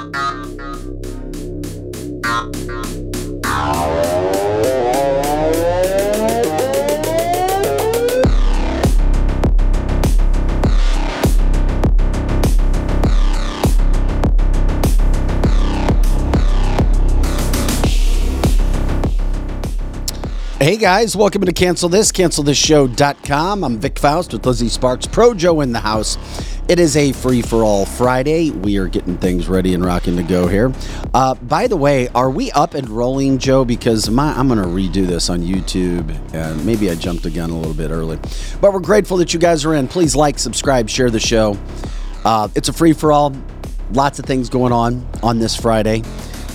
Hey guys, welcome to Cancel This, cancelthisshow.com. I'm Vic Faust with Lizzie Sparks, Pro Joe in the house. It is a free for all Friday. We are getting things ready and rocking to go here. Uh, by the way, are we up and rolling, Joe? Because my, I'm going to redo this on YouTube, and maybe I jumped the gun a little bit early. But we're grateful that you guys are in. Please like, subscribe, share the show. Uh, it's a free for all. Lots of things going on on this Friday.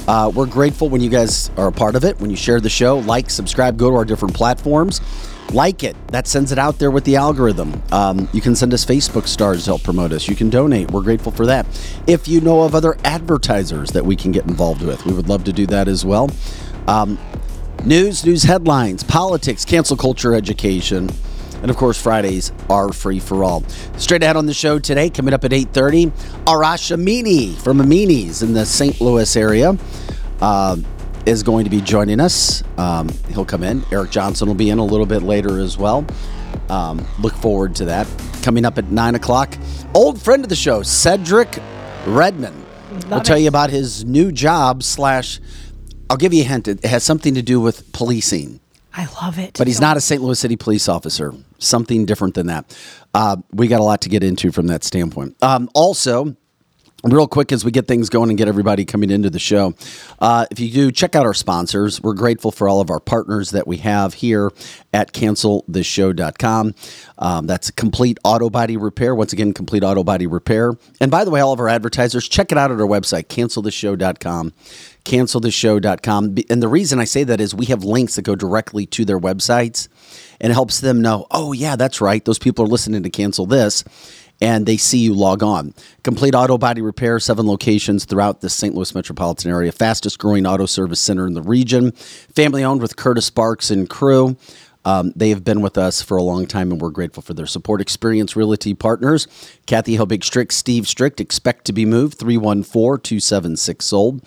Uh, we're grateful when you guys are a part of it, when you share the show, like, subscribe, go to our different platforms. Like it. That sends it out there with the algorithm. Um, you can send us Facebook stars to help promote us. You can donate. We're grateful for that. If you know of other advertisers that we can get involved with, we would love to do that as well. Um, news, news headlines, politics, cancel culture, education. And of course, Fridays are free for all. Straight ahead on the show today, coming up at 8.30, Arash Amini from Amini's in the St. Louis area uh, is going to be joining us. Um, he'll come in. Eric Johnson will be in a little bit later as well. Um, look forward to that. Coming up at 9 o'clock, old friend of the show, Cedric Redman. We'll tell you about his new job slash, I'll give you a hint, it has something to do with policing. I love it. But he's not a St. Louis City police officer. Something different than that. Uh, we got a lot to get into from that standpoint. Um, also, real quick as we get things going and get everybody coming into the show, uh, if you do check out our sponsors, we're grateful for all of our partners that we have here at cancelthisshow.com. Um, that's a complete auto body repair. Once again, complete auto body repair. And by the way, all of our advertisers, check it out at our website, cancelthisshow.com cancelthisshow.com. And the reason I say that is we have links that go directly to their websites and it helps them know, oh, yeah, that's right. Those people are listening to Cancel This and they see you log on. Complete auto body repair, seven locations throughout the St. Louis metropolitan area, fastest growing auto service center in the region. Family owned with Curtis Sparks and crew. Um, they have been with us for a long time, and we're grateful for their support. Experience Realty Partners, Kathy Hobig Strick, Steve Strick, expect to be moved, 314 276 sold.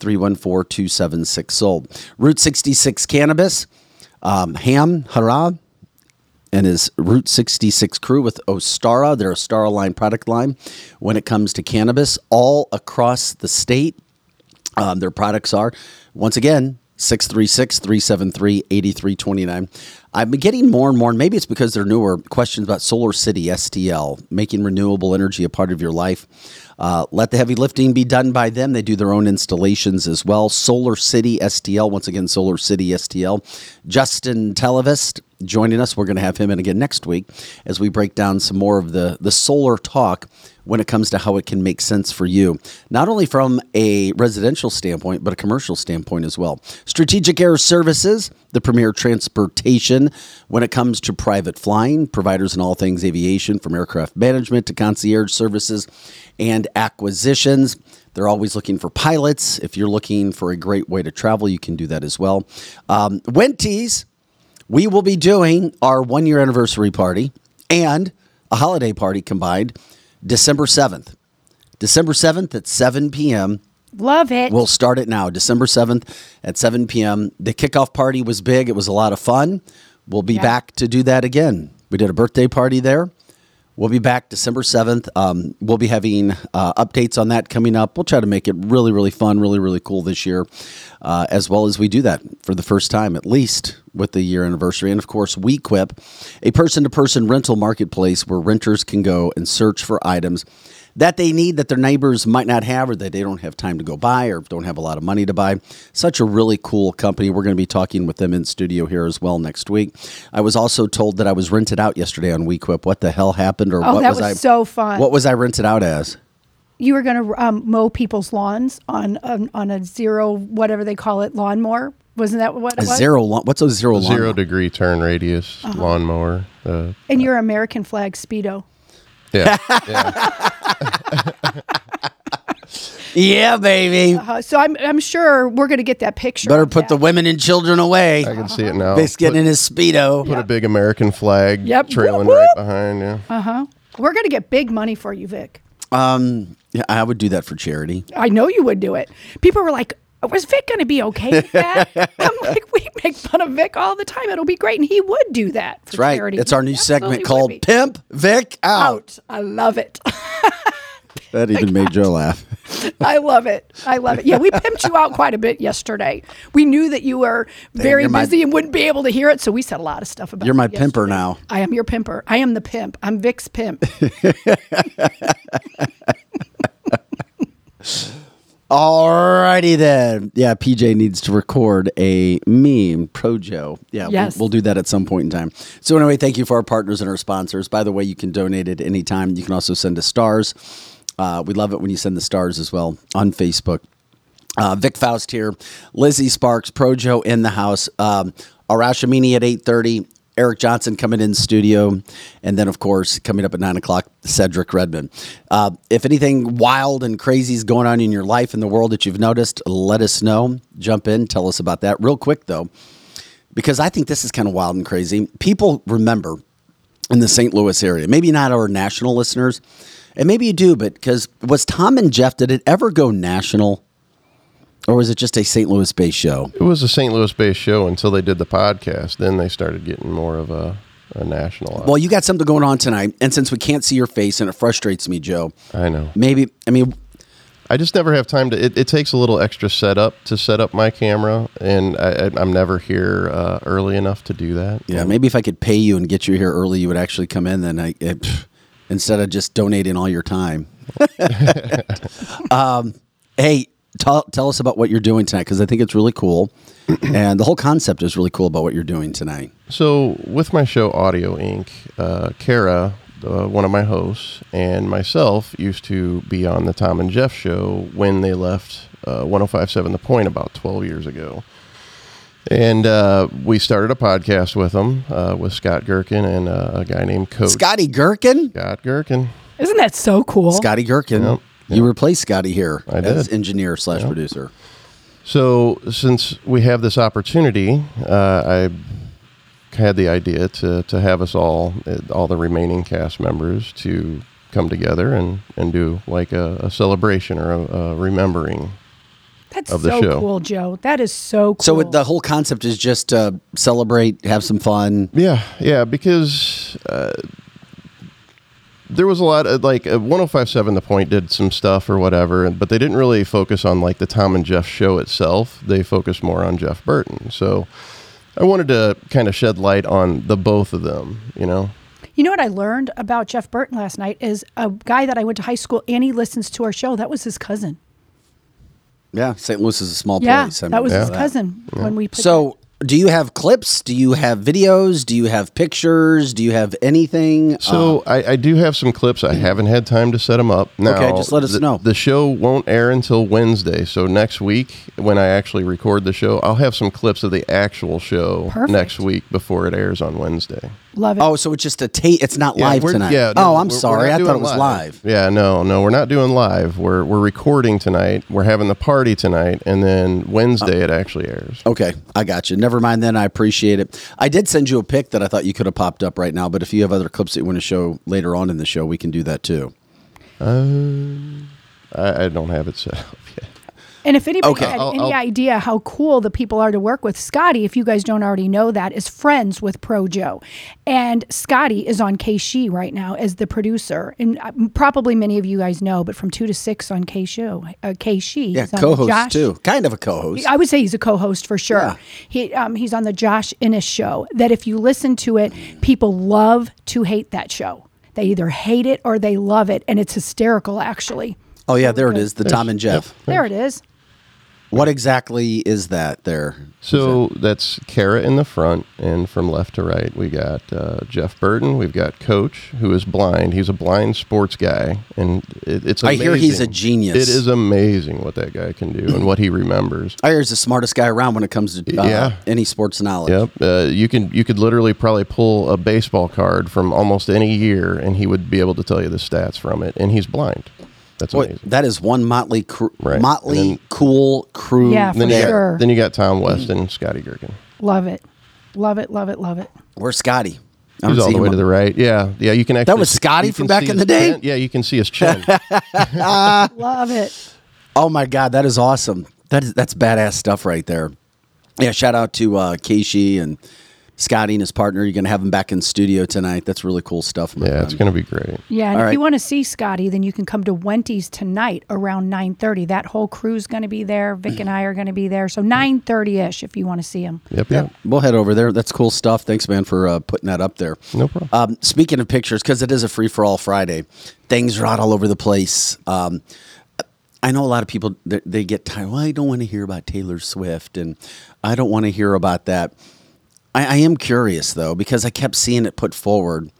314 276 sold. Route 66 Cannabis, um, Ham Hara, and his Route 66 crew with Ostara, their Ostara line product line, when it comes to cannabis, all across the state. Um, their products are, once again, 636 373 8329. I've been getting more and more, and maybe it's because they're newer, questions about Solar City STL, making renewable energy a part of your life. Uh, let the heavy lifting be done by them. They do their own installations as well. Solar City STL, once again, Solar City STL. Justin Televist joining us. We're going to have him in again next week as we break down some more of the, the solar talk when it comes to how it can make sense for you, not only from a residential standpoint, but a commercial standpoint as well. Strategic Air Services, the premier transportation when it comes to private flying, providers in all things aviation, from aircraft management to concierge services and acquisitions. They're always looking for pilots. If you're looking for a great way to travel, you can do that as well. Um, we will be doing our one year anniversary party and a holiday party combined December 7th. December 7th at 7 p.m. Love it. We'll start it now, December 7th at 7 p.m. The kickoff party was big, it was a lot of fun. We'll be Yeah. back to do that again. We did a birthday party there. We'll be back December 7th. Um, we'll be having uh, updates on that coming up. We'll try to make it really, really fun, really, really cool this year, uh, as well as we do that for the first time, at least with the year anniversary. And of course, WeQuip, a person to person rental marketplace where renters can go and search for items that they need that their neighbors might not have or that they don't have time to go buy or don't have a lot of money to buy. Such a really cool company. We're going to be talking with them in studio here as well next week. I was also told that I was rented out yesterday on WeQuip. What the hell happened or Oh, what that was, was I so fun. What was I rented out as? you were going to um, mow people's lawns on, on on a zero whatever they call it lawnmower. Wasn't that what it A was? zero lawn. What's a zero lawn? Zero degree turn radius Uh-huh. lawnmower. Uh, And your American flag speedo. Yeah, yeah. Yeah, baby. Uh, so I'm I'm sure we're going to get that picture. Better of put the women and children away. I can see it now. Face getting in his speedo. Put a big American flag Yep. trailing Whoop, right whoop. behind you. Uh-huh. We're going to get big money for you, Vic. Um, yeah, I would do that for charity. I know you would do it. People were like, was Vic going to be okay with that? I'm like, we make fun of Vic all the time. It'll be great. And he would do that for That's right. charity. It's our new segment called. Pimp Vic Out. Out. I love it. That even made Joe laugh. I love it. I love it. Yeah, we pimped you out quite a bit yesterday. We knew that you were very my- busy and wouldn't be able to hear it, so we said a lot of stuff about You're my it pimper now. I am your pimper. I am the pimp. I'm Vic's pimp. Alrighty then. Yeah, PJ needs to record a meme, Projo. Yeah, we'll- Yes. we'll, do that at some point in time. So anyway, thank you for our partners and our sponsors. By the way, you can donate at any time. You can also send us stars. Uh, we love it when you send the stars as well on Facebook. Uh, Vic Faust here, Lizzie Sparks, Projo in the house. Um, Arash Amini at eight thirty. Eric Johnson coming in studio, and then of course coming up at nine o'clock, Cedric Redmond. Uh, if anything wild and crazy is going on in your life in the world that you've noticed, let us know. Jump in, tell us about that real quick though, because I think this is kind of wild and crazy. People remember in the St. Louis area, maybe not our national listeners, and maybe you do, but because was Tom and Jeff? Did it ever go national? Or was it just a St. Louis based show? It was a St. Louis based show until they did the podcast. Then they started getting more of a, a national. Well, you got something going on tonight. And since we can't see your face and it frustrates me, Joe, I know. maybe, I mean, I just never have time to. It, it takes a little extra setup to set up my camera, and I, I, I'm never here uh, early enough to do that. yeah, maybe if I could pay you and get you here early, you would actually come in. Then I, it, instead of just donating all your time. um, hey, tell tell us about what you're doing tonight because I think it's really cool, and the whole concept is really cool about what you're doing tonight. So, with my show Audio Inc., uh, Kara, uh, one of my hosts, and myself used to be on the Tom and Jeff show when they left uh, 1057 The Point about 12 years ago. And uh, we started a podcast with them, uh, with Scott Gherkin and uh, a guy named Coach Scotty Gherkin, Scott Gherkin. Isn't that so cool? Scotty Gherkin, Yep, you replaced Scotty here I as did. engineer slash producer. So, since we have this opportunity, uh, I had the idea to, to have us all, uh, all the remaining cast members, to come together and, and do like a, a celebration or a, a remembering. That's of the so show. cool, Joe. That is so cool. So it, the whole concept is just to celebrate, have some fun. Yeah, yeah, because uh, there was a lot of like uh, 1057 The Point did some stuff or whatever, but they didn't really focus on like the Tom and Jeff show itself. They focused more on Jeff Burton. So I wanted to kind of shed light on the both of them, you know? You know what I learned about Jeff Burton last night is a guy that I went to high school and he listens to our show. That was his cousin. Yeah, St. Louis is a small Yeah, place. I that was mean, his that. cousin when we. Put So, do you have clips? Do you have videos? Do you have pictures? Do you have anything? So um, I, I do have some clips. I haven't had time to set them up. Now, Okay, just let us the, know. The show won't air until Wednesday. So next week, when I actually record the show, I'll have some clips of the actual show Perfect. next week before it airs on Wednesday. Love it. oh, so it's just a tape. It's not live we're- tonight. Yeah, oh, I'm we're- we're sorry. not I thought doing it was live. Yeah, no, no, we're not doing live. We're we're recording tonight. We're having the party tonight, and then Wednesday uh, it actually airs. Okay, I got you. Never mind then. I appreciate it. I did send you a pic that I thought you could have popped up right now, but if you have other clips that you want to show later on in the show, we can do that too. Um, I, I don't have it set up yet. And if anybody Okay. had I'll- any I'll- idea how cool the people are to work with, Scotty, if you guys don't already know that, is friends with Pro Joe. And Scotty is on KSHE right now as the producer. And uh, probably many of you guys know, but from 2 to 6 on KSHE. Uh, KSHE. Yeah, co-host too. Kind of a co-host. I would say he's a co-host for sure. Yeah. He um, he's on the Josh Innes show. That if you listen to it, people love to hate that show. They either hate it or they love it, and it's hysterical. Actually, oh yeah, there it is. The Tom and Jeff. there it is. What exactly is that there? So that's Kara in the front, and from left to right, we got uh, Jeff Burton. We've got Coach, who is blind. He's a blind sports guy, and it, it's. I hear he's a genius. It is amazing what that guy can do and what he remembers. I hear he's the smartest guy around when it comes to uh, Yeah. any sports knowledge. Yep, uh, you can you could literally probably pull a baseball card from almost any year, and he would be able to tell you the stats from it. And he's blind. That's Boy, amazing. that is one motley, cr- Right. motley, then- cool crew. Yeah, then for you sure. got then you got Tom West and Scotty Gherkin. Love it, love it, love it, love it. Where's Scotty? I don't He's all the way him to the right. Yeah, yeah. You can actually. That was Scotty from back in the day? chin. Yeah, you can see his chin. Love it. Oh my God, that is awesome. That is that's badass stuff right there. Yeah, shout out to uh, KSHE and Scotty and his partner. You're gonna have him back in studio tonight. That's really cool stuff. my yeah, it's going to be great. Yeah, and All if right. you want to see Scotty, then you can come to Wenty's tonight around 9:30. That whole crew's going to be there. Vic and I are going to be there. So 9:30ish if you want to see him. Yep, Yeah, yep. we'll head over there. That's cool stuff. Thanks, man, for uh, putting that up there. No problem. Um, speaking of pictures, because it is a free for all Friday, things are out all over the place. Um, I know a lot of people they, they get tired. Well, I don't want to hear about Taylor Swift, and I don't want to hear about that. I, I am curious though because I kept seeing it put forward.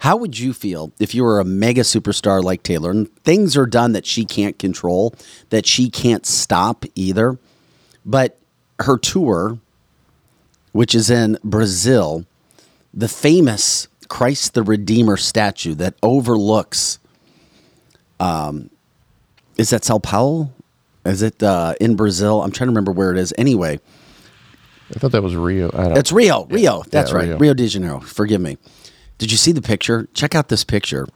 How would you feel if you were a mega superstar like Taylor and things are done that she can't control, that she can't stop either, but her tour, which is in Brazil, the famous Christ the Redeemer statue that overlooks, um, is that Sao Paulo? Is it uh, in Brazil? I'm trying to remember where it is. Anyway, I thought that was Rio. I don't. it's Rio. Rio. That's Yeah, right. Rio. Rio de Janeiro. Forgive me. Did you see the picture? Check out this picture.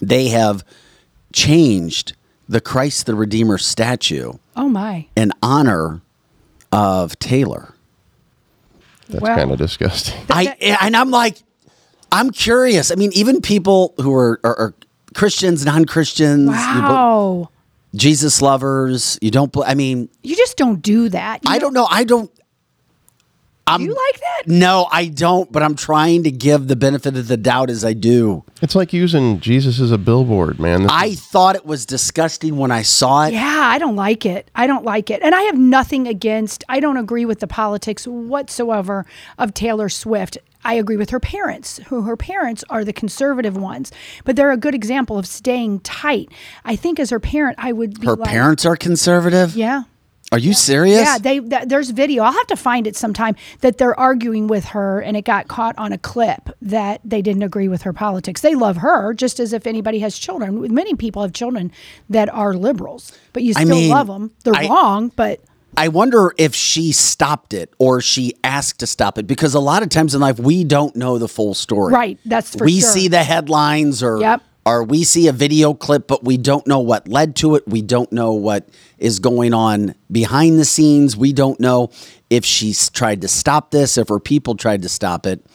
They have changed the Christ the Redeemer statue Oh my. in honor of Taylor. That's Wow. kind of disgusting. I eh, and I'm like, I'm curious. I mean, even people who are, are, are Christians, non-Christians, Wow. Jesus lovers, you don't. I mean, You just don't do that. You I don't know. I don't. I'm, You like that? No, I don't. But I'm trying to give the benefit of the doubt as I do. It's like using Jesus as a billboard, man. This I is- thought it was disgusting when I saw it. Yeah, I don't like it. I don't like it. And I have nothing against, I don't agree with the politics whatsoever of Taylor Swift. I agree with her parents, who her parents are the conservative ones, but they're a good example of staying tight. I think as her parent, I would be Her like, parents are conservative. Yeah. Are you serious? Yeah, they th- there's video. I'll have to find it sometime that they're arguing with her, and it got caught on a clip that they didn't agree with her politics. They love her just as if anybody has children. Many people have children that are liberals, but you I still mean, love them. They're I- wrong, but I wonder if she stopped it or she asked to stop it because a lot of times in life we don't know the full story. Right, that's for we sure. see the headlines or Yep. Or we see a video clip, but we don't know what led to it. We don't know what is going on behind the scenes. We don't know if she's tried to stop this, if her people tried to stop it.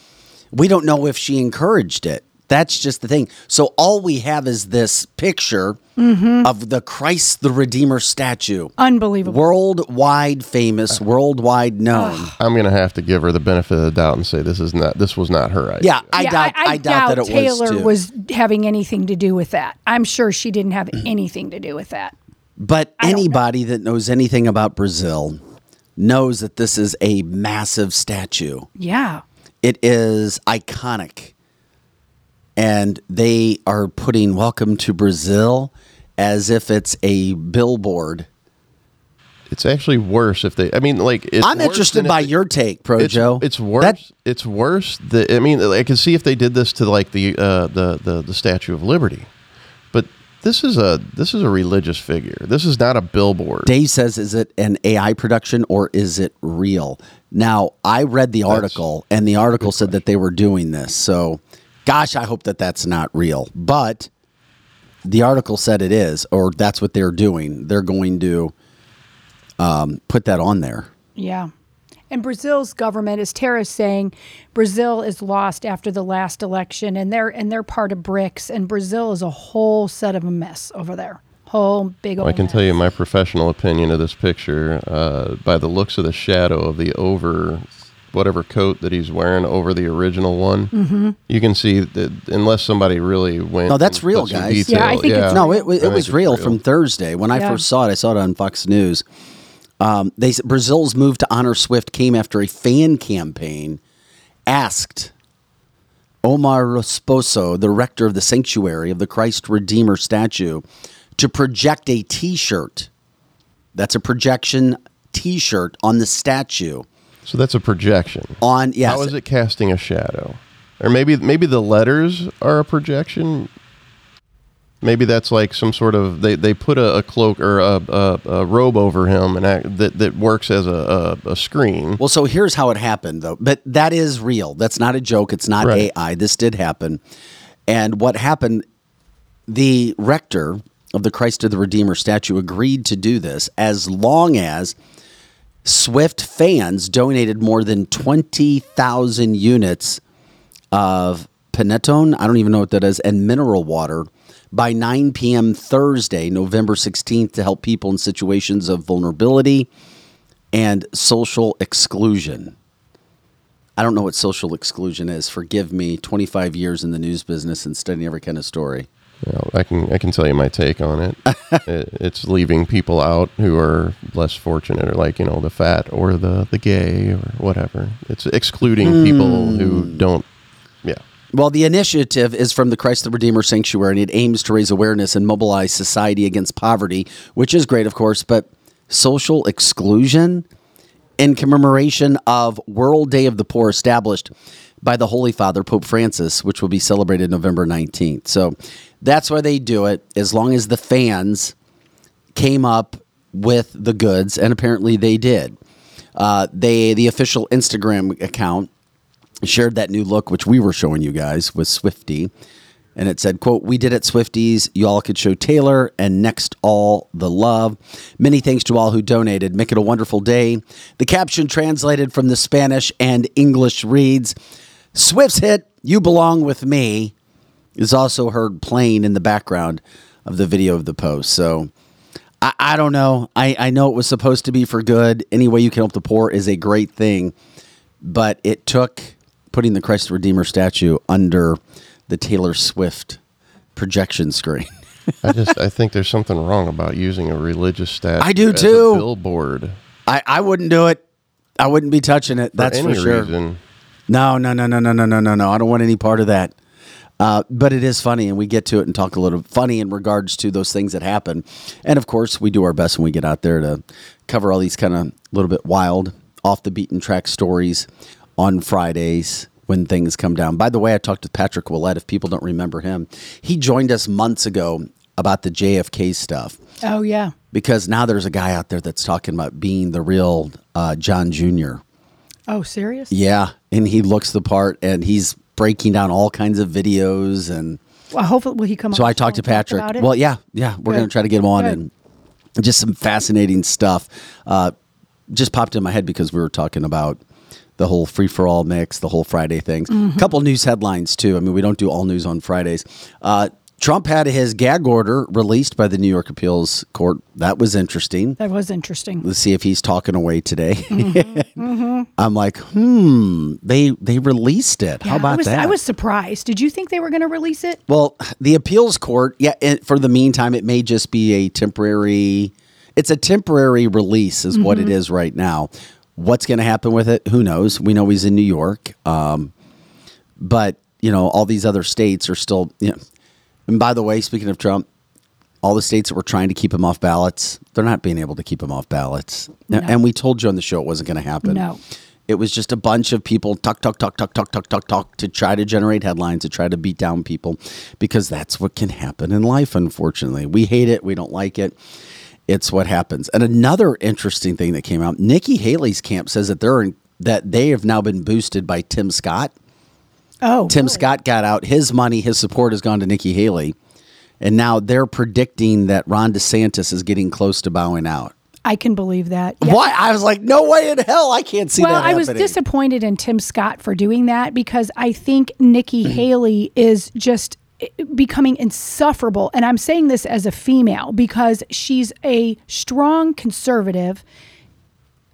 We don't know if she encouraged it. That's just the thing. So all we have is this picture Mm-hmm. of the Christ the Redeemer statue unbelievable. worldwide famous, worldwide known. I'm gonna have to give her the benefit of the doubt and say this is not. This was not her idea. Yeah, I Yeah, doubt. I, doubt, that it Taylor was too. having anything to do with that. I'm sure she didn't have anything to do with that. but don't know. anybody that knows anything about Brazil knows that this is a massive statue. Yeah. It is iconic, and they are putting "Welcome to Brazil" as if it's a billboard. It's actually worse if they. I mean, like it's I'm interested by your take, Pro It's, Joe. it's worse. That- it's worse. The, I mean, I can see if they did this to like the uh, the, the the Statue of Liberty, but this is a this is a religious figure. This is not a billboard. Dave says, is it an AI production or is it real? Now, I read the article, and the article said that they were doing this. So, gosh, I hope that that's not real. But the article said it is, or that's what they're doing. They're going to um, put that on there. Yeah. And Brazil's government, as Tara's saying, Brazil is lost after the last election, and they're and they're part of BRICS, and Brazil is a whole set of a mess over there, whole big old. I can mess. tell you my professional opinion of this picture uh, by the looks of the shadow of the over whatever coat that he's wearing over the original one. Mm-hmm. You can see that unless somebody really went. No, that's real, guys. detail- Yeah, I think it's No, it, wa- it was it's real, from Thursday when I first saw it. I saw it on Fox News. Um, they Brazil's move to honor Swift came after a fan campaign asked Omar Raposo, the rector of the sanctuary of the Christ Redeemer statue, to project a T-shirt. That's a projection T-shirt on the statue. So that's a projection. On yes, How is it casting a shadow? Or maybe maybe the letters are a projection. Maybe that's like some sort of they, they put a, a cloak or a, a, a robe over him and act, that that works as a, a, screen. Well, so here's how it happened, though. But that is real. That's not a joke. It's not Right. AI. This did happen. And what happened, the rector of the Christ of the Redeemer statue agreed to do this as long as Swift fans donated more than 20,000 units of Panettone, I don't even know what that is, and mineral water by 9 p.m. Thursday, November 16th, to help people in situations of vulnerability and social exclusion. I don't know what social exclusion is. Forgive me, 25 years in the news business and studying every kind of story. You know, I can I can tell you my take on it. it. It's leaving people out who are less fortunate, or like you know the fat or the the gay or whatever. It's excluding people who hmm. don't. Yeah, Well, the initiative is from the Christ the Redeemer Sanctuary, and it aims to raise awareness and mobilize society against poverty, which is great, of course, but social exclusion in commemoration of World Day of the Poor established by the Holy Father, Pope Francis, which will be celebrated November 19th. So that's why they do it, as long as the fans came up with the goods, and apparently they did. Uh, they the official Instagram account shared that new look, which we were showing you guys with Swifty. And it said, quote, we did it Swifties. You all could show Taylor and next all the love. Many thanks to all who donated. Make it a wonderful day. The caption translated from the Spanish and English reads, Swift's hit, You Belong With Me, is also heard playing in the background of the video of the post. So I, I don't know. I, I know it was supposed to be for good. Any way you can help the poor is a great thing. But it took putting the Christ Redeemer statue under the Taylor Swift projection screen. I just I think there's something wrong about using a religious statue. I do as a too. billboard. I, I wouldn't do it. I wouldn't be touching it. That's for for sure. reason. No, no, no, no, no, no, no, no, no. I don't want any part of that. Uh, but it is funny, and we get to it and talk a little funny in regards to those things that happen. And of course, we do our best when we get out there to cover all these kind of little bit wild, off the beaten track stories on Fridays when things come down. By the way, I talked to Patrick Willett. If people don't remember him, he joined us months ago about the JFK stuff Oh yeah. because now there's a guy out there that's talking about being the real uh, John Jr. Oh, serious? Yeah, and he looks the part, and he's breaking down all kinds of videos, and Well, hopefully will he come so I talked to and talk Patrick. Well, yeah, yeah, we're Good. gonna try to get him on, Good. and just some fascinating stuff. Uh, just popped in my head because we were talking about the whole free for all mix, the whole Friday things. A Mm-hmm. couple news headlines too. I mean, we don't do all news on Fridays. Uh, Trump had his gag order released by the New York Appeals Court. That was interesting. that was interesting. Let's see if he's talking away today. Mm-hmm. I'm like, hmm, they they released it. How about I was, that? I was surprised. Did you think they were going to release it? well, the appeals court, yeah, for the meantime, it may just be a temporary. It's a temporary release, is what it Mm-hmm. is right now. What's going to happen with it? Who knows? We know he's in New York, um, but you know, all these other states are still. You know, and by the way, speaking of Trump, all the states that were trying to keep him off ballots, they're not being able to keep him off ballots. And we told you on the show it wasn't going to happen. No. It was just a bunch of people talk, talk, talk, talk, talk, talk, talk, talk to try to generate headlines, to try to beat down people, because that's what can happen in life, unfortunately. We hate it. We don't like it. It's what happens. And another interesting thing that came out Nikki Haley's camp says that they're in, that they have now been boosted by Tim Scott. Oh, Tim really? Scott got out. His money, his support has gone to Nikki Haley. And now they're predicting that Ron DeSantis is getting close to bowing out. I can believe that. Why? I was like, no way in hell. I can't see Well, that. I was disappointed in Tim Scott for doing that because I think Nikki Haley is just eh, becoming insufferable. And I'm saying this as a female because she's a strong conservative,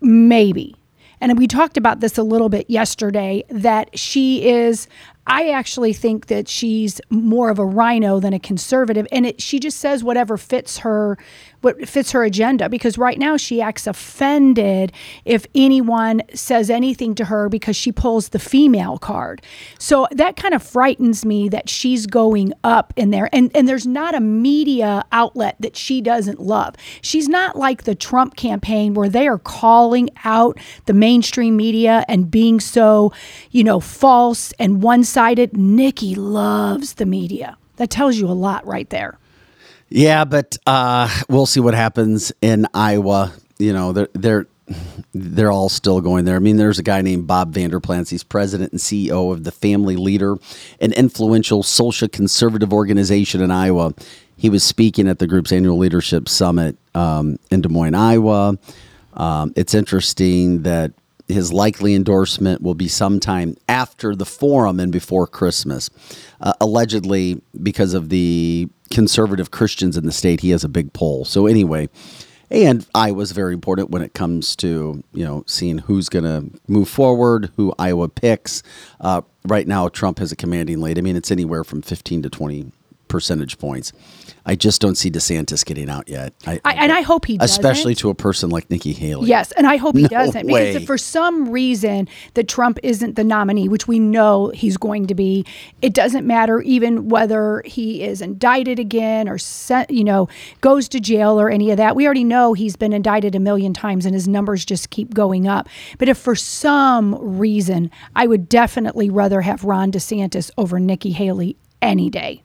maybe. And we talked about this a little bit yesterday that she is. I actually think that she's more of a RINO than a conservative, and it, she just says whatever fits her, what fits her agenda. Because right now she acts offended if anyone says anything to her because she pulls the female card. So that kind of frightens me that she's going up in there, and and there's not a media outlet that she doesn't love. She's not like the Trump campaign where they are calling out the mainstream media and being so, you know, false and one sided. Nikki loves the media. That tells you a lot right there. Yeah, but uh, we'll see what happens in Iowa. You know, they're they're they're all still going there. I mean, there's a guy named Bob Vander Plaats. He's president and CEO of the Family Leader, an influential social conservative organization in Iowa. He was speaking at the group's annual leadership summit um, in Des Moines, Iowa. Um, it's interesting that his likely endorsement will be sometime after the forum and before Christmas. Uh, allegedly, because of the conservative Christians in the state, he has a big poll. So, anyway, and Iowa's very important when it comes to you know seeing who's going to move forward, who Iowa picks. Uh, right now, Trump has a commanding lead. I mean, it's anywhere from 15 to 20 percentage points. I just don't see DeSantis getting out yet. I, I, and I hope he doesn't. especially to a person like Nikki Haley. Yes, and I hope he No doesn't way. because if for some reason that Trump isn't the nominee, which we know he's going to be, it doesn't matter even whether he is indicted again or sent, you know, goes to jail or any of that. We already know he's been indicted a million times and his numbers just keep going up. But if for some reason, I would definitely rather have Ron DeSantis over Nikki Haley any day.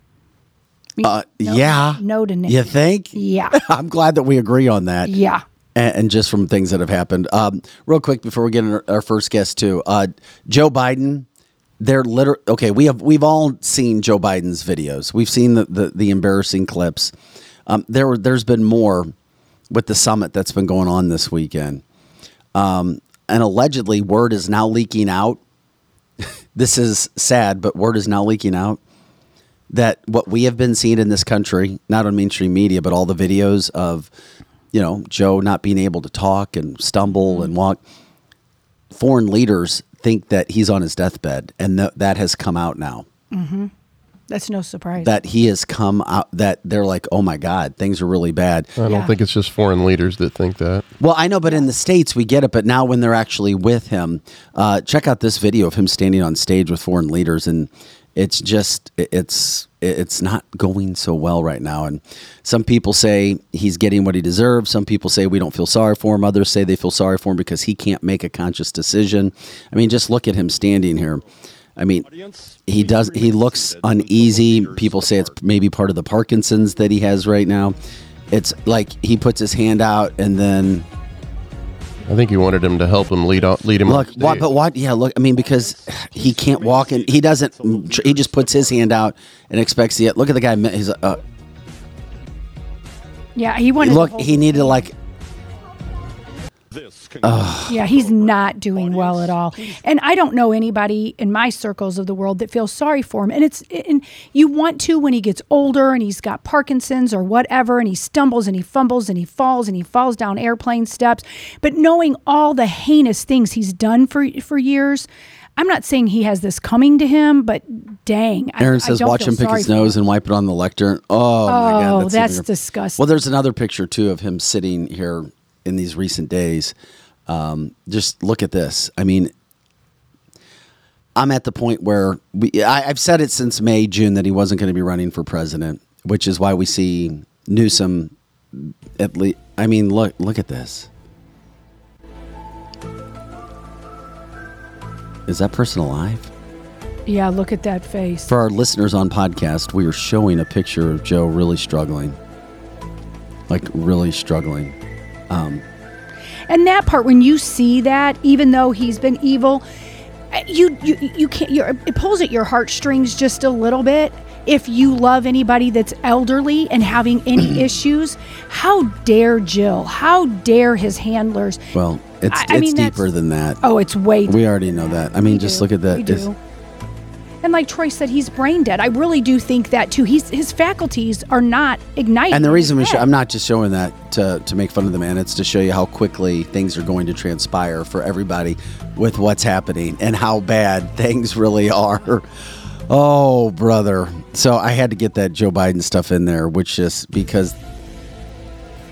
Uh, No- yeah. no to Nikki. You think? Yeah. I'm glad that we agree on that. Yeah. and, and just from things that have happened. Um, real quick before we get into our first guest too, uh, Joe Biden. They're literally okay. We have we've all seen Joe Biden's videos. We've seen the the, the embarrassing clips. Um, there were there's been more with the summit that's been going on this weekend, um, and allegedly word is now leaking out. this is sad, but word is now leaking out that what we have been seeing in this country, not on mainstream media, but all the videos of, you know, Joe not being able to talk and stumble and walk, foreign leaders think that he's on his deathbed, and th- that has come out now. That's no surprise. That he has come out. That they're like, oh my God, things are really bad. I don't Yeah. think it's just foreign leaders that think that. Well, I know, but in the states we get it. But now when they're actually with him, uh, check out this video of him standing on stage with foreign leaders, and it's just it's it's not going so well right now. And some people say he's getting what he deserves. Some people say we don't feel sorry for him. Others say they feel sorry for him because he can't make a conscious decision. I mean, just look at him standing here. I mean, he does. He looks uneasy. People say it's maybe part of the Parkinson's that he has right now. It's like he puts his hand out and then I think he wanted him to help him lead out, lead him. look. on What? But what? Yeah, look. I mean, because he can't walk and he doesn't. He just puts his hand out and expects the. Look at the guy. He's uh, yeah, he wanted. to look. He needed to like. Yeah, he's not doing well at all. And I don't know anybody in my circles of the world that feels sorry for him. And it's and you want to when he gets older and he's got Parkinson's or whatever and he stumbles and he fumbles and he falls and he falls down airplane steps. But knowing all the heinous things he's done for for years, I'm not saying he has this coming to him, but dang, Aaron I says, don't "Watch him pick his nose and wipe it on the lectern." Oh, my Oh, god, that's even- disgusting. Well, there's another picture too of him sitting here in these recent days. Um, just look at this. I mean, I'm at the point where we, I, I've said it since May, June that he wasn't going to be running for president, which is why we see Newsom. At least, I mean, look, look at this. Is that person alive? Yeah, look at that face. For our listeners on podcast, we are showing a picture of Joe really struggling. Like really struggling. And that part, when you see that, even though he's been evil, you you you can't. You're, it pulls at your heartstrings just a little bit. If you love anybody that's elderly and having any issues, how dare Jill? How dare his handlers? Well, it's I- I it's mean, deeper than that. Oh, it's way. we already know that. I mean, We just do. look at that. We It's- do. And like Troy said, he's brain dead. I really do think that too. He's his faculties are not igniting. And the reason we show. I'm not just showing that to, to make fun of the man, it's to show you how quickly things are going to transpire for everybody with what's happening and how bad things really are. Oh, brother. So I had to get that Joe Biden stuff in there, which just because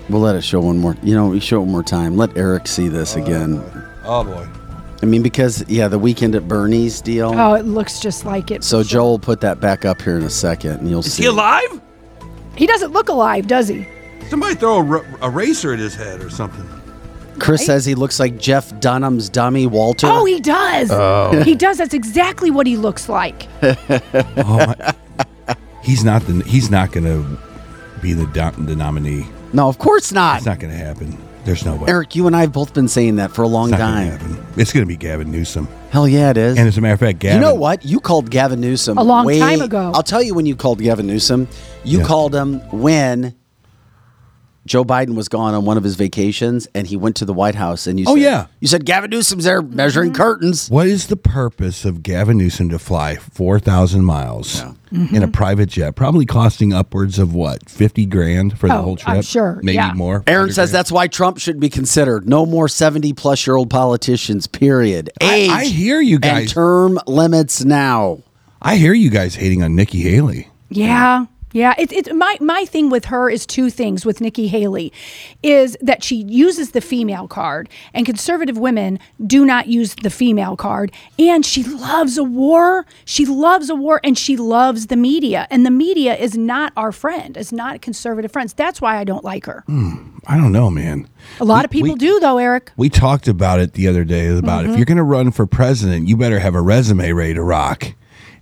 we'll let it show one more. You know, we show it one more time. Let Eric see this again. Oh boy. I mean, because, yeah, the weekend at Bernie's deal. Oh, it looks just like it. so for sure. Joe will put that back up here in a second and you'll see. Is see. he alive? he doesn't look alive, does he? Somebody throw a, r- a racer at his head or something. Chris says he looks like Jeff Dunham's dummy, Walter. Oh, he does. Oh, He does. That's exactly what he looks like. Oh my. he's not the. He's not going to be the, do- the nominee. No, of course not. It's not going to happen. There's no way. Eric, you and I have both been saying that for a long It's not gonna time. It's going to be Gavin Newsom. Hell yeah, it is. And as a matter of fact, Gavin. You know what? You called Gavin Newsom A long way- time ago. I'll tell you when you called Gavin Newsom. You Yeah. called him when Joe Biden was gone on one of his vacations, and he went to the White House, and you. Oh, said, yeah. You said Gavin Newsom's there measuring mm-hmm. curtains. What is the purpose of Gavin Newsom to fly 4,000 miles in a mm-hmm. private jet, probably costing upwards of what, 50 grand for the Oh, whole trip? I'm sure, Maybe yeah. more. Aaron says grand? that's why Trump should be considered. No more seventy-plus-year-old politicians. Period. I- Age. I hear you And guys. term limits now. I hear you guys hating on Nikki Haley. Yeah. Yeah, it, it, my my thing with her is two things with Nikki Haley, is that she uses the female card, and conservative women do not use the female card, and she loves a war. She loves a war, and she loves the media, and the media is not our friend. It's not conservative friends. That's why I don't like her. I don't know, man. A lot We- of people we- do, though, Eric. We talked about it the other day about Mm-hmm. if you're going to run for president, you better have a resume ready to rock.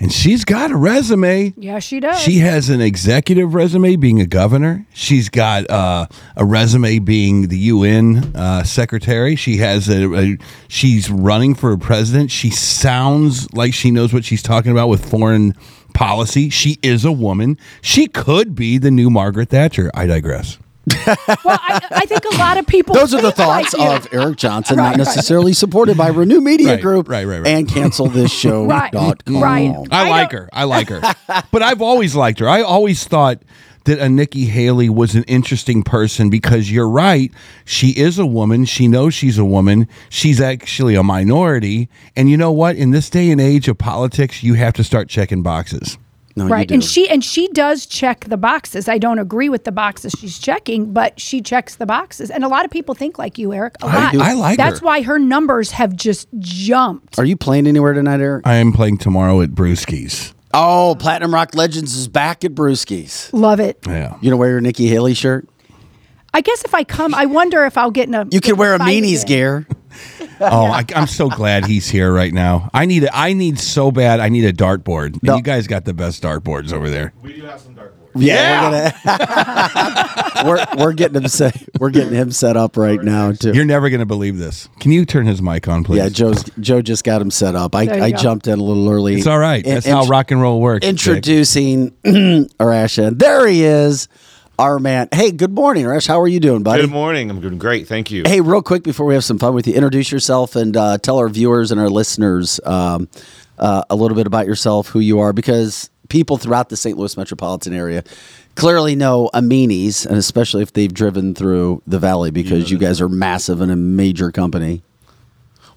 And she's got a resume. Yeah, she does. She has an executive resume being a governor. She's got uh, a resume being the UN uh, secretary. She has a, a. She's running for president. She sounds like she knows what she's talking about with foreign policy. She is a woman. She could be the new Margaret Thatcher. I digress. Well, I, I think a lot of people. Those are the think like thoughts of Eric Johnson, Right, not right. necessarily supported by Renew Media Right, Group right, right, right. and cancel this show. Right, dot com. right. I, I like her. I like her. but I've always liked her. I always thought that a Nikki Haley was an interesting person because you're right. She is a woman. She knows she's a woman. She's actually a minority. And you know what? In this day and age of politics, you have to start checking boxes. No, you right do. and she and she does check the boxes i don't agree with the boxes she's checking but she checks the boxes and a lot of people think like you eric a I lot do. I like that's her. why her numbers have just jumped Are you playing anywhere tonight, Eric? I am playing tomorrow at Brewski's. Oh, Platinum Rock Legends is back at Brewski's. love it Yeah. You gonna wear your Nikki Haley shirt? i guess if i come i wonder if i'll get in a You can wear a fight meanies gear. Oh, I, I'm so glad he's here right now. I need a, I need so bad. I need a dartboard. No. You guys got the best dartboards over there. We do have some dartboards. Yeah, we're, gonna, we're we're getting him set. We're getting him set up right now too. You're never going to believe this. Can you turn his mic on, please? yeah, Joe's Joe just got him set up. I, I go. jumped in a little early. It's all right. In- That's how int- rock and roll works. Introducing Arash, and there he is, our man. Hey, good morning, Arash. How are you doing, buddy? Good morning. I'm doing great. Thank you. Hey, real quick before we have some fun with you, introduce yourself and uh, tell our viewers and our listeners um, uh, a little bit about yourself, who you are, because people throughout the St. Louis metropolitan area clearly know Aminis, and especially if they've driven through the valley, because you guys are massive and a major company.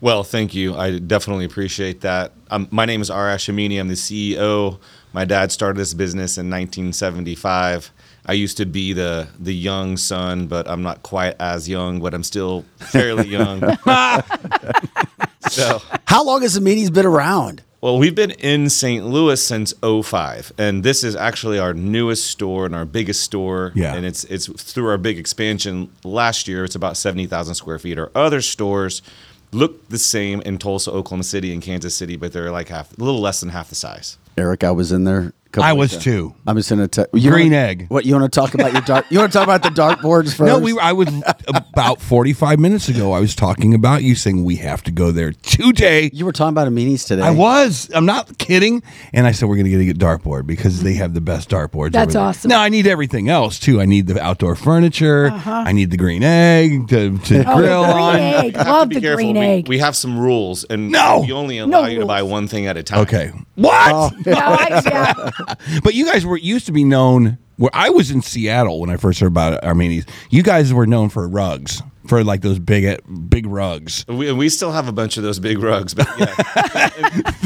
Well, thank you. I definitely appreciate that. Um, my name is Arash Amini. I'm the CEO. My dad started this business in 1975. I used to be the the young son, but I'm not quite as young, but I'm still fairly young. so, How long has Aminis been around? well, we've been in St. Louis since 05, and this is actually our newest store and our biggest store. Yeah. And it's it's through our big expansion last year. It's about 70,000 square feet. Our other stores look the same in Tulsa, Oklahoma City, and Kansas City, but they're like half, a little less than half the size. Eric, I was in there. A couple I was ago. too. I'm just gonna tell you Green wanna- egg. What you want to talk about your dark? You want to talk about the dartboards first? No, we. were- I was about 45 minutes ago. I was talking about you saying we have to go there today. You were talking about Aminis today. I was. I'm not kidding. And I said we're going to get a dartboard because they have the best dartboards. That's over there. awesome. Now I need everything else too. I need the outdoor furniture. I need the green egg to, to Uh-huh. Oh, grill the green on. egg. Love the careful. green we, egg. we have some rules, and No. we only allow No you to buy one thing at a time. Okay. What? Oh. No, I- yeah. But you guys were used to be known. Where I was in Seattle when I first heard about Aminis. You guys were known for rugs, for like those big, uh, big rugs. We, we still have a bunch of those big rugs, but yeah.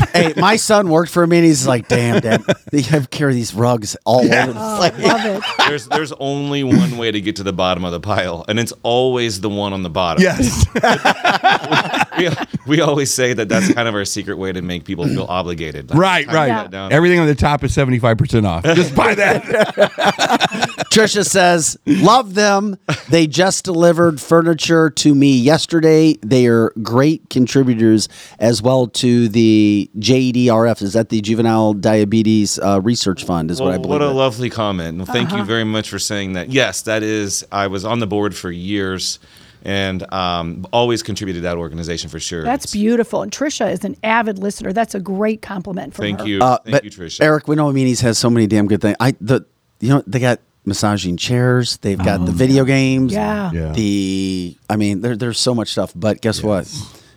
hey, my son worked for me, and he's like, "Damn, Dad, they have carry these rugs all over the Oh, place." love it. there's there's only one way to get to the bottom of the pile, and it's always the one on the bottom. Yes. we, we always say that that's kind of our secret way to make people feel obligated. Like, right, right. that down. Everything on the top is 75% off. Just buy that. Trisha says, "Love them. They just delivered furniture to me yesterday. They are great contributors as well to the JDRF. Is that the Juvenile Diabetes uh, Research Fund? Is what I believe. what a it- lovely comment. Well, thank Uh-huh. you very much for saying that. Yes, that is. I was on the board for years, and um, always contributed to that organization for sure. That's beautiful. And Trisha is an avid listener. That's a great compliment from Thank her. you, Uh, thank but you, Tricia. Eric, we know Amini's has so many damn good things. I the you know they got massaging chairs. They've got the video games. Yeah. Yeah. The I mean, there, there's so much stuff. But guess what?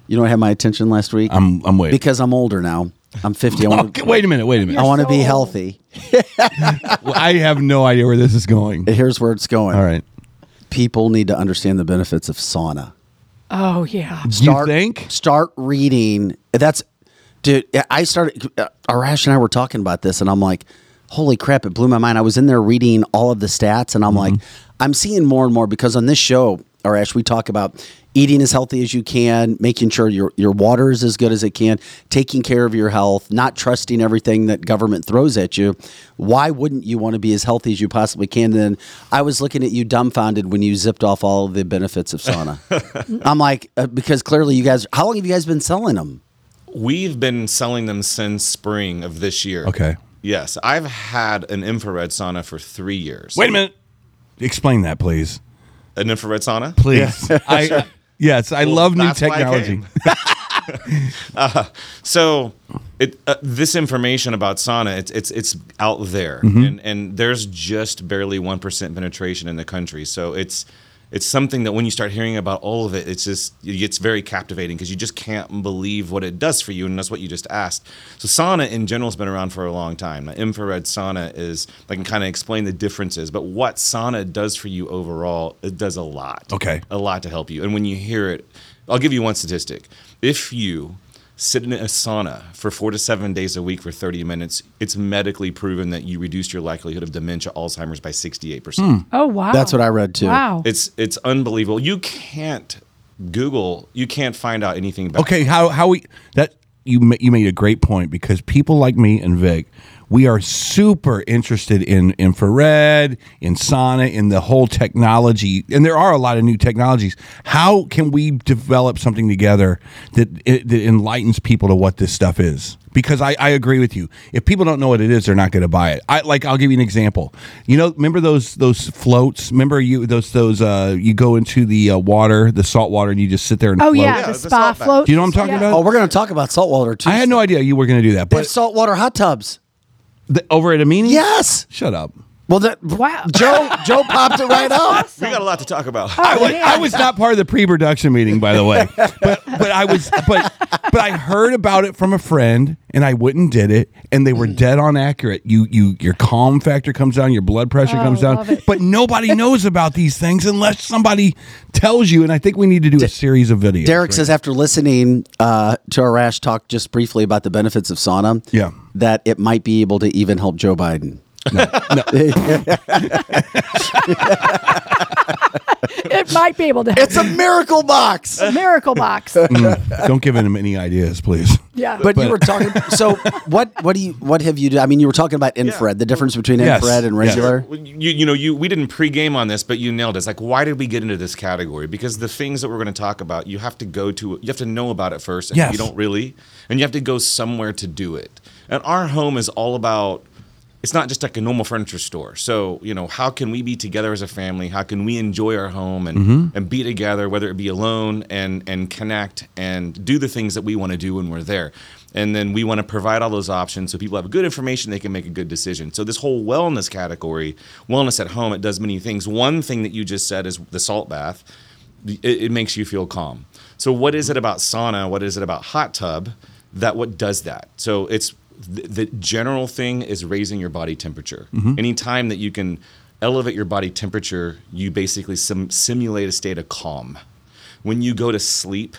You know what had my attention last week? I'm I'm waiting. because I'm older now. I'm 50. I want Okay, wait a minute. Wait a I minute. I want to so be old. healthy. Well, I have no idea where this is going. Here's where it's going. All right. People need to understand the benefits of sauna. Oh, yeah. you think? Start reading. That's, dude. I started. Uh, Arash and I were talking about this, and I'm like, holy crap! It blew my mind. I was in there reading all of the stats, and I'm like, I'm seeing more and more because on this show, Arash, we talk about eating as healthy as you can, making sure your your water is as good as it can, taking care of your health, not trusting everything that government throws at you. Why wouldn't you want to be as healthy as you possibly can? Then I was looking at you dumbfounded when you zipped off all of the benefits of sauna. I'm like, uh, because clearly you guys. How long have you guys been selling them? We've been selling them since spring of this year. Okay. Yes, I've had an infrared sauna for three years. Wait a minute. Explain that, please. An infrared sauna? Please. I yes, I Well, love new that's why I technology. Uh, so, it uh, this information about sauna, it's it's it's out there, Mm-hmm. and and there's just barely one percent penetration in the country. So it's it's something that when you start hearing about all of it, it's just it's very captivating because you just can't believe what it does for you, and that's what you just asked. So sauna in general has been around for a long time. Now, infrared sauna is I can kind of explain the differences, but what sauna does for you overall, it does a lot Okay. a lot to help you. And when you hear it, I'll give you one statistic. If you sit in a sauna for four to seven days a week for 30 minutes, it's medically proven that you reduce your likelihood of dementia, Alzheimer's by 68%. Hmm. Oh, wow. That's what I read, too. Wow. It's it's unbelievable. You can't Google, you can't find out anything about Okay, how how we that you you made a great point because people like me and Vic, we are super interested in infrared, in sauna, in the whole technology, and there are a lot of new technologies. How can we develop something together that that enlightens people to what this stuff is? Because I, I agree with you. If people don't know what it is, they're not going to buy it. I like. I'll give you an example. You know, remember those those floats? Remember you those those uh you go into the uh, water, the salt water, and you just sit there and oh, float? yeah. Yeah, the the spa salt float. Do you know what I'm talking about? Oh, we're going to talk about saltwater too. I had no idea you were going to do that. They have But saltwater hot tubs. The, over at Amini? Yes. Shut up. Well, that Wow. Joe Joe popped it right up. We got a lot to talk about. I was, man. I was not part of the pre-production meeting, by the way. But but I was but but I heard about it from a friend, and I went and did it, and they were dead on accurate. You you your calm factor comes down, your blood pressure Oh, comes down, it. but nobody knows about these things unless somebody tells you. And I think we need to do a series of videos. Derek right? says after listening uh, to Arash talk just briefly about the benefits of sauna, Yeah. that it might be able to even help Joe Biden. it might be able to It's a miracle box. A miracle box. Mm, don't give him any ideas, please. Yeah. But, you were talking. So what? What do you? What have you? do? I mean, you were talking about infrared. The difference between Yes, infrared and regular. Well, You, you know, you we didn't pregame on this, but you nailed it. It's like, why did we get into this category? Because the things that we're going to talk about, you have to go to, you have to know about it first, and Yes. you don't really, and you have to go somewhere to do it. And our home is all about. It's not just like a normal furniture store. So you know, how can we be together as a family? How can we enjoy our home and mm-hmm. and be together, whether it be alone and and connect and do the things that we want to do when we're there. And then we want to provide all those options so people have good information, they can make a good decision. So this whole wellness category, wellness at home, it does many things. One thing that you just said is the salt bath. It, it makes you feel calm. So what is it about sauna? What is it about hot tub that what does that? So it's the, the general thing is raising your body temperature. Mm-hmm. Anytime that you can elevate your body temperature, you basically sim- simulate a state of calm. When you go to sleep,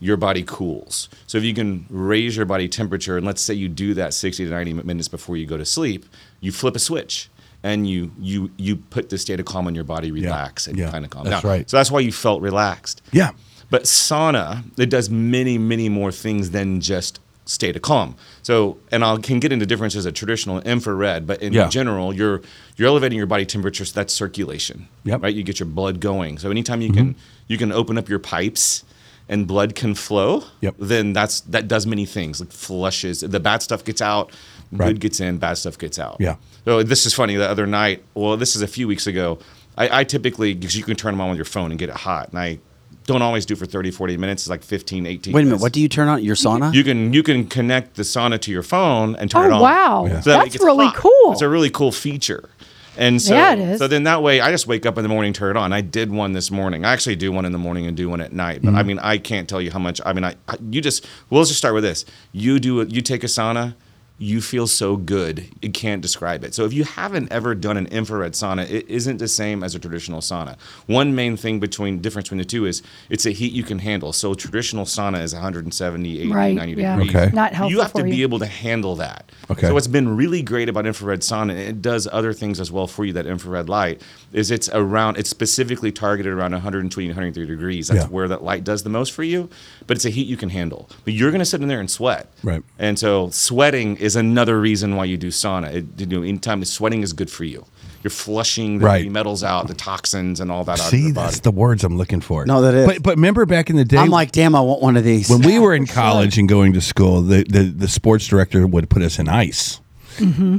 your body cools. So if you can raise your body temperature, and let's say you do that 60 to 90 minutes before you go to sleep, you flip a switch and you you you put the state of calm on your body, relax, and Yeah. kind of calm That's down. right. So that's why you felt relaxed. Yeah. But sauna, it does many, many more things than just state of calm. So, and I can get into differences of traditional infrared, but in Yeah. general, you're you're elevating your body temperature. So that's circulation, Yep. right? You get your blood going. So anytime you can mm-hmm. you can open up your pipes and blood can flow, Yep. then that's that does many things like flushes. The bad stuff gets out, Right. good gets in, bad stuff gets out. Yeah. So this is funny. The other night, well, this is a few weeks ago. I, I typically because you can turn them on with your phone and get it hot, and I don't always do for 30, 40 minutes. It's like 15, 18 Wait a minute. minutes. What do you turn on? Your sauna? You can you can connect the sauna to your phone and turn Oh, it on. wow. Yeah. So that That's really hot. cool. It's a really cool feature. And so, Yeah, it is. so then that way, I just wake up in the morning, turn it on. I did one this morning. I actually do one in the morning and do one at night. But I Mm-hmm. mean, I can't tell you how much. I mean, I, I you just. Well, let's just start with this. You do it. You take a sauna. You feel so good. You can't describe it. So if you haven't ever done an infrared sauna, it isn't the same as a traditional sauna. One main thing between difference between the two is it's a heat you can handle. So traditional sauna is 170, 80, Right, 90 yeah. degrees. Okay. Not helpful You have to for be you. able to handle that. Okay. So what's been really great about infrared sauna, and it does other things as well for you. That infrared light is it's around. It's specifically targeted around 120 130 degrees. That's Yeah. where that light does the most for you. But it's a heat you can handle. But you're going to sit in there and sweat. Right. And so sweating is another reason why you do sauna. It, you know, anytime sweating is good for you. You're flushing the Right. metals out, the toxins, and all that out of See, your body. that's the words I'm looking for. No, that is. But but remember back in the day, I'm like, damn, I want one of these. when we were in college and going to school, the, the, the sports director would put us in ice. Mm-hmm.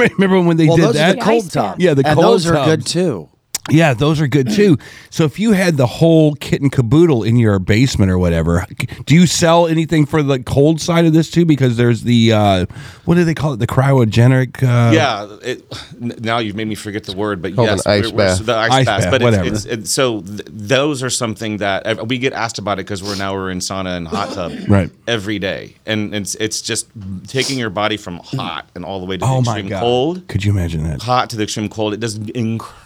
remember when they well, did those that? are the cold Ice tubs. bath. Yeah, the and cold those are good too. Yeah, those are good too. So if you had the whole kit and caboodle in your basement or whatever, do you sell anything for the cold side of this too? Because there's the uh, what do they call it? The cryogenic. Uh, yeah, it, now you've made me forget the word, but yes, an ice we're- we're- bath. the ice, Ice bath. bath, But whatever. it's, it's, it's so th- those are something that uh, we get asked about it because we're now we're in sauna and hot tub Right. every day, and it's it's just taking your body from hot and all the way to Oh the my extreme god. cold, Could you imagine that? hot to the extreme cold. It does incredible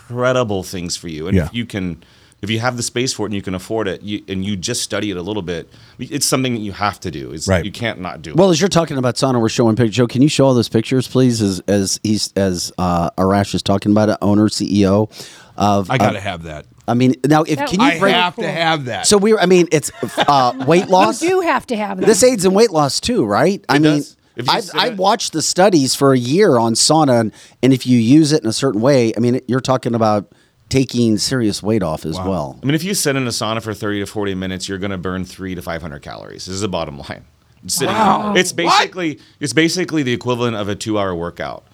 things for you, and Yeah. if you can. If you have the space for it and you can afford it, you, and you just study it a little bit, it's something that you have to do. It's, Right. You can't not do it. Well, as you're talking about sauna, we're showing pictures. Joe, can you show all those pictures, please? As as he's as uh, Arash is talking about it, owner CEO of. I gotta uh, have that. I mean, now if That can you would I bring? have to have that. So we, I mean, it's uh, weight loss. You do have to have that. This aids in weight loss too, right? I mean, does. If you I sit I it- watched the studies for a year on sauna, and, and if you use it in a certain way, I mean, you're talking about taking serious weight off as well. I mean, if you sit in a sauna for 30 to 40 minutes, you're going to burn three to 500 calories. This is the bottom line. Sitting, It's basically it's basically the equivalent of a two hour workout.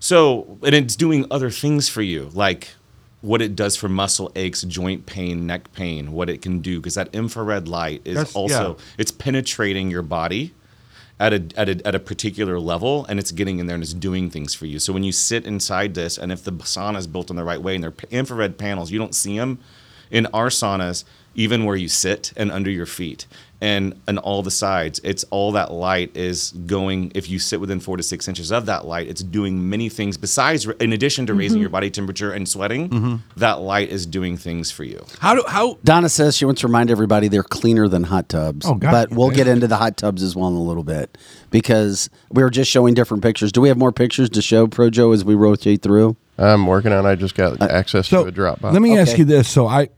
So, and it's doing other things for you, like what it does for muscle aches, joint pain, neck pain, what it can do, because that infrared light is That's- also yeah. it's penetrating your body at a, at a at a particular level, and it's getting in there and it's doing things for you. So when you sit inside this, and if the sauna is built in the right way, and they're infrared panels, you don't see them in our saunas, even where you sit and under your feet. And and all the sides, it's all that light is going. If you sit within four to six inches of that light, it's doing many things. Besides, in addition to raising mm-hmm. your body temperature and sweating, mm-hmm. that light is doing things for you. how do how Donna says she wants to remind everybody they're cleaner than hot tubs. Oh, God, but we'll yeah. get into the hot tubs as well in a little bit because we were just showing different pictures. Do we have more pictures to show, Projo, as we rotate through? I'm working on. I just got uh, access so to a Dropbox. let me ask you this. So I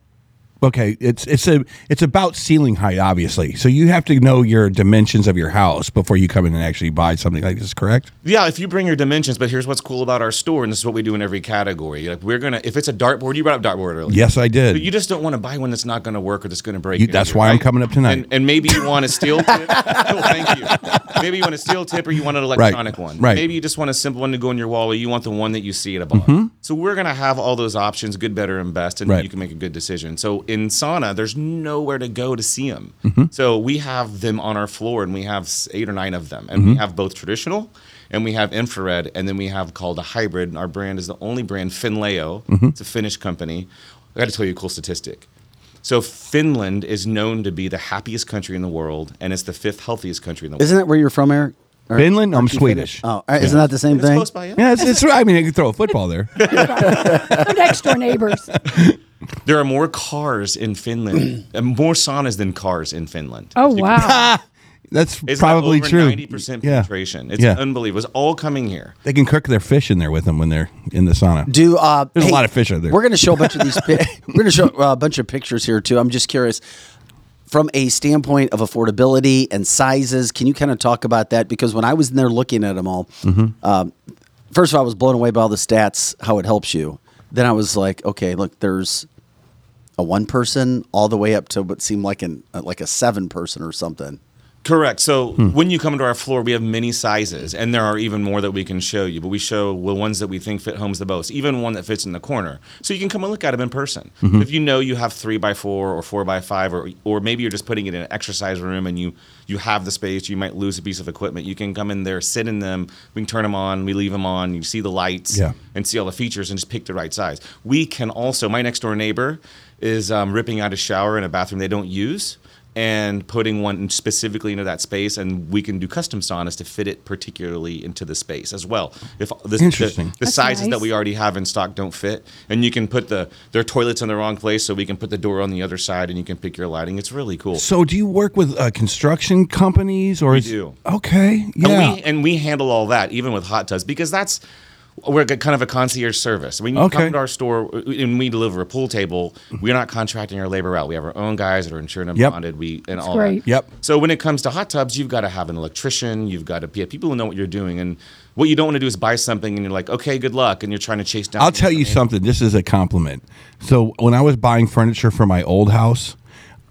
okay, it's it's a it's about ceiling height, obviously. So you have to know your dimensions of your house before you come in and actually buy something like this, correct? Yeah, if you bring your dimensions, but here's what's cool about our store, and this is what we do in every category. Like we're gonna, if it's a dartboard, you brought up dartboard earlier. Yes, I did. But you just don't want to buy one that's not going to work or that's going to break. You- that's why I'm coming up tonight. And, and maybe you want a steel tip. oh, thank you. Maybe you want a steel tip or you want an electronic one. right. Maybe you just want a simple one to go in your wall or you want the one that you see at a bar. So we're going to have all those options, good, better, and best, and Mm-hmm. Right. you can make a good decision. So in sauna, there's nowhere to go to see them. Mm-hmm. So we have them on our floor and we have eight or nine of them. And we Mm-hmm. have both traditional and we have infrared and then we have called a hybrid. And Our brand is the only brand, Finnleo. Mm-hmm. It's a Finnish company. I got to tell you a cool statistic. So Finland is known to be the happiest country in the world, and it's the fifth healthiest country in the world. Isn't that where you're from, Eric? Or- Finland? I'm Swedish. Finnish? Oh, isn't that the same It's thing? close by, yeah. Yeah, it's, it's I mean, you can throw a football there. They're next door neighbors. There are more cars in Finland, more saunas than cars in Finland. Oh wow. That's It's probably over true. Ninety percent Yeah. penetration. It's Yeah. unbelievable. It's all coming here. They can cook their fish in there with them when they're in the sauna. Do uh, There's a lot of fish out there. We're going to show a bunch of these. Pi- we're going to show uh, a bunch of pictures here too. I'm just curious. from a standpoint of affordability and sizes, can you kind of talk about that? Because when I was in there looking at them all, Mm-hmm. um, first of all, I was blown away by all the stats, how it helps you. Then I was like, okay, look, there's a one person all the way up to what seemed like an uh, like a seven person or something. Correct. So Hmm. when you come to our floor, we have many sizes, and there are even more that we can show you. But we show the ones that we think fit homes the most, even one that fits in the corner. So you can come and look at them in person. Mm-hmm. If you know you have three by four or four by five, or or maybe you're just putting it in an exercise room and you you have the space, you might lose a piece of equipment. You can come in there, sit in them. We can turn them on. We leave them on. You see the lights Yeah. and see all the features and just pick the right size. We can also. My next door neighbor is um, ripping out a shower in a bathroom they don't use and putting one specifically into that space, and we can do custom saunas to fit it particularly into the space as well. If the, Interesting. the, the That's sizes that we already have in stock don't fit, and you can put the their toilets in the wrong place, so we can put the door on the other side, and you can pick your lighting. It's really cool. So, do you work with uh, construction companies, or We is, do. Okay, yeah. And we, and we handle all that, even with hot tubs, because that's we're kind of a concierge service. When you Okay. come to our store uh, and we deliver a pool table, we're not contracting our labor out. We have our own guys that are insured and Yep. bonded. We and That's all great. that. Yep. So when it comes to hot tubs, you've got to have an electrician. You've got to be people who know what you're doing. And what you don't want to do is buy something and you're like, okay, good luck, and you're trying to chase down. I'll tell you something. This is a compliment. So when I was buying furniture for my old house,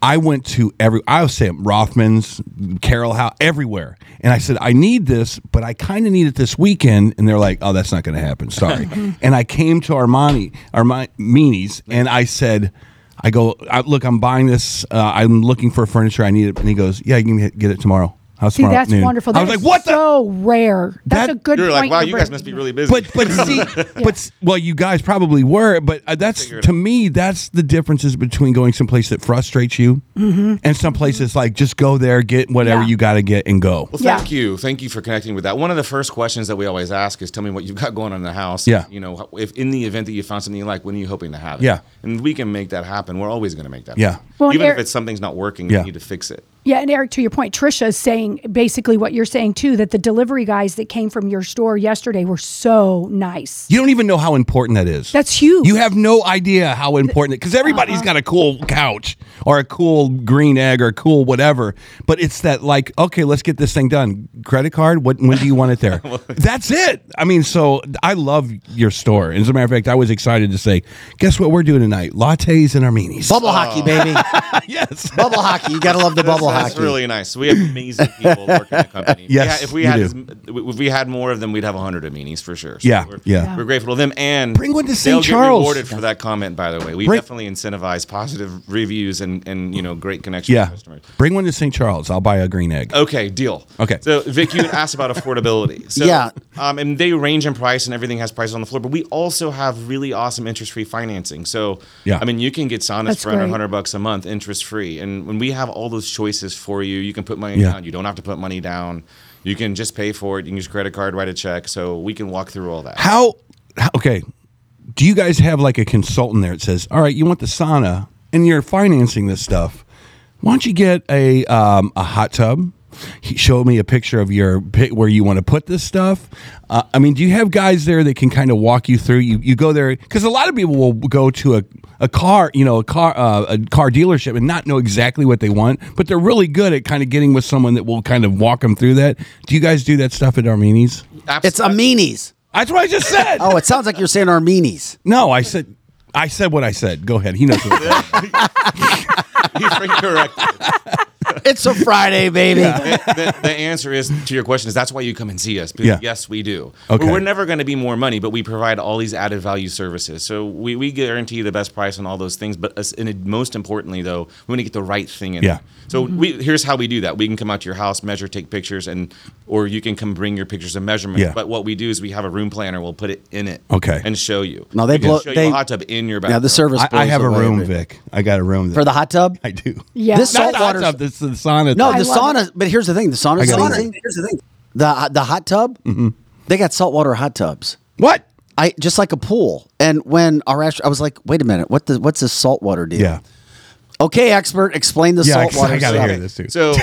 I went to every. I was saying Rothman's, Carol House, everywhere, and I said I need this, but I kind of need it this weekend. And they're like, "Oh, that's not going to happen. Sorry." and I came to Armani, Armani's, and I said. I go, I, look, I'm buying this. Uh, I'm looking for furniture. I need it. And he goes, Yeah, you can get it tomorrow. How's See, tomorrow? that's noon?" wonderful. I was That's like, What the? so rare. That's That- a good You're point. like, wow, you're guys must be really busy. But but see, but well, you guys probably were, but uh, that's to me that's the differences between going someplace that frustrates you and some places like just go there, get whatever Yeah. you got to get, and go. Well, Yeah. thank you. Thank you for connecting with that. One of the first questions that we always ask is, "Tell me what you've got going on in the house." Yeah. You know, if in the event that you found something you like, when are you hoping to have it? Yeah. And we can make that happen. We're always going to make that. Yeah. happen. Well, and Even if it's something's not working, Yeah. you need to fix it. Yeah, and Eric, to your point, Trisha is saying basically what you're saying too that the delivery guys that came from your store yesterday were so nice. You don't even know how important that is. That's huge. You have no idea how important it because everybody's Uh-huh. got a cool couch or a cool green egg or a cool whatever, but it's that like okay, let's get this thing done. Credit card. What when do you want it there? That's it. I mean, so I love your store. As a matter of fact, I was excited to say, guess what we're doing tonight? Lattes and Arminis. Bubble hockey, baby. yes. bubble hockey. You got to love the bubble That's hockey. really nice. We have amazing people working in the company. Yes, If we you had, if we, had as, if we had more of them, we'd have hundred Aminis for sure. So Yeah, we're, yeah. We're grateful to them, and Bring one to St. they'll Charles. Get rewarded for that comment, by the way. We Bring- definitely incentivize positive reviews and and you know great connection Yeah. with customers. Bring one to St. Charles. I'll buy a green egg. Okay, deal. Okay. So Vic, you asked about affordability. So, Yeah. Um, and they range in price, and everything has prices on the floor. But we also have really awesome interest-free financing. So, Yeah. I mean, you can get saunas That's for under great. 100 bucks a month, interest-free. And when we have all those choices for you, you can put money Yeah. down. You don't have to put money down. You can just pay for it. You can use credit card, write a check. So we can walk through all that. How, how okay do you guys have like a consultant there that says all right you want the sauna and you're financing this stuff why don't you get a um, a hot tub he showed me a picture of your where you want to put this stuff uh, i mean do you have guys there that can kind of walk you through you, you go there because a lot of people will go to a, a car you know a car uh, a car dealership and not know exactly what they want but they're really good at kind of getting with someone that will kind of walk them through that do you guys do that stuff at armeni's It's Aminis. that's what i just said Oh, it sounds like you're saying Arminis. no, I said I said what I said. Go ahead. He knows what You're correct. It's a Friday, baby. the, the answer is to your question is that's why you come and see us. Because Yeah. Yes, we do. Okay. We're, we're never going to be more money, but we provide all these added value services. So we, we guarantee the best price on all those things. But as, and most importantly, though, we want to get the right thing in. Yeah. there. So we, here's how we do that. We can come out to your house, measure, take pictures, and or you can come bring your pictures and measurements. Yeah. But what we do is we have a room planner. We'll put it in it. Okay. And show you. No, they We blow- show they- you a hot tub in your bathroom. Now the service. I, I have a room, Vic. I got a room for the hot tub. I do. Yeah. This Not salt the hot water's- tub. This is the sauna. No, the love sauna. But here's the thing: the sauna. I got it. here's the thing: the the hot tub. Mm-hmm. They got saltwater hot tubs. what? I just like a pool. And when our astro- I was like, wait a minute, what the what's this saltwater deal? Yeah. Okay, expert, explain the Yeah, saltwater. I gotta stuff. hear this too. So,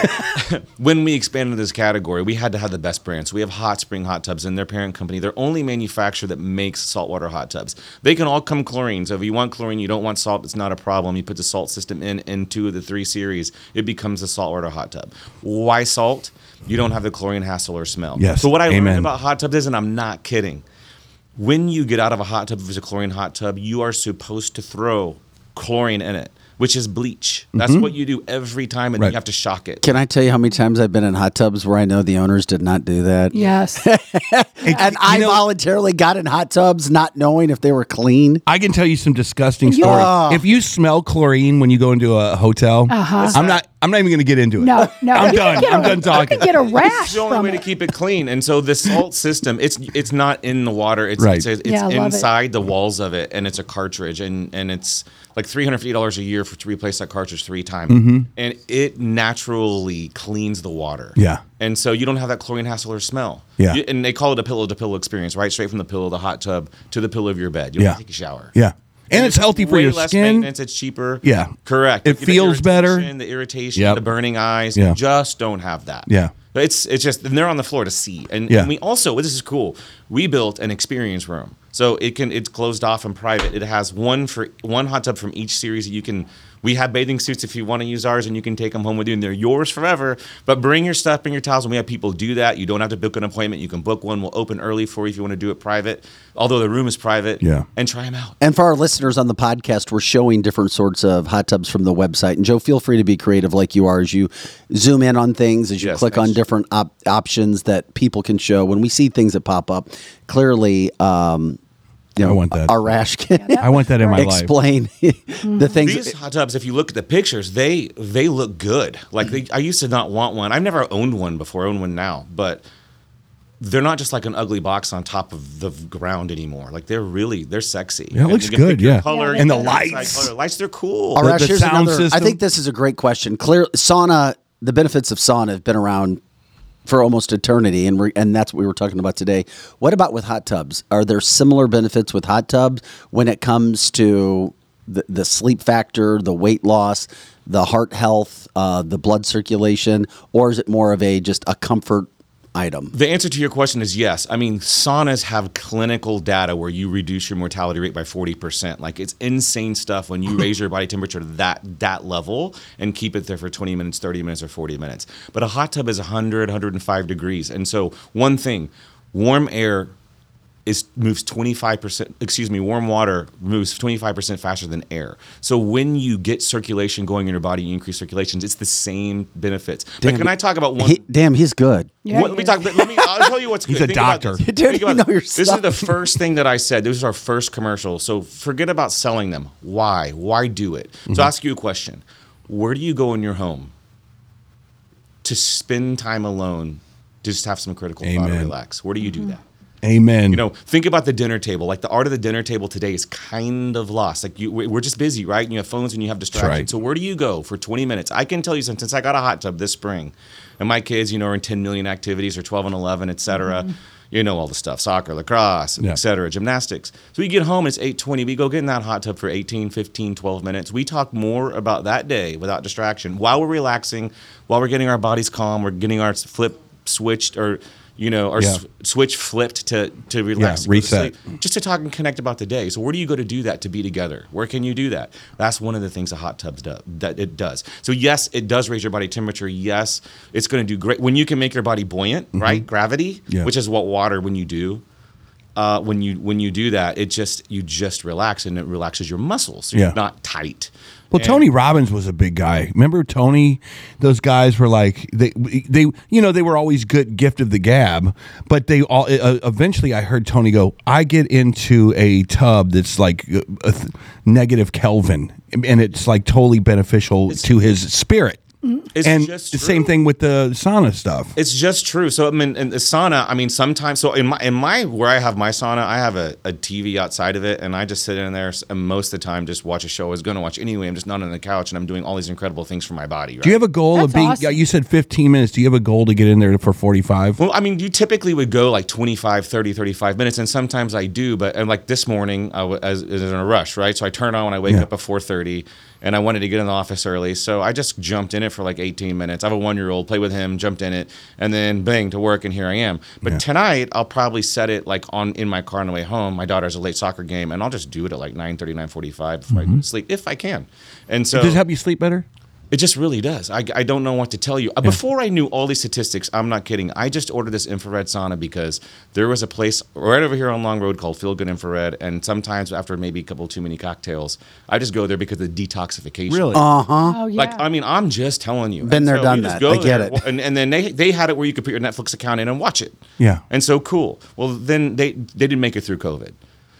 when we expanded this category, we had to have the best brands. We have Hot Spring Hot Tubs and their parent company. They're only manufacturer that makes saltwater hot tubs. They can all come chlorine. So if you want chlorine, you don't want salt, it's not a problem. You put the salt system in in two of the three series, it becomes a saltwater hot tub. Why salt? You don't have the chlorine hassle or smell. Yes, So what I amen. learned about hot tubs is, and I'm not kidding, when you get out of a hot tub, if it's a chlorine hot tub, you are supposed to throw chlorine in it, which is bleach. That's what you do every time, and Right. you have to shock it. Can I tell you how many times I've been in hot tubs where I know the owners did not do that? Yes. And I know- voluntarily got in hot tubs not knowing if they were clean. I can tell you some disgusting You- stories. Oh. If you smell chlorine when you go into a hotel, Uh-huh. I'm not. I'm not even going to get into it. No, no. I'm done. could I'm a- done talking. You could get a It's rash the only from way to keep it clean. And so the salt system, it's it's not in the water. It's Right. it's, it's Yeah, I love it. inside the walls of it, and it's a cartridge, and and it's like three hundred fifty dollars a year for to replace that cartridge three times, and it naturally cleans the water. Mm-hmm. Yeah. And so you don't have that chlorine hassle or smell. Yeah. You- and they call it a pillow to pillow experience, right? Straight from the pillow, the hot tub to the pillow of your bed. You don't Yeah. have to take a shower. Yeah, and it's healthy for your less skin. maintenance. It's cheaper. Yeah. correct. It The feels better. The irritation, Yep. the burning eyes. Yeah. You just don't have that. Yeah. It's it's just and they're on the floor to see. And, Yeah. and we also this is cool. We built an experience room. So it can it's closed off and private. It has one for one hot tub from each series that you can we have bathing suits if you want to use ours and you can take them home with you and they're yours forever. But bring your stuff, bring your towels and we have people do that. You don't have to book an appointment. You can book one. We'll open early for you if you want to do it private. Although the room is private. Yeah. And try them out. And for our listeners on the podcast, we're showing different sorts of hot tubs from the website. And Joe, feel free to be creative like you are as you zoom in on things, as you Yes, click on different op- options that people can show. When we see things that pop up, clearly, um, you know, I want that. Arash can I want that in my life. explain the things. These hot tubs, if you look at the pictures, they they look good. Like they, I used to not want one. I've never owned one before. I own one now, but they're not just like an ugly box on top of the ground anymore. Like they're really they're sexy. Yeah, it looks you can pick good, yeah. Color, Yeah, And the lights. Color. lights, they're cool. Arash, the here's sound another. I think this is a great question. Clear sauna. The benefits of sauna have been around for almost eternity, and we and that's what we were talking about today. What about with hot tubs? Are there similar benefits with hot tubs when it comes to the, the sleep factor, the weight loss, the heart health, uh, the blood circulation, or is it more of a just a comfort item? The answer to your question is yes. I mean, saunas have clinical data where you reduce your mortality rate by 40%. Like it's insane stuff when you raise your body temperature to that that level and keep it there for 20 minutes, 30 minutes or 40 minutes. But a hot tub is 100, 105 degrees. And so one thing, warm air is moves 25% excuse me warm water moves 25% faster than air so when you get circulation going in your body you increase circulations it's the same benefits but can i talk about one He, damn, he's good. Yeah, what, let me he talk. Let me. I'll tell you what's. He's good. a Think doctor. this. Dude, Think you know your this. This is the first thing that I said. This is our first commercial. So forget about selling them. Why? Why do it? Mm-hmm. So I'll ask you a question. Where do you go in your home to spend time alone? To just have some critical thought and relax. Where do you do that? Amen. You know, think about the dinner table. Like the art of the dinner table today is kind of lost. Like you, we- we're just busy, right? And you have phones and you have distractions. right. So where do you go for 20 minutes? I can tell you since, since I got a hot tub this spring, and my kids, you know, are in 10 million activities or 12 and 11, et cetera. Mm-hmm. You know all the stuff: soccer, lacrosse, Yeah. et cetera, gymnastics. So we get home, it's 8:20. We go get in that hot tub for 18, 15, 12 minutes. We talk more about that day without distraction while we're relaxing, while we're getting our bodies calm. We're getting our flip switched or you know, our Yeah. s- switch flipped to to relax, to go to reset. sleep, just to talk and connect about the day. So where do you go to do that to be together? Where can you do that? That's one of the things a hot tub do, that it does. So yes, it does raise your body temperature. Yes, it's going to do great when you can make your body buoyant, right? Gravity, Mm-hmm. Yeah. which is what water when you do. Uh, when you when you do that, it just you just relax and it relaxes your muscles. So Yeah. You're not tight. Well, And- Tony Robbins was a big guy. Remember Tony? Those guys were like they they you know they were always good gift of the gab, but they all uh, eventually I heard Tony go, "I get into a tub that's like a th- negative Kelvin and it's like totally beneficial to his spirit." Mm. It's and just the true. same thing with the sauna stuff. It's just true. So I mean, in the sauna, I mean, sometimes. So in my in my where I have my sauna, I have a, a TV outside of it, and I just sit in there and most of the time just watch a show I was going to watch anyway. I'm just not on the couch, and I'm doing all these incredible things for my body. Right? Do you have a goal That's of being? awesome. yeah, You said 15 minutes. Do you have a goal to get in there for 45? Well, I mean, you typically would go like 25, 30, 35 minutes, and sometimes I do. But and like this morning, I was, I was in a rush, right? So I turned on when I wake Yeah. up at 4.30, and I wanted to get in the office early. So I just jumped in it for like 18 minutes. I have a one-year-old, played with him, jumped in it, and then bang, to work, and here I am. But tonight, I'll probably set it like on in my car on the way home. My daughter has a late soccer game, and I'll just do it at like 9.30, 9.45 before I Mm-hmm. go to sleep, if I can. And so... Does it help you sleep better? It just really does. I, I don't know what to tell you. Uh, Before I knew all these statistics, I'm not kidding. I just ordered this infrared sauna because there was a place right over here on Long Road called Feel Good Infrared, and sometimes after maybe a couple too many cocktails, I just go there because of the detoxification. Really? Oh yeah. Like I mean, I'm just telling you. Been And there, so done that. go I get there, it. And, and then they they had it where you could put your Netflix account in and watch it. Yeah. And so cool. Well, then they they didn't make it through COVID.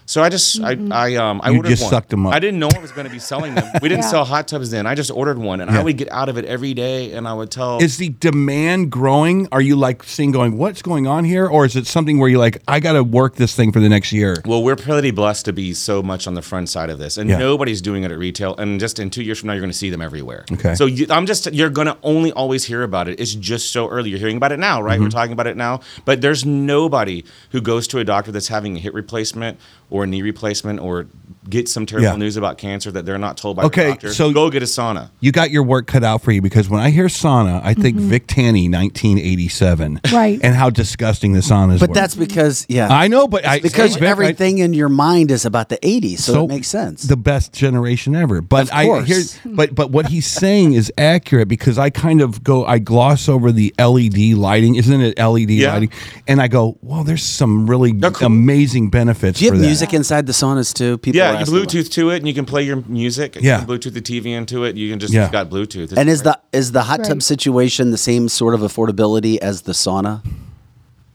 So I just I I um I You ordered just one. sucked 'em up. I didn't know I was going to be selling them. We didn't Yeah. sell hot tubs then. I just ordered one, and Yeah. I would get out of it every day, and I would tell. Is the demand growing? Are you like seeing going, what's going on here? Or is it something where you're like, I got to work this thing for the next year? well, we're pretty blessed to be so much on the front side of this, and Yeah. nobody's doing it at retail. And just in two years from now, you're going to see them everywhere. Okay. So you, I'm just you're going to only always hear about it. It's just so early. You're hearing about it now, Mm-hmm. right? We're talking about it now, but there's nobody who goes to a doctor that's having a hip replacement or a knee replacement or get some terrible Yeah. news about cancer that they're not told by Okay, the doctor. so- go get a sauna. You got your work cut out for you because when I hear sauna, I think mm-hmm. Vic Tanny, 1987. Right. And how disgusting the saunas But were. that's because yeah, I know, but I, because Vic, I- everything in your mind is about the '80s, so, it makes sense. The best generation ever. But Of I course. hear but but what he's saying is accurate because I kind of go I gloss over the LED lighting, isn't it LED Yeah. lighting? And I go, well, there's some really cool. amazing benefits Do you for have that. music inside the saunas too? People are Yeah, you asking Bluetooth to it, and you can play your music. Yeah. you can Bluetooth the TV into it. You can just Yeah. you've got Bluetooth. It's And is great. the is the hot tub Right. situation the same sort of affordability as the sauna?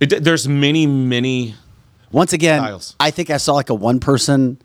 It, there's many many Once again, Styles. I think I saw like a one person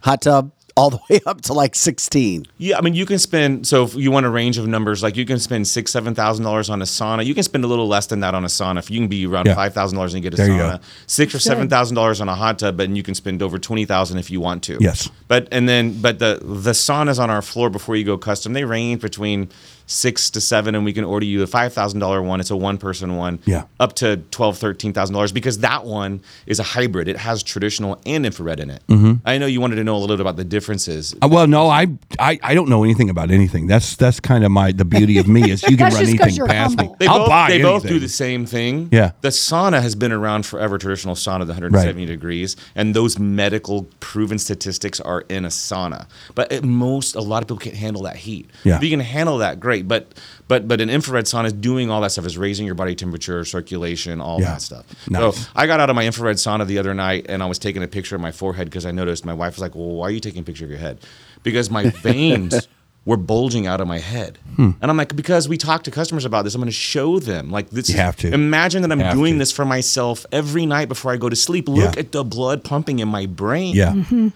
hot tub all the way up to like 16. Yeah, I mean, you can spend. So if you want a range of numbers, like you can spend six, seven thousand dollars on a sauna. You can spend a little less than that on a sauna. If you can be around Yeah. five thousand dollars and get a There sauna, six or seven thousand dollars on a hot tub, and you can spend over twenty thousand if you want to. Yes. But and then, but the the saunas on our floor before you go custom, they range between six to seven, and we can order you a five thousand dollar one. It's a one person one. Yeah. Up to twelve, thirteen thousand dollars because that one is a hybrid. It has traditional and infrared in it. Mm-hmm. I know you wanted to know a little bit about the differences. Uh, well, no, I, I I don't know anything about anything. That's that's kind of my the beauty of me is you can run just 'cause anything past humble. me. They I'll both, buy they both do the same thing. Yeah. The sauna has been around forever, traditional sauna, the 170 degrees, and those medical proven statistics are in a sauna. But at most, a lot of people can't handle that heat. Yeah. If you can handle that, great. But but but an infrared sauna is doing all that stuff, is raising your body temperature, circulation, all Yeah. that stuff. Nice. So I got out of my infrared sauna the other night and I was taking a picture of my forehead because I noticed my wife was like, Well, why are you taking a picture of your head? Because my veins were bulging out of my head. Hmm. And I'm like, because we talk to customers about this, I'm going to show them. Like, this You have to. Imagine that I'm Have doing to. this for myself every night before I go to sleep. Look Yeah. at the blood pumping in my brain. Yeah.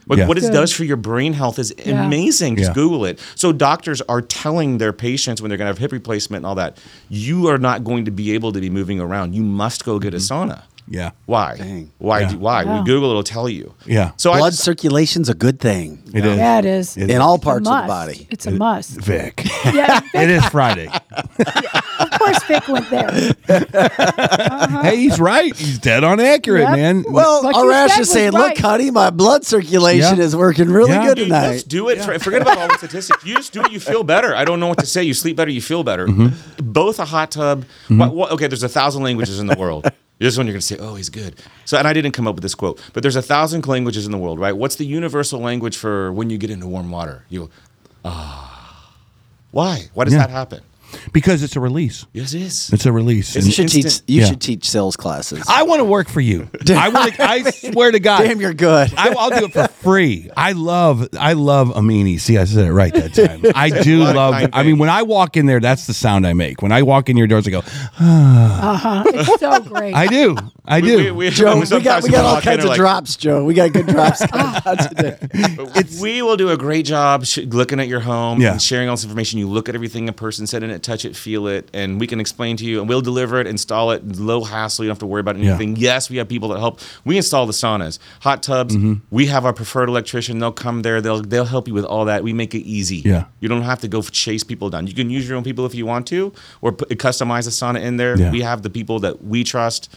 Like Yeah. what it Good. does for your brain health is Yeah. amazing. Just Yeah. Google it. So doctors are telling their patients when they're going to have hip replacement and all that, you are not going to be able to be moving around. You must go get a sauna. Yeah. Why? Dang. Why? Yeah. do- why? Yeah. We Google it'll tell you. Yeah. So Blood I just, circulation's a good thing It is. Yeah, it is. It in all parts of the body. It's a must. Vic. Yeah, it is Friday. of course Vic went there. hey, he's right. He's dead on accurate, Yep. man. Well, What you Arash is was saying, right. "Look, honey, my blood circulation Yeah. is working really Yeah. good Dude, tonight." just do it. For- Forget about all the statistics. You just do it. You feel better. I don't know what to say. You sleep better. You feel better. Mm-hmm. Both a hot tub. What, what, okay, there's a thousand languages in the world. This one you're going to say, oh, he's good. So, and I didn't come up with this quote, but there's a thousand languages in the world, right? What's the universal language for when you get into warm water? You, ah. Why? Why does Yeah. that happen? Because it's a release. Yes, it is. It's a release. You should teach. You Yeah. should teach sales classes. I want to work for you. I want. To, I swear to God. Damn, you're good. I, I'll do it for free. I love, I love Amini. See, I said it right that time. I do love. kind I mean, when I walk in there, that's the sound I make. When I walk in your doors, I go, Uh-huh. It's so great. I do, I do. We, we, Joe, we got we got all kinds of like, drops, Joe. We got good drops coming today. we will do a great job sh- looking at your home Yeah. and sharing all this information. You look at everything a person said, and it touch it, feel it, and we can explain to you, and we'll deliver it, install it, low hassle. You don't have to worry about anything. Yes, we have people that help. We install the saunas, hot tubs. Mm-hmm. We have our preferred electrician. They'll come there. They'll they'll help you with all that. We make it easy. Yeah. You don't have to go chase people down. You can use your own people if you want to, or put, customize a sauna in there. Yeah. We have the people that we trust.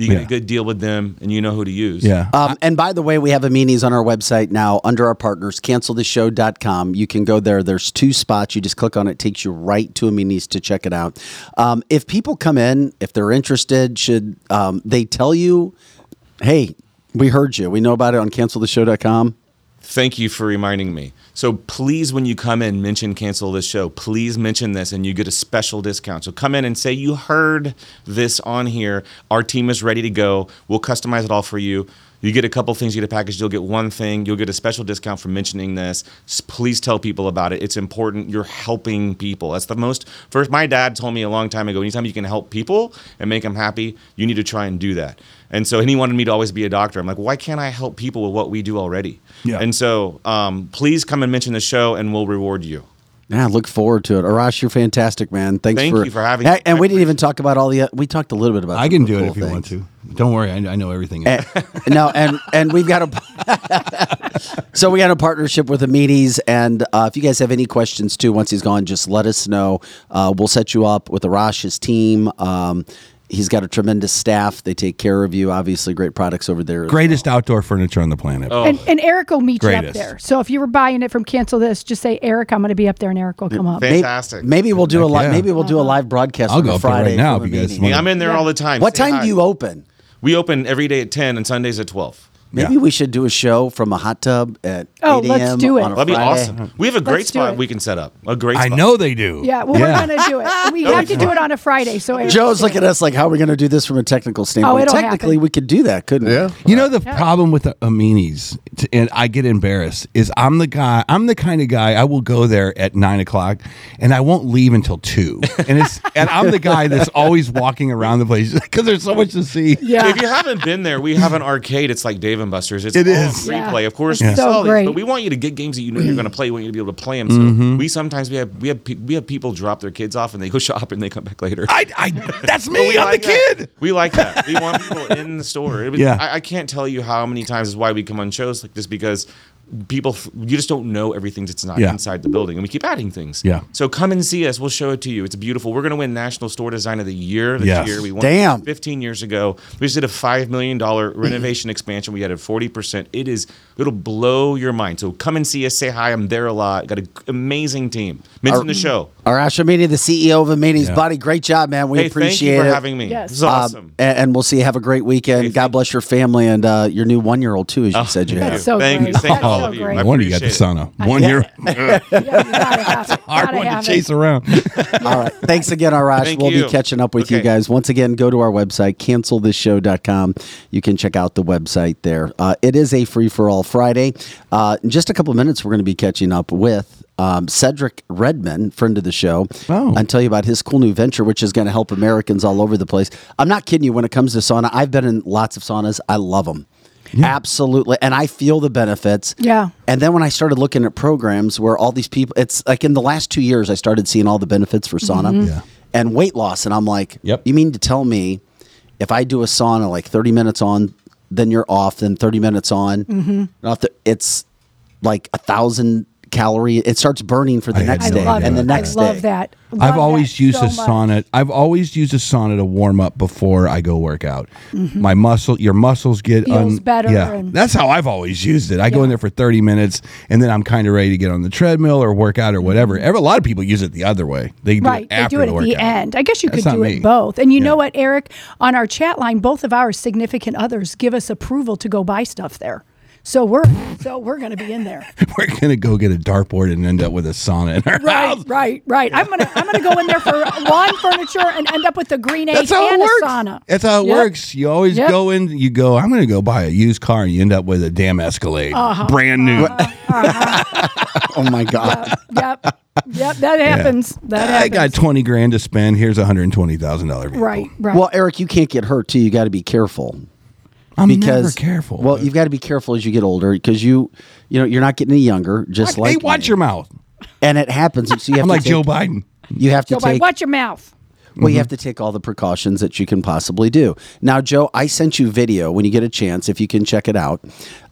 You get Yeah. a good deal with them, and you know who to use. Yeah. Um, and by the way, we have Amini's on our website now under our partners, canceltheshow.com. You can go there. There's two spots. You just click on it, takes you right to Amini's to check it out. Um, if people come in, if they're interested, should um, they tell you, hey, we heard you. We know about it on canceltheshow.com? Thank you for reminding me. So please, when you come in, mention cancel this show. Please mention this, and you get a special discount. So come in and say you heard this on here. Our team is ready to go. We'll customize it all for you. You get a couple things, you get a package, you'll get one thing, you'll get a special discount for mentioning this. Please tell people about it. It's important. You're helping people. That's the most. First, my dad told me a long time ago anytime you can help people and make them happy, you need to try and do that. And so, and he wanted me to always be a doctor. I'm like, why can't I help people with what we do already? Yeah. And so, um, please come and mention the show, and we'll reward you. Yeah, look forward to it. Arash, you're fantastic, man. Thanks Thank for, you for having me. And we didn't even talk about all the. We talked a little bit about. I can of the do it cool if you want to. Don't worry, I, I know everything. Eh, no, and and we've got a so we got a partnership with Amini's, and uh, if you guys have any questions too, once he's gone, just let us know. Uh, we'll set you up with Arash's team. Um, he's got a tremendous staff; they take care of you. Obviously, great products over there. as Greatest outdoor furniture on the planet. Oh. And, and Eric will meet you up there. So if you were buying it from Cancel This, just say, Eric, I'm going to be up there, and Eric will come up. Maybe, Fantastic. maybe we'll do a Heck li- yeah. maybe we'll do a uh-huh. live broadcast. I'll on go a up there right Friday now from if you guys Amini's. want. Yeah, I'm in there Yeah. all the time. What Say time hi. do you open? We open every day at 10 and Sundays at 12. Maybe Yeah. we should do a show from a hot tub at Oh, 8 let's do it. That'd be Friday. awesome. We have a great Let's spot we can set up. A great spot. I know they do. Yeah, well, we're going to do it. We have to do it on a Friday. So Joe's can- looking at us like, how are we going to do this from a technical standpoint? Oh, it'll Technically, happen. we could do that, couldn't Yeah. we? You know the problem with the Aminis, and I get embarrassed. Is I'm the guy. I'm the kind of guy. I will go there at nine o'clock, and I won't leave until two. And it's and I'm the guy that's always walking around the place because there's so much to see. Yeah. If you haven't been there, we have an arcade. It's like Dave and Buster's. It's It all is. free Yeah. Of course, It's we so sell these, great. but we want you to get games that you know you're going to play. We want you to be able to play them. So Mm-hmm. we sometimes we have we have pe- we have people drop their kids off and they go shop and they come back later. I, I that's me. we I'm like the that. kid. We like that. We want people in the store. Was- Yeah. I, I can't tell you how many times is why we come on shows like this because people you just don't know everything that's not Yeah. inside the building and we keep adding things Yeah. so come and see us we'll show it to you it's beautiful we're going to win national store design of the year this Yes. year we won Damn. 15 years ago we just did a $5 million renovation expansion we added 40% it is it'll blow your mind so come and see us say hi i'm there a lot got an amazing team mention the show Arash Amini, the CEO of Amini's Yeah. Buddy, great job, man. We hey appreciate thank you for it. having me Yes. this is Um, awesome and, and we'll see you. Have a great weekend. Hey, God bless your family and uh, your new one year old, too, as you Oh, said you thank had. So Thank great. you. Thank That's all so of you. great. I No wonder you got the sauna. One year Yeah, you gotta hard one to chase it. around. All right. Thanks again, Arash. Thank we'll you. be catching up with you guys. Once again, go to our website, cancelthisshow.com. You can check out the website there. Uh, it is a free for all Friday. Uh, in just a couple of minutes, we're going to be catching up with um, Cedric Redman, friend of the show, Oh. and tell you about his cool new venture, which is going to help Americans all over the place. I'm not kidding you when it comes to sauna. I've been in lots of saunas. I love them. Absolutely. And I feel the benefits. Yeah. And then when I started looking at programs where all these people, it's like in the last two years, I started seeing all the benefits for sauna Yeah. and weight loss. And I'm like, Yep. you mean to tell me if I do a sauna like 30 minutes on, then you're off, then 30 minutes on, Mm-hmm. off the- it's like a thousand calorie. It starts burning for the I next no day love and the next I love day. that. I've always that used so a much. sauna. I've always used a sauna to warm up before I go work out. My muscle, your muscles get Mm-hmm. Feels better Yeah, and- that's how I've always used it. I go in there for thirty minutes, and then I'm kind of ready to get on the treadmill or work out or whatever. Mm-hmm. Every, a lot of people use it the other way. They do Right, it they after do it the at the workout. end. I guess you That's could do me. it both. And you Yeah. know what, Eric? On our chat line, both of our significant others give us approval to go buy stuff there. So we're so we're going to be in there. We're gonna go get a dartboard and end up with a sauna in our Right, house. right, right. I'm gonna I'm gonna go in there for lawn furniture and end up with a green egg That's how it works. a sauna. That's how it Yep. works. You always Yep. go in. You go. I'm going to go buy a used car, and you end up with a damn Escalade, Uh-huh. brand new. Oh my God. Yep, yep. That happens. That happens. I got twenty grand to spend. Here's a hundred twenty thousand dollar right, right. well, Eric, you can't get hurt too. You got to be careful. I'm because never careful. Well, you've got to be careful as you get older because you, you know, you're not getting any younger. Just like hey, watch me. your mouth. and it happens. So you have I'm to like take- Joe Biden. You have to Joe Biden, take watch your mouth. well, you have to take all the precautions that you can possibly do. Now, Joe, I sent you video when you get a chance, if you can check it out,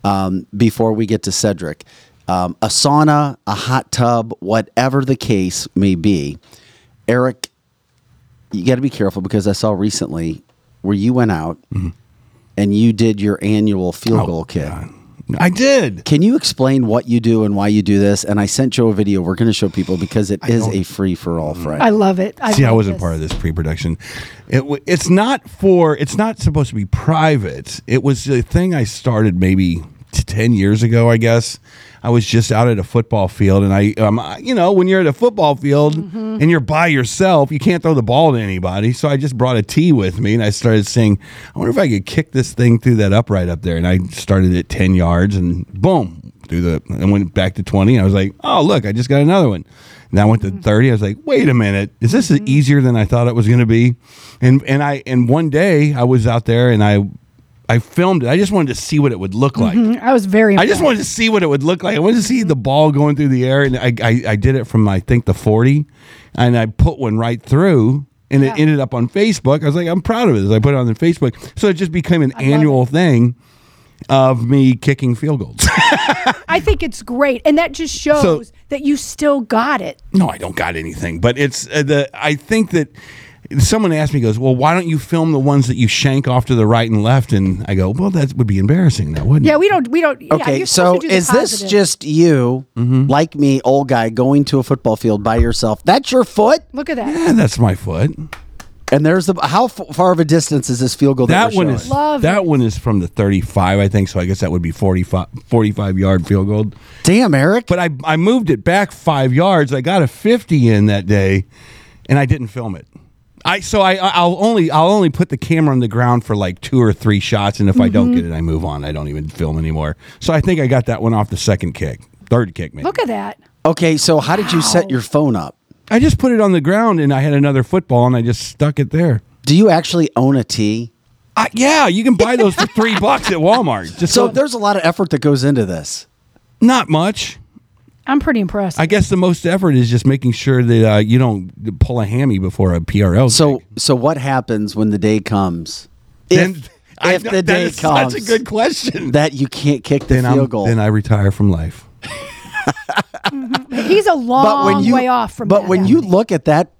um, before we get to Cedric. Um, a sauna, a hot tub, whatever the case may be. Eric, you got to be careful because I saw recently where you went out and you did your annual field oh, goal kick. God. I did. Can you explain what you do and why you do this? And I sent Joe a video. We're going to show people because it is a free for all, mm. Fred. I love it. I See, I wasn't this. part of this pre-production. It w- it's not for. It's not supposed to be private. It was a thing I started maybe t- ten years ago. I guess I was just out at a football field, and I, um, I- you know, when you're at a football field Mm-hmm. and you're by yourself, you can't throw the ball to anybody. So I just brought a tee with me, and I started saying, "I wonder if I could kick this thing through that upright up there." And I started at ten yards, and boom, through the. and went back to twenty. And I was like, "Oh, look, I just got another one." And I went to 30. I was like, wait a minute, is this easier than I thought it was going to be? And and I and one day I was out there and I I filmed it. I just wanted to see what it would look like. I was very. I just wanted to see what it would look like. I wanted to see the ball going through the air, and I, I, I did it from I think the forty, and I put one right through, and Yeah. it ended up on Facebook. I was like, I'm proud of it. I put it on the Facebook, so it just became an love annual thing of me kicking field goals. I think it's great, and that just shows that you still got it. No, I don't got anything. But it's uh, the. I think that someone asked me, goes, "Well, why don't you film the ones that you shank off to the right and left?" And I go, "Well, that would be embarrassing, now, wouldn't it? Yeah, we don't. We don't. Okay, you're so do is this positive. just you, mm-hmm. like me, old guy, going to a football field by yourself? That's your foot, Look at that. Yeah, that's my foot. and there's the how f- far of a distance is this field goal? That, That we're one showing? is Love that it. one is from the 35, I think. So I guess that would be 45, 45 yard field goal. Damn, Eric. But I I moved it back five yards. I got a 50 in that day, and I didn't film it. I so I I'll only I'll only put the camera on the ground for like two or three shots, and if I Mm-hmm. don't get it, I move on. I don't even film anymore. So I think I got that one off the second kick, third kick maybe. Look at that. okay, so how did you set your phone up? I just put it on the ground, and I had another football, and I just stuck it there. Do you actually own a tee? I, yeah, you can buy those for three bucks at Walmart. Just So so there's a lot of effort that goes into this. not much. I'm pretty impressed. I guess the most effort is just making sure that uh, you don't pull a hammy before a PRL. So gig. so what happens when the day comes? then If, I if know- the day comes that's a good question. that you can't kick the then field I'm, goal. then I retire from life. He's a long but when you way off from. but that when you happening. look at that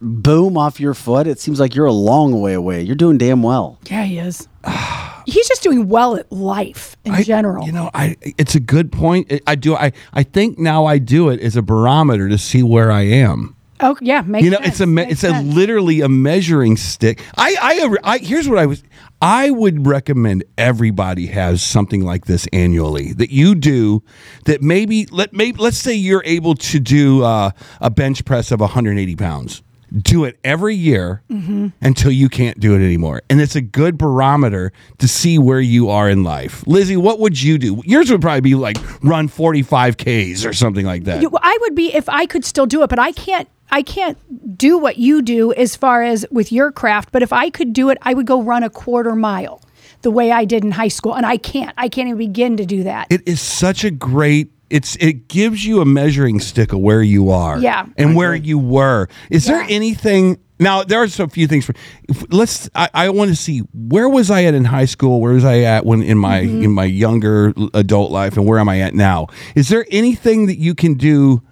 boom off your foot, it seems like you're a long way away. You're doing damn well. yeah, he is. He's just doing well at life in I- general. you know, I it's a good point. I- do. I I think now I do it as a barometer to see where I am. oh yeah, makes you know, sense. it's a me- it's sense. a literally a measuring stick. I, I I here's what I was. I would recommend everybody has something like this annually that you do. That maybe let maybe let's say you're able to do uh, a bench press of 180 pounds. Do it every year Mm-hmm. until you can't do it anymore, and it's a good barometer to see where you are in life. Lizzie, what would you do? Yours would probably be like run 45 ks or something like that. I would be if I could still do it, but I can't. I can't do what you do as far as with your craft. But if I could do it, I would go run a quarter mile, the way I did in high school, and I can't. I can't even begin to do that. it is such a great it's it gives you a measuring stick of where you are Yeah. and where you were. Is there anything now there are so few things for if, let's i, I want to see where was i at in high school? Where was i at when in my Mm-hmm. in my younger adult life? And where am i at now? Is there anything that you can do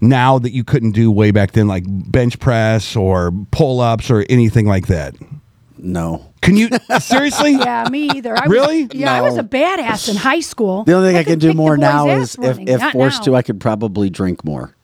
now that you couldn't do way back then like bench press or pull-ups or anything like that No. can you seriously yeah, me either. I Really? Was, yeah, I was a badass in high school. The only thing I, could can do more now is if, if Not forced now. to, I could probably drink more.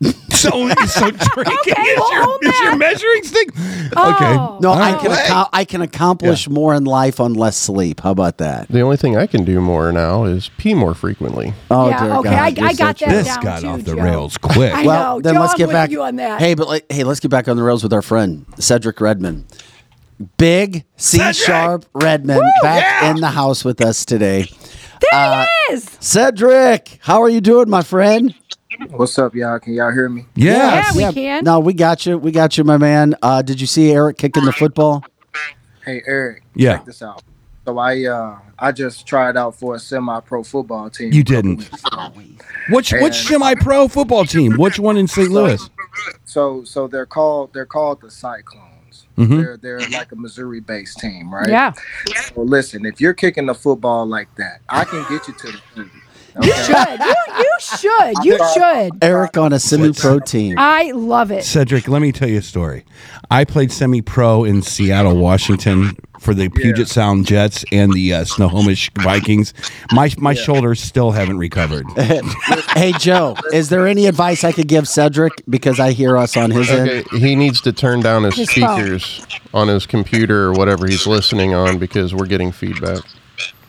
So, so drinking Okay, is, well, your, is your measuring stick. Oh. Okay. No, All I can acco- I can accomplish more in life on less sleep. How about that? The only thing I can do more now is pee more frequently. Oh, Yeah, dear okay, God. I- I got that a- This down got too, off the Joe. rails quick. I Well, know. then Joe, let's I'm get back. you on that. Hey, but like, hey, let's get back on the rails with our friend Cedric Redmond. Big C Cedric! sharp Redmond back yeah! in the house with us today. there uh, he is. Cedric, how are you doing, my friend? What's up, y'all? Can y'all hear me? Yeah. Yeah, we can. No, we got you. We got you, my man. Uh, did you see Eric kicking the football? Hey, Eric. Yeah. Check this out. So I uh I just tried out for a semi-pro football team. You didn't. weeks ago. Which which semi pro football team? Which one in St. Louis? So so they're called they're called the Cyclones. Mhm. They're they're like a Missouri-based team, right? Yeah. Well, listen, if you're kicking the football like that, I can get you to the 30. You should. You, you should. You should. Eric on a semi-pro team. I love it. Cedric, let me tell you a story. I played semi pro in Seattle, Washington for the Puget Sound Jets and the uh, Snohomish Vikings. My my shoulders still haven't recovered. hey Joe, is there any advice I could give Cedric because I hear us on his end? He needs to turn down his, His phone. speakers on his computer or whatever he's listening on because we're getting feedback.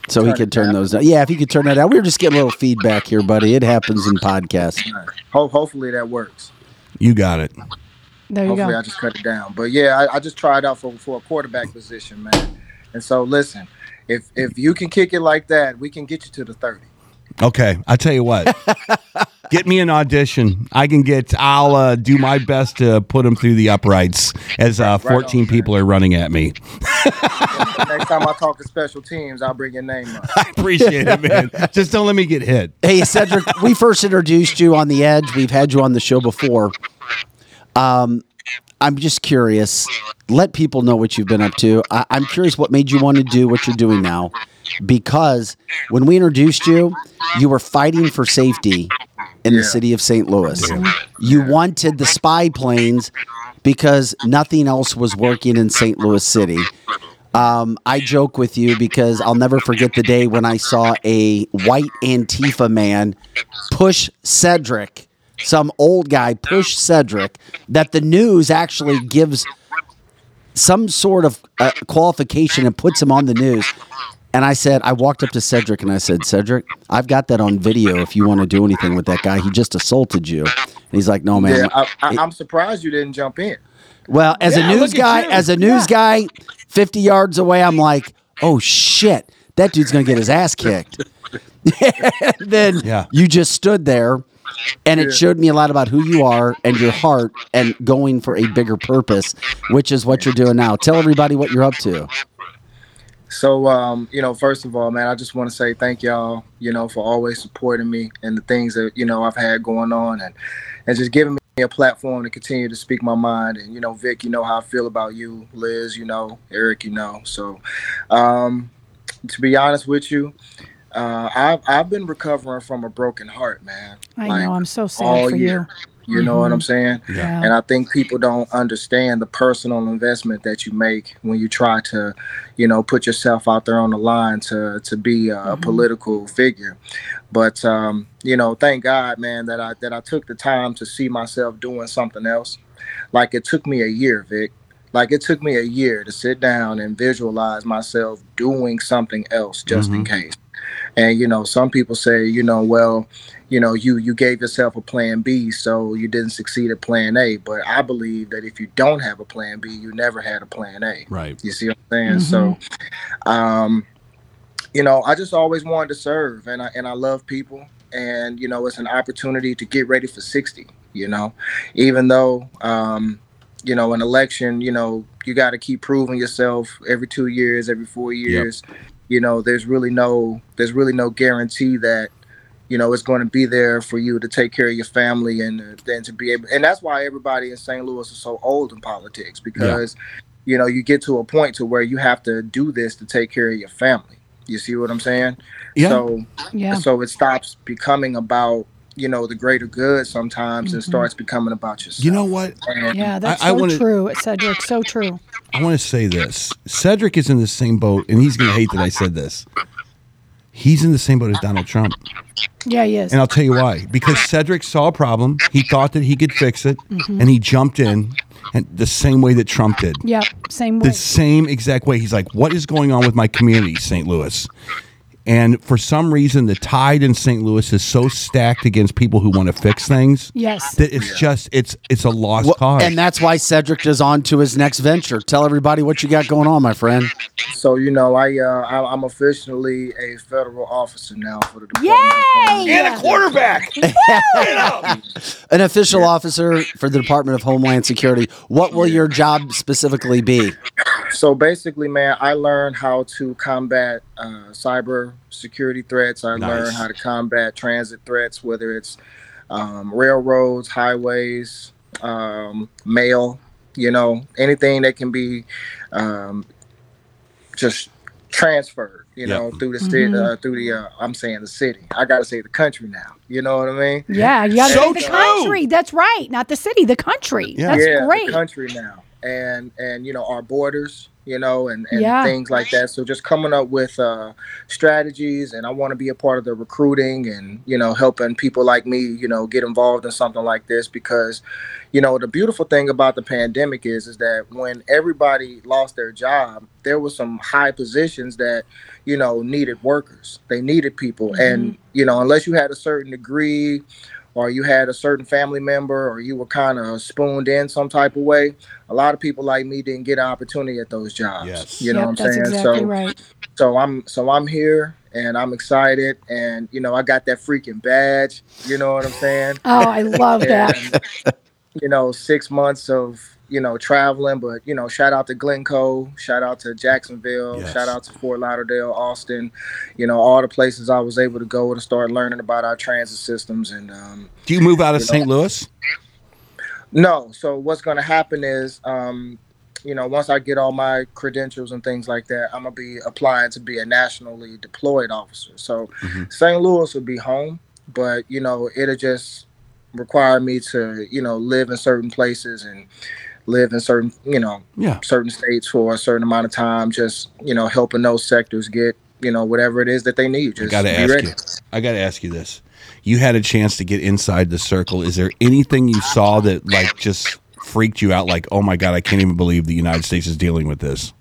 So he could turn those down. Yeah, if he could turn that out. We were just getting a little feedback here, buddy. It happens in podcasts. Ho- hopefully that works. You got it. There you Hopefully go. I just cut it down. But yeah, I, I just tried out for, for a quarterback position, man. And so listen, if if you can kick it like that, we can get you to the 30. Okay, I tell you what. get me an audition. I can get. I'll uh, do my best to put him through the uprights as uh, Right on, 14 man. people are running at me. Next time I talk to special teams, I'll bring your name up. I appreciate it, man. Just don't let me get hit. Hey Cedric, we first introduced you on the Edge. We've had you on the show before. Um, I'm just curious. Let people know what you've been up to. I- I'm curious what made you want to do what you're doing now, because when we introduced you, you were fighting for safety in the city of St. Louis. You wanted the spy planes because nothing else was working in St. Louis City. Um, I joke with you because I'll never forget the day when I saw a white Antifa man push Cedric, some old guy push Cedric, that the news actually gives some sort of uh, qualification and puts him on the news. And I said, I walked up to Cedric and I said, Cedric, I've got that on video if you want to do anything with that guy. He just assaulted you. And he's like, no, man. Yeah, I, I, I'm surprised you didn't jump in. Well, as Yeah, a news guy, as a news guy, 50 yards away, I'm like, oh shit, that dude's gonna get his ass kicked. then Yeah. you just stood there and it showed me a lot about who you are and your heart and going for a bigger purpose, which is what you're doing now. Tell everybody what you're up to. So, um, you know, first of all, man, I just want to say thank y'all, you know, for always supporting me and the things that, you know, I've had going on and, and just giving me a platform to continue to speak my mind. And, you know, Vic, you know how I feel about you, Liz, you know, Eric, you know. So, um, to be honest with you, uh, I've, I've been recovering from a broken heart, man. I Like, know. I'm so sad all for year. You know what I'm saying? Yeah. And I think people don't understand the personal investment that you make when you try to, you know, put yourself out there on the line to to be a, a political figure. But um, you know, thank God, man, that I that I took the time to see myself doing something else. Like it took me a year, Vic. Like it took me a year to sit down and visualize myself doing something else just in case. And you know, some people say, you know, well, you know, you you gave yourself a plan B, so you didn't succeed at plan A. But I believe that if you don't have a plan B, you never had a plan A. Right. You see what I'm saying? So, um, you know, I just always wanted to serve, and I and I love people, and you know, it's an opportunity to get ready for 60. You know, even though, um, you know, an election, you know, you got to keep proving yourself every two years, every four years. You know, there's really no there's really no guarantee that you know it's going to be there for you to take care of your family and uh, then to be able and that's why everybody in St. Louis is so old in politics because you know you get to a point to where you have to do this to take care of your family you see what i'm saying Yeah. so Yeah. so it stops becoming about you know the greater good sometimes and starts becoming about yourself You know what? and Yeah, that's I so wanna- true, Cedric. So true. I want to say this. Cedric is in the same boat, and he's going to hate that I said this. He's in the same boat as Donald Trump. Yeah, he is. And I'll tell you why. Because Cedric saw a problem, he thought that he could fix it, mm-hmm. and he jumped in and the same way that Trump did. yeah, same way. The same exact way. He's like, what is going on with my community, St. Louis? And for some reason, the tide in St. Louis is so stacked against people who want to fix things Yes. that it's just it's it's a lost Well, cause. and that's why Cedric is on to his next venture. Tell everybody what you got going on, my friend. so you know i uh I, i'm officially a federal officer now for the department Yay! of Homeland Yeah. An official officer for the Department of Homeland Security. What will your job specifically be? So basically, man, I learned how to combat uh, cyber security threats. I Nice. learned how to combat transit threats, whether it's um, railroads, highways, um, mail, you know, anything that can be um, just transferred, you Yeah. know, through the city, uh, through the, uh, I'm saying the city. I got to say the country now. You know what I mean? Yeah, you got to So say the true. country. That's right, not the city, the country. Yeah. That's yeah, great. the country now, and and you know our borders, you know, and and Yeah. things like that. So just coming up with uh, strategies, and I want to be a part of the recruiting, and you know, helping people like me, you know, get involved in something like this because, you know, the beautiful thing about the pandemic is is that when everybody lost their job, there was some high positions that you know needed workers. They needed people, and you know, unless you had a certain degree or you had a certain family member or you were kind of spooned in some type of way a lot of people like me didn't get an opportunity at those jobs Yes. you know Yep, what i'm that's saying exactly so right. so i'm so i'm here and i'm excited and you know i got that freaking badge you know what i'm saying Oh, I love that. and, you know six months of you know traveling but you know shout out to glynco shout out to jacksonville Yes. shout out to fort lauderdale austin you know all the places i was able to go to start learning about our transit systems and um, Do you move out of St. Louis? no. So what's going to happen is, um, you know, once I get all my credentials and things like that, I'm gonna be applying to be a nationally deployed officer. So St. Louis will be home, but you know, it'll just require me to, you know, live in certain places and live in certain, you know, Yeah. certain states for a certain amount of time. Just you know, helping those sectors get, you know, whatever it is that they need. I Just got to be ask ready. you. I got to ask you this. You had a chance to get inside the circle. Is there anything you saw that like just freaked you out? Like, oh my god, I can't even believe the United States is dealing with this.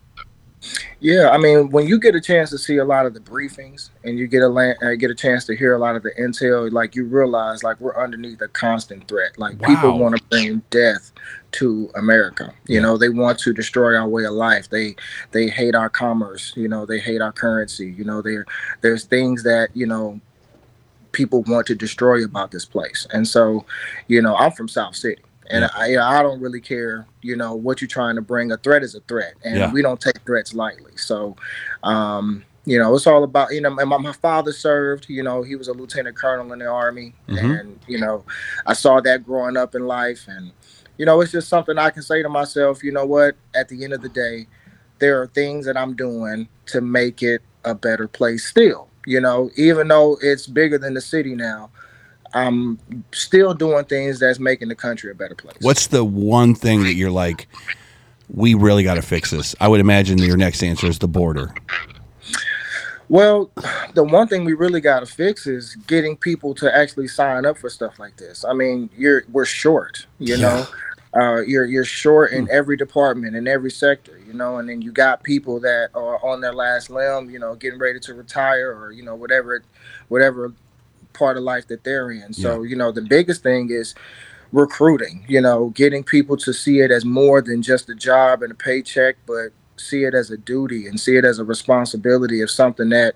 Yeah, I mean, when you get a chance to see a lot of the briefings and you get a uh, get a chance to hear a lot of the intel, like you realize, like we're underneath a constant threat. Like people want to bring death to America. You know, they want to destroy our way of life. They they hate our commerce. You know, they hate our currency. You know, there there's things that you know people want to destroy about this place. And so, you know, I'm from South City. And I, I don't really care, you know, what you're trying to bring. A threat is a threat, and Yeah. we don't take threats lightly. So, um, you know, it's all about, you know, and my, my father served, you know, he was a lieutenant colonel in the army, Mhm. and you know, I saw that growing up in life, and you know, it's just something I can say to myself. You know what? At the end of the day, there are things that I'm doing to make it a better place. Still, you know, even though it's bigger than the city now, I'm still doing things that's making the country a better place. What's the one thing that you're like, we really got to fix this? I would imagine your next answer is the border. Well, the one thing we really got to fix is getting people to actually sign up for stuff like this. I mean, you're we're short, you know. Uh, you're you're short in every department in every sector, you know, and then you got people that are on their last limb, you know, getting ready to retire or you know whatever whatever part of life that they're in. So you know, the biggest thing is recruiting. You know, getting people to see it as more than just a job and a paycheck, but see it as a duty and see it as a responsibility of something that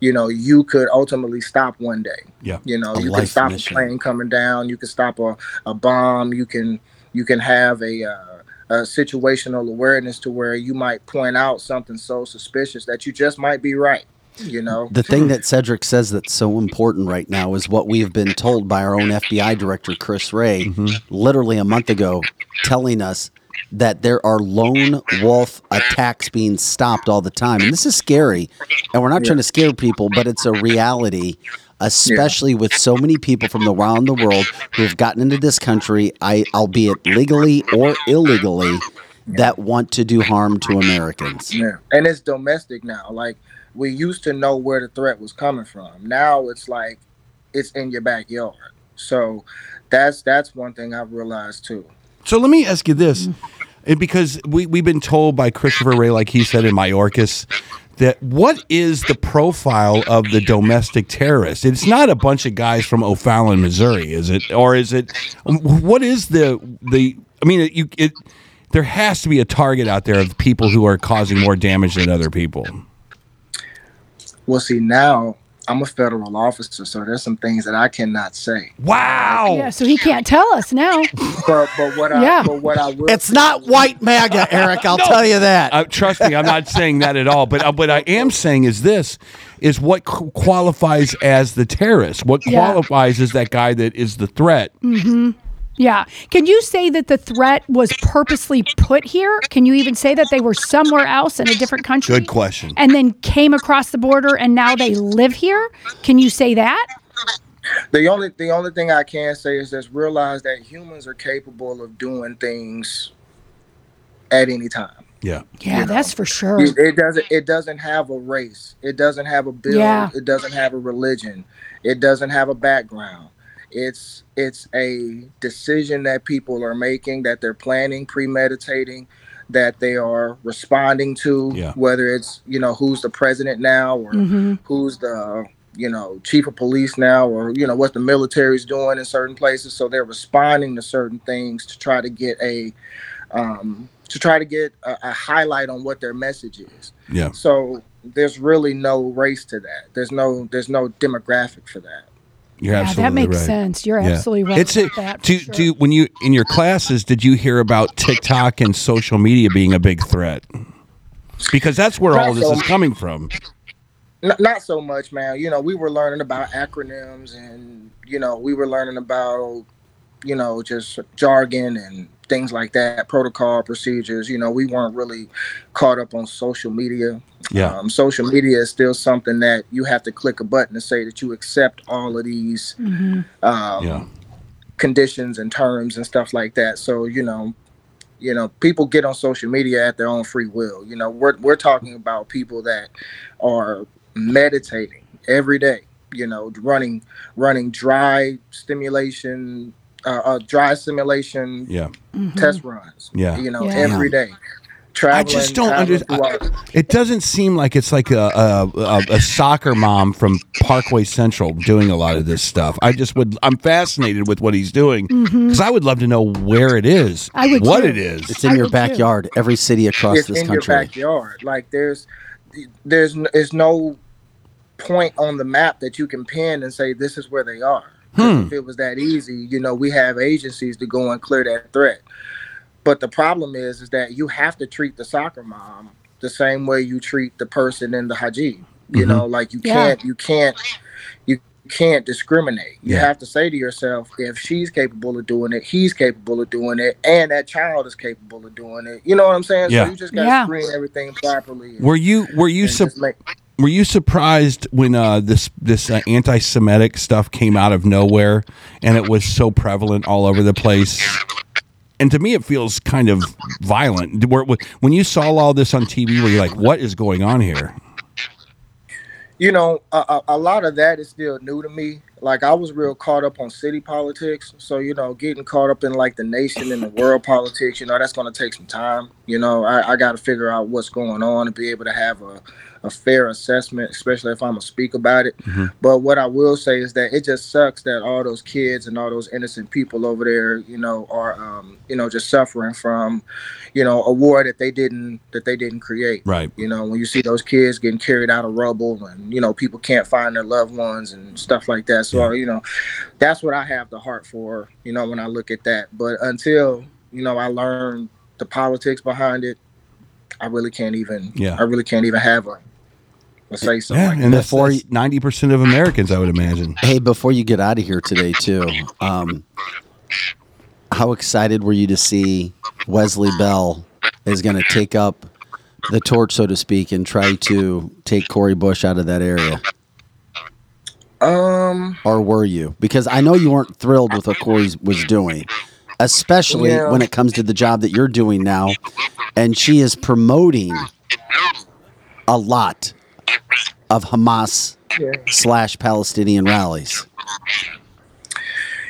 you know you could ultimately stop one day Yeah. you know A you can stop mission. a plane coming down you can stop a, a bomb you can you can have a, uh, a situational awareness to where you might point out something so suspicious that you just might be right you know The thing hmm. that Cedric says that's so important right now is what we have been told by our own FBI director, Chris Wray, mm-hmm. literally a month ago, telling us that there are lone wolf attacks being stopped all the time. And this is scary. And we're not trying to scare people, but it's a reality, especially with so many people from around the world who have gotten into this country, I, albeit legally or illegally, that want to do harm to Americans. Yeah, and it's domestic now. Like we used to know where the threat was coming from. Now it's like it's in your backyard. So that's that's one thing I've realized too. So let me ask you this, because we we've been told by Christopher Wray, like he said in Mayorkas, that what is the profile of the domestic terrorist? It's not a bunch of guys from O'Fallon, Missouri, is it? Or is it? What is the the? I mean, you it. There has to be a target out there of people who are causing more damage than other people. Well, see now I'm a federal officer, so there's some things that I cannot say. Wow. Yeah, so he can't tell us now. But but what I Yeah. but what I will It's not white MAGA, Eric. I'll tell you that. Uh, trust me, I'm not saying that at all. But uh, what I am saying is this: is what qu- qualifies as the terrorist. What Yeah. qualifies as that guy that is the threat. Yeah. Can you say that the threat was purposely put here? Can you even say that they were somewhere else in a different country? Good question. And then came across the border and now they live here? Can you say that? The only the only thing I can say is just realize that humans are capable of doing things at any time. Yeah. Yeah, that's for sure. It, it doesn't it doesn't have a race. It doesn't have a build. Yeah. It doesn't have a religion. It doesn't have a background. It's it's a decision that people are making that they're planning, premeditating, that they are responding to. Yeah. Whether it's you know who's the president now or Mhm. who's the you know chief of police now or you know what the military's doing in certain places. So they're responding to certain things to try to get a um, to try to get a, a highlight on what their message is. Yeah. So there's really no race to that. There's no there's no demographic for that. You're yeah, absolutely that makes right. sense. You're Yeah. absolutely right. It's a, about that, do, sure. do when you in your classes did you hear about TikTok and social media being a big threat? Because that's where all Not this so- is coming from. N- not so much, man. You know, we were learning about acronyms and you know we were learning about you know just jargon and things like that, protocol procedures. You know, we weren't really caught up on social media. Yeah. Um, social media is still something that you have to click a button to say that you accept all of these Mhm. um, Yeah. conditions and terms and stuff like that. So you know, you know, people get on social media at their own free will. You know, we're we're talking about people that are meditating every day. You know, running running dry stimulation, uh, uh dry simulation Yeah. test runs. Yeah. you know, Yeah. every day. I just don't understand. It doesn't seem like it's like a, a, a, a soccer mom from Parkway Central doing a lot of this stuff. I just would. I'm fascinated with what he's doing because I would love to know where it is, I would what too. it is. It's in I your would too. backyard. Every city across it's this in country. your backyard. Like there's there's there's no point on the map that you can pin and say this is where they are. 'Cause Hmm. If it was that easy, you know, we have agencies to go and clear that threat. But the problem is, is that you have to treat the soccer mom the same way you treat the person in the haji. You Mhm. know, like you Yeah. can't, you can't, you can't discriminate. You Yeah. have to say to yourself, if she's capable of doing it, he's capable of doing it, and that child is capable of doing it. You know what I'm saying? Yeah. So you just got to Yeah. screen everything properly. and- Were you were you and sup- just make- were you surprised when uh, this this uh, anti-Semitic stuff came out of nowhere and it was so prevalent all over the place? And to me, it feels kind of violent. When you saw all this on TV, were you like, "What is going on here?" you know, a, a, a lot of that is still new to me. Like I was real caught up on city politics, so you know, getting caught up in like the nation and the world politics, you know, that's going to take some time. You know, I, I got to figure out what's going on and be able to have a, a fair assessment, especially if I'm gonna speak about it. Mhm. But what I will say is that it just sucks that all those kids and all those innocent people over there, you know, are um, you know just suffering from, you know, a war that they didn't that they didn't create. Right. You know, when you see those kids getting carried out of rubble and, you know, people can't find their loved ones and stuff like that. So, you know, that's what I have the heart for, you know, when I look at that. But until, you know, I learn the politics behind it, I really can't even, Yeah. I really can't even have a, a say so. Yeah, like and that's Before ninety percent of Americans, I would imagine. Hey, before you get out of here today, too, um, how excited were you to see Wesley Bell is going to take up the torch, so to speak, and try to take Cori Bush out of that area? Um, Or were you? Because I know you weren't thrilled with what Cori was doing, especially Yeah. when it comes to the job that you're doing now. And she is promoting a lot of Hamas yeah. slash Palestinian rallies.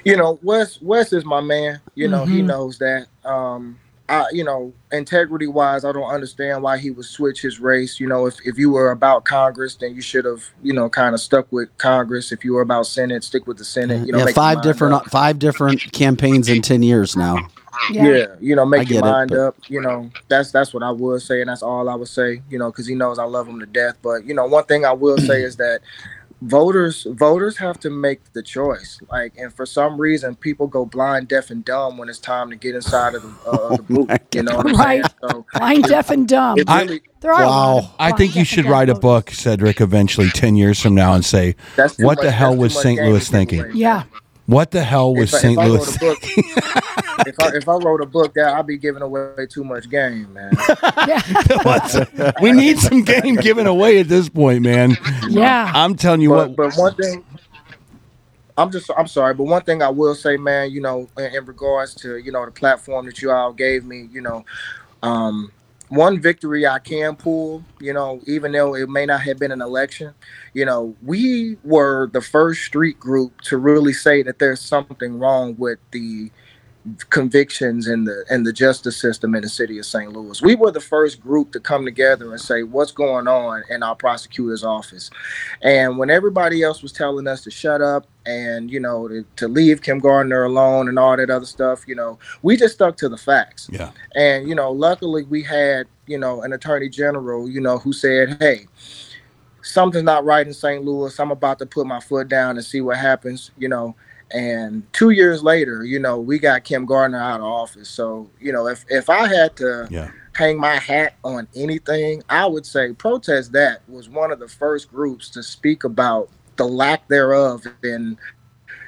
you know, Wes Wes is my man. You know, he Mhm. knows that. Um, I, you know, integrity wise, I don't understand why he would switch his race. You know, if, if you were about Congress, then you should have, you know, kind of stuck with Congress. If you were about Senate, stick with the Senate. You know, yeah, five different up. five different campaigns in ten years now. Yeah. you know, make your get it, mind but- up. You know, that's that's what I would say, and that's all I would say. You know, because he knows I love him to death. But you know, one thing I will say is that voters voters have to make the choice. Like, and for some reason, people go blind, deaf, and dumb when it's time to get inside of the, uh, the booth. You know what I'm Right. So Blind, deaf, and dumb. it I- really, There are a lot of Wow. I think you should dumb write a book, Cedric, eventually ten years from now, and say, that's "What much- the hell was St. Louis thinking?" away. Yeah. What the hell was if, St. if Louis? wrote book, if I if I wrote a book, that I'd be giving away too much game, man. we need some game given away at this point, man. Yeah. I'm telling you but, what. but one thing i'm just i'm sorry but one thing i will say man you know in, in regards to you know the platform that you all gave me you know um one victory i can pull you know even though it may not have been an election you know we were the first street group to really say that there's something wrong with the convictions in the in the justice system in the city of St. Louis. We were the first group to come together and say what's going on in our prosecutor's office. And when everybody else was telling us to shut up and you know to, to leave Kim Gardner alone and all that other stuff, you know, we just stuck to the facts. Yeah. And you know, luckily we had, you know, an attorney general, you know, who said, "Hey, something's not right in St. Louis. I'm about to put my foot down and see what happens," you know. And two years later, you know, we got Kim Gardner out of office. So, you know, if if I had to Yeah. hang my hat on anything, I would say Protest That was one of the first groups to speak about the lack thereof in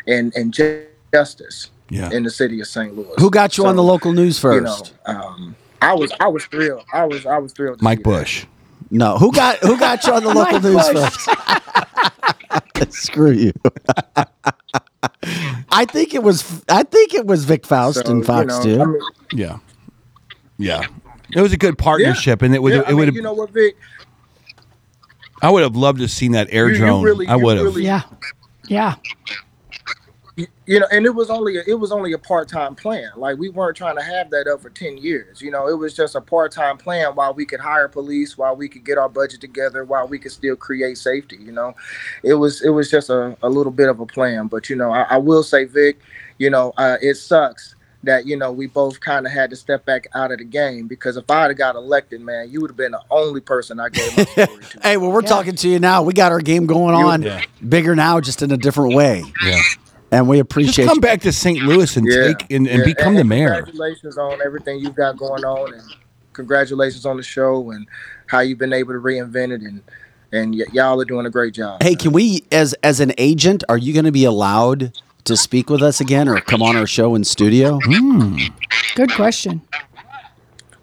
in in justice Yeah. in the city of St. Louis. Who got you on the local news first? You know, first? um, I was I was thrilled. I was I was thrilled. to Mike see that. Bush. No, who got who got you on the local news Bush. first? Screw you. I think it was I think it was Vic Faust So, and Fox you too. I mean, Yeah. Yeah. It was a good partnership, and it would yeah, it would have. you know what, Vic? I would have loved to have seen that air You- you drone. really- I would have. really- Yeah. Yeah. You know, and it was only a, it was only a part time plan. Like we weren't trying to have that up for ten years. You know, it was just a part time plan while we could hire police, while we could get our budget together, while we could still create safety. You know, it was it was just a, a little bit of a plan. But you know, I, I will say, Vic, you know, uh, it sucks that you know we both kind of had to step back out of the game because if I had got elected, man, you would have been the only person I gave my story to. Hey, well, we're Yeah. talking to you now. We got our game going on, Yeah. bigger now, just in a different way, Yeah. And we Just appreciate. come you. back to St. Louis and Yeah, take and, and yeah. become the mayor. Congratulations on everything you've got going on, and congratulations on the show and how you've been able to reinvent it, and and y- y'all are doing a great job. Hey, can we, as as an agent, are you going to be allowed to speak with us again, or come on our show in studio? Good question.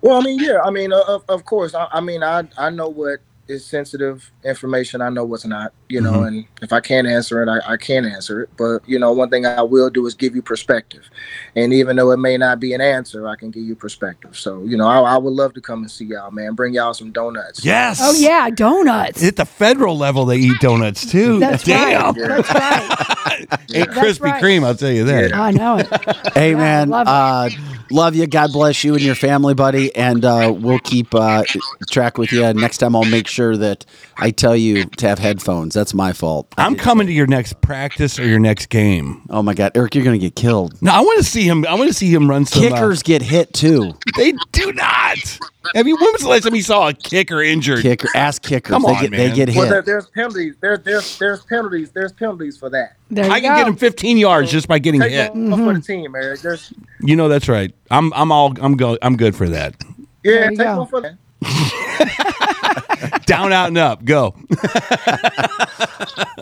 Well, I mean, yeah, I mean, uh, of, of course, I, I mean, I I know what is sensitive information. I know what's not, you know, and if I can't answer it, I, I can't answer it. But you know, one thing I will do is give you perspective, and even though it may not be an answer, I can give you perspective. So you know, I, I would love to come and see y'all, man. Bring y'all some donuts. Yes. Oh yeah, donuts. At the federal level, they eat donuts too. That's Damn. right. That's right. Ain't That's Krispy right. Kreme, I'll tell you that. I know it. Hey, Yeah, man, love it. uh, love you. God bless you and your family, buddy. And uh, we'll keep uh, track with you. Next time, I'll make sure that I tell you to have headphones. That's my fault. I'm coming to your next practice or your next game. Oh my God, Eric, you're going to get killed. No, I want to see him. I want to see him run some. uh, Kickers get hit too. they do not. Have you? When was the last time you saw a kicker injured? Kicker, ass kickers. Come they on, get man. they get Well, there, hit. there's penalties. There, there's there's penalties. There's penalties for that. There you I can go. get him 15 yards just by getting Take hit. one for the team, Eric. There's You know that's right. I'm. I'm all. I'm go. I'm good for that. yeah, take go. one for the. Down, out, and up. Go.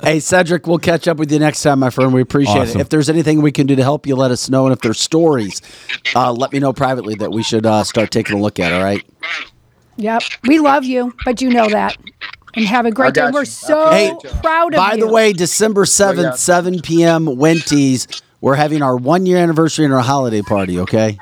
Hey, Cedric, we'll catch up with you next time, my friend. We appreciate Awesome. it. If there's anything we can do to help you, let us know. And if there's stories, uh, let me know privately that we should uh, start taking a look at. All right. Yep. We love you, but you know that. And have a great day. got We're so Hey, proud of By you. By the way, December 7th, 7 p.m., Wenties, we're having our one year anniversary and our holiday party, okay?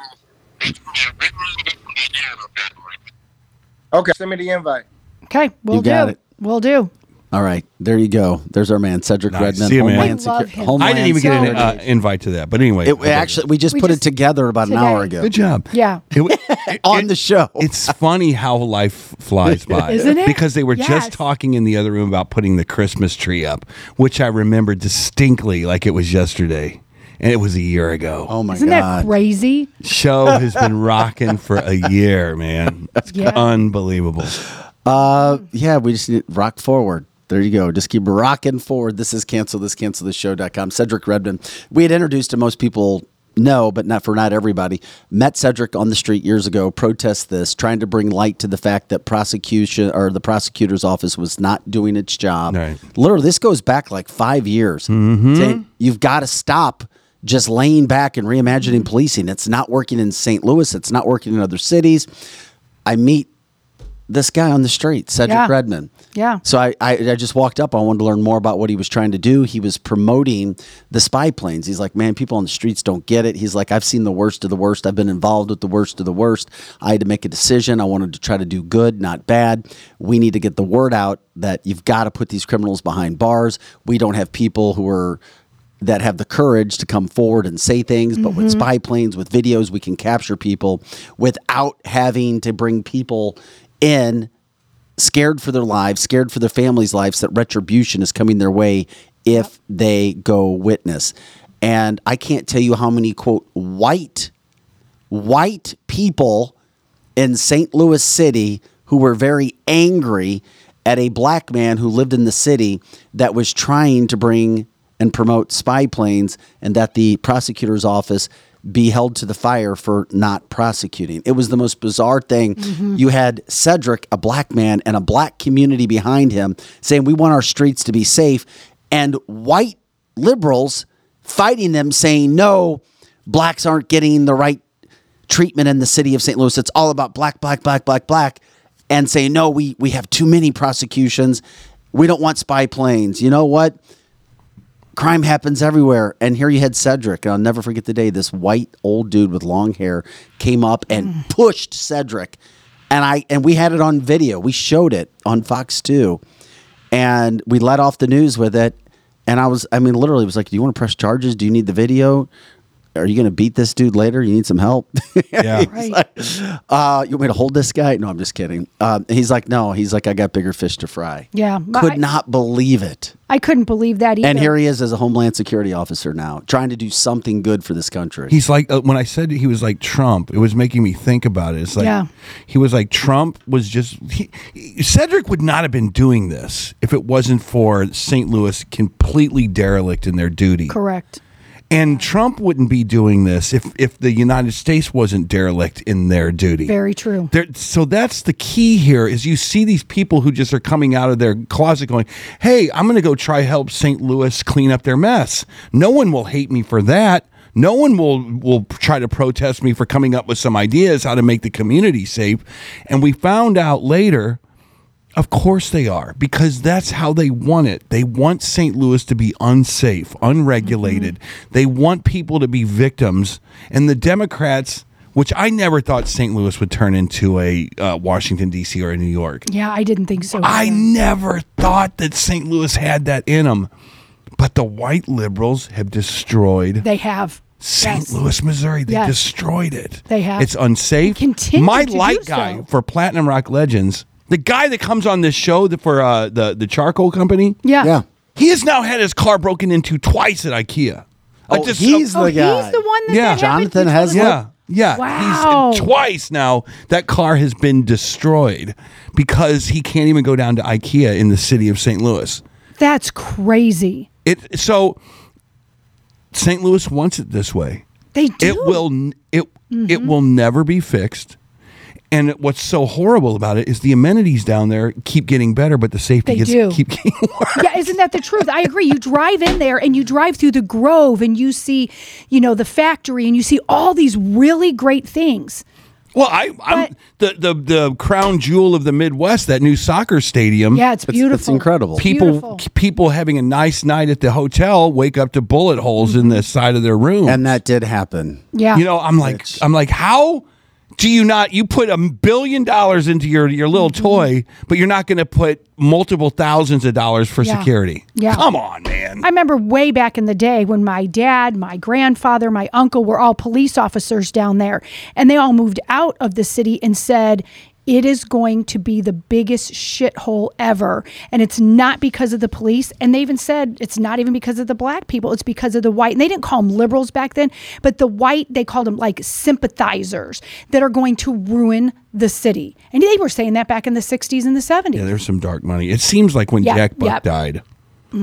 Okay, send me the invite. Okay, we'll You got do. it. We'll do. All right. There you go. There's our man, Cedric Nice. Redmond. See you, man. Homeland I Secu- him. Homeland I didn't even get an uh, invite to that, but anyway. It, actually, we just We put just- it together about an hour ago good job. Yeah. It it- on it- the show. It's funny how life flies by. Isn't it? Because they were Yes. just talking in the other room about putting the Christmas tree up, which I remember distinctly like it was yesterday. And it was a year ago. oh my God. Isn't that crazy? Show has been rocking for a year, man. It's Yeah. unbelievable. Uh, yeah, we just need rock forward. There you go. Just keep rocking forward. This is cancel this cancel this show.com. Cedric Redmond. We had introduced to most people no, but not for not everybody. Met Cedric on the street years ago, protest this, trying to bring light to the fact that prosecution or the prosecutor's office was not doing its job. Right. Literally, this goes back like five years. Saying you've got to stop just laying back and reimagining mm-hmm. policing. It's not working in St. Louis. It's not working in other cities. I meet this guy on the street, Cedric Yeah. Redmond. Yeah. So I, I, I just walked up. I wanted to learn more about what he was trying to do. He was promoting the spy planes. He's like, man, people on the streets don't get it. He's like, I've seen the worst of the worst. I've been involved with the worst of the worst. I had to make a decision. I wanted to try to do good, not bad. We need to get the word out that you've got to put these criminals behind bars. We don't have people who are that have the courage to come forward and say things, but with mm-hmm. spy planes, with videos, we can capture people without having to bring people in scared for their lives, scared for their families' lives, that retribution is coming their way if they go witness. And I can't tell you how many quote white white people in St. Louis City who were very angry at a black man who lived in the city that was trying to bring and promote spy planes and that the prosecutor's office be held to the fire for not prosecuting. It was the most bizarre thing. Mm-hmm. You had Cedric, a black man, and a black community behind him saying, We want our streets to be safe. And white liberals fighting them, saying, No, blacks aren't getting the right treatment in the city of St. Louis. It's all about black, black, black, black, black, and saying, no, we we have too many prosecutions. We don't want spy planes. You know what? Crime happens everywhere, and here you had Cedric. And I'll never forget the day this white old dude with long hair came up and mm. pushed Cedric, and I and we had it on video. We showed it on Fox Two, and we let off the news with it. And I was, I mean, literally, it was like, "Do you want to press charges? Do you need the video? Are you going to beat this dude later? You need some help." Yeah. Right. like, uh, you want me to hold this guy? No, I'm just kidding. Um, he's like, no, he's like, I got bigger fish to fry. Yeah, but Could I- not believe it. I couldn't believe that either. And here he is as a Homeland Security officer now, trying to do something good for this country. He's like uh, when I said he was like Trump, it was making me think about it. It's like Yeah. he was like Trump was just he, Cedric would not have been doing this if it wasn't for St. Louis completely derelict in their duty. Correct. And Trump wouldn't be doing this if if the United States wasn't derelict in their duty. Very true. There, so that's the key here is you see these people who just are coming out of their closet going, "Hey, I'm going to go try help St. Louis clean up their mess." No one will hate me for that. No one will will try to protest me for coming up with some ideas how to make the community safe. And we found out later of course they are, because that's how they want it. They want St. Louis to be unsafe, unregulated. They want people to be victims. And the Democrats, which I never thought St. Louis would turn into a uh, Washington, D.C. or a New York. Yeah, I didn't think so. I never thought that St. Louis had that in them. But the white liberals have destroyed they have. St. Yes. Louis, Missouri. They Yes. destroyed it. They have. It's unsafe. My light guy for Platinum Rock Legends, the guy that comes on this show that for uh, the the charcoal company, Yeah. yeah. he has now had his car broken into twice at IKEA. I Oh, just- he's Oh, the guy. he's the one that Yeah. that happened Jonathan to? has- yeah. Yeah, Wow. he's twice now. That car has been destroyed because he can't even go down to IKEA in the city of St. Louis. That's crazy. It so St. Louis wants it this way. They do. It will n- it Mm-hmm. it will never be fixed. And what's so horrible about it is the amenities down there keep getting better, but the safety They gets do. keep getting worse. yeah, isn't that the truth? I agree. You drive in there and you drive through the Grove and you see, you know, the factory and you see all these really great things. Well, I, I'm the, the the crown jewel of the Midwest, that new soccer stadium. Yeah, it's It's- beautiful. it's incredible. people beautiful. people having a nice night at the hotel wake up to bullet holes in mm-hmm. the side of their room. And that did happen. Yeah. you know, I'm like, I'm like, how do you not? You put a billion dollars into your your little Mm-hmm. toy, but you're not going to put multiple thousands of dollars for Yeah. security. Yeah. come on, man. I remember way back in the day when my dad, my grandfather, my uncle were all police officers down there, and they all moved out of the city and said, it is going to be the biggest shithole ever. And it's not because of the police. And they even said it's not even because of the black people, it's because of the white. And they didn't call them liberals back then, but the white, they called them like sympathizers that are going to ruin the city. And they were saying that back in the 60s and the 70s. Yeah, there's some dark money. It seems like when Yeah, Jack Buck yep. died,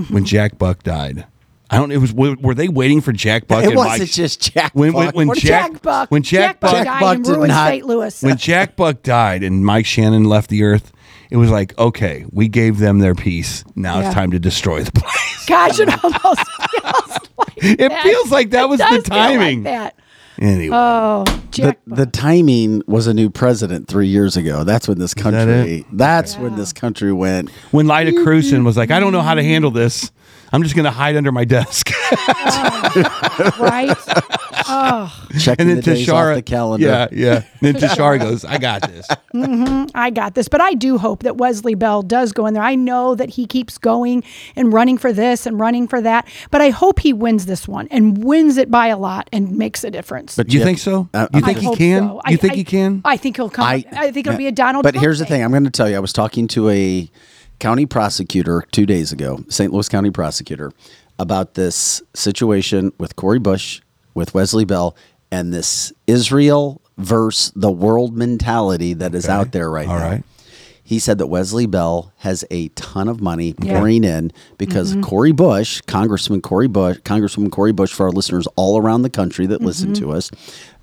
when Jack Buck died, I don't. It was. Were were they waiting for Jack Buck? It wasn't Mike- just Jack When when, Buck. when Or Jack, Jack Buck. when Jack, Buck, died Buck and did ruined not- St. Louis. when Jack Buck died and Mike Shannon left the earth, it was like, okay, we gave them their piece. Now Yeah. it's time to destroy the place. Gosh, it almost feels like It that. feels like that It was the does feel like timing. that. Anyway, Oh, The, the timing was a new president three years ago. That's when this country. it? That's when this country went. when Lyda mm-hmm. Krewson was like, I don't know how to handle this. I'm just going to hide under my desk. right? Oh, Checking and then the days off the calendar. yeah, yeah. Then Tishaura goes, I got this. I got this. But I do hope that Wesley Bell does go in there. I know that he keeps going and running for this and running for that. But I hope he wins this one and wins it by a lot and makes a difference. But You Jeff- think so? Uh, you I think he can? so. You I- think I- he can? I think he'll come. I, think it'll be a Donald. But Trump here's the thing. thing. I'm going to tell you. I was talking to a county prosecutor two days ago, St. Louis County prosecutor, about this situation with Cori Bush, with Wesley Bell, and this Israel versus the world mentality that is out there right All now. right. He said that Wesley Bell has a ton of money Yeah. Mm-hmm. pouring in because Cori Bush, Congressman Cori Bush, Congresswoman Cori Bush, for our listeners all around the country that listen Mm-hmm. to us,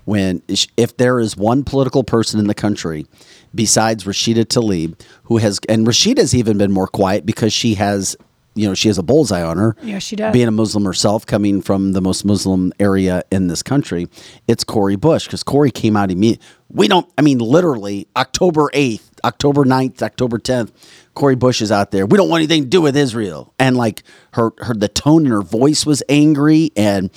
when if there is one political person in the country besides Rashida Tlaib who has, and Rashida's even been more quiet because she has, you know, she has a bullseye on her. Yeah, she does. Being a Muslim herself, coming from the most Muslim area in this country, it's Cori Bush because Cori came out immediately. We don't, I mean, literally October 8th, October 9th, October 10th, Cori Bush is out there. We don't want anything to do with Israel. And like her, her the tone in her voice was angry and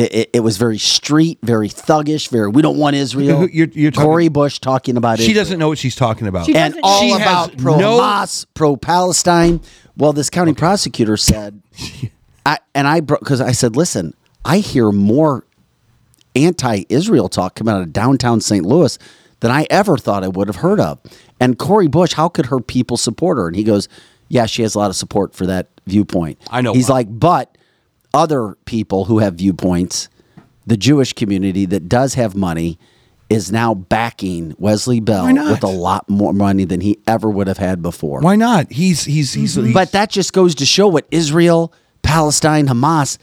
it, it, it was very street, very thuggish, very, we don't want Israel. You're- you're talking- Cori Bush talking about it. She Israel doesn't know what she's talking about. She and all She has about pro no- Hamas, pro Palestine. Well, this county prosecutor said, I, and I because I said, listen, I hear more anti-Israel talk coming out of downtown St. Louis than I ever thought I would have heard of. And Cori Bush, how could her people support her? And he goes, yeah, she has a lot of support for that viewpoint. I know He's why. like, but other people who have viewpoints, the Jewish community that does have money. Is now backing Wesley Bell with a lot more money than he ever would have had before. Why not? He's he's he's. Mm-hmm. he's But that just goes to show what Israel, Palestine, Hamas,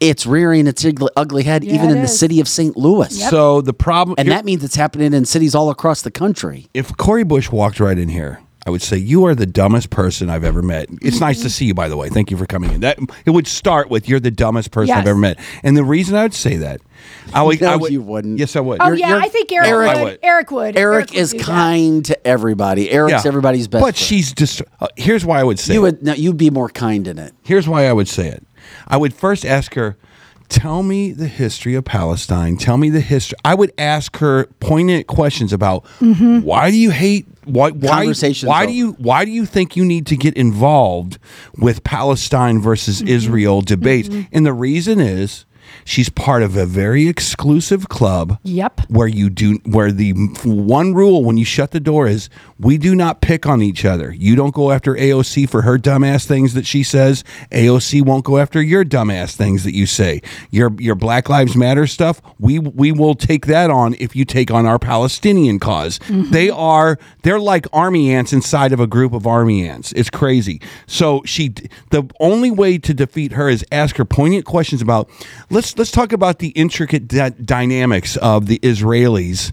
it's rearing its ugly, ugly head Yeah, even it in the city of St. Louis. so the problem, And that means it's happening in cities all across the country. if Cori Bush walked right in here, I would say you are the dumbest person I've ever met. It's nice to see you, by the way. Thank you for coming in. That it would start with you're the dumbest person I've ever met. And the reason I would say that, I would, No, I would you wouldn't. Yes, I would. Oh You're- yeah, you're- I think Eric, Eric- would. I would. Eric would. Eric would is do that. kind to everybody. Eric's Yeah. everybody's best. But friend. she's just. Uh, here's why I would say you it. would no, you'd be more kind in it. Here's why I would say it. I would first ask her, tell me the history of Palestine. Tell me the history. I would ask her poignant questions about mm-hmm. why do you hate why why, why do you why do you think you need to get involved with Palestine versus mm-hmm. Israel debates? Mm-hmm. And the reason is she's part of a very exclusive club Yep. where you do where the one rule when you shut the door is we do not pick on each other. You don't go after AOC for her dumbass things that she says. AOC won't go after your dumbass things that you say. Your your Black Lives Matter stuff, we we will take that on if you take on our Palestinian because mm-hmm. They are they're like army ants inside of a group of army ants. It's crazy. So she the only way to defeat her is ask her poignant questions about let's let's talk about the intricate dy- dynamics of the Israelis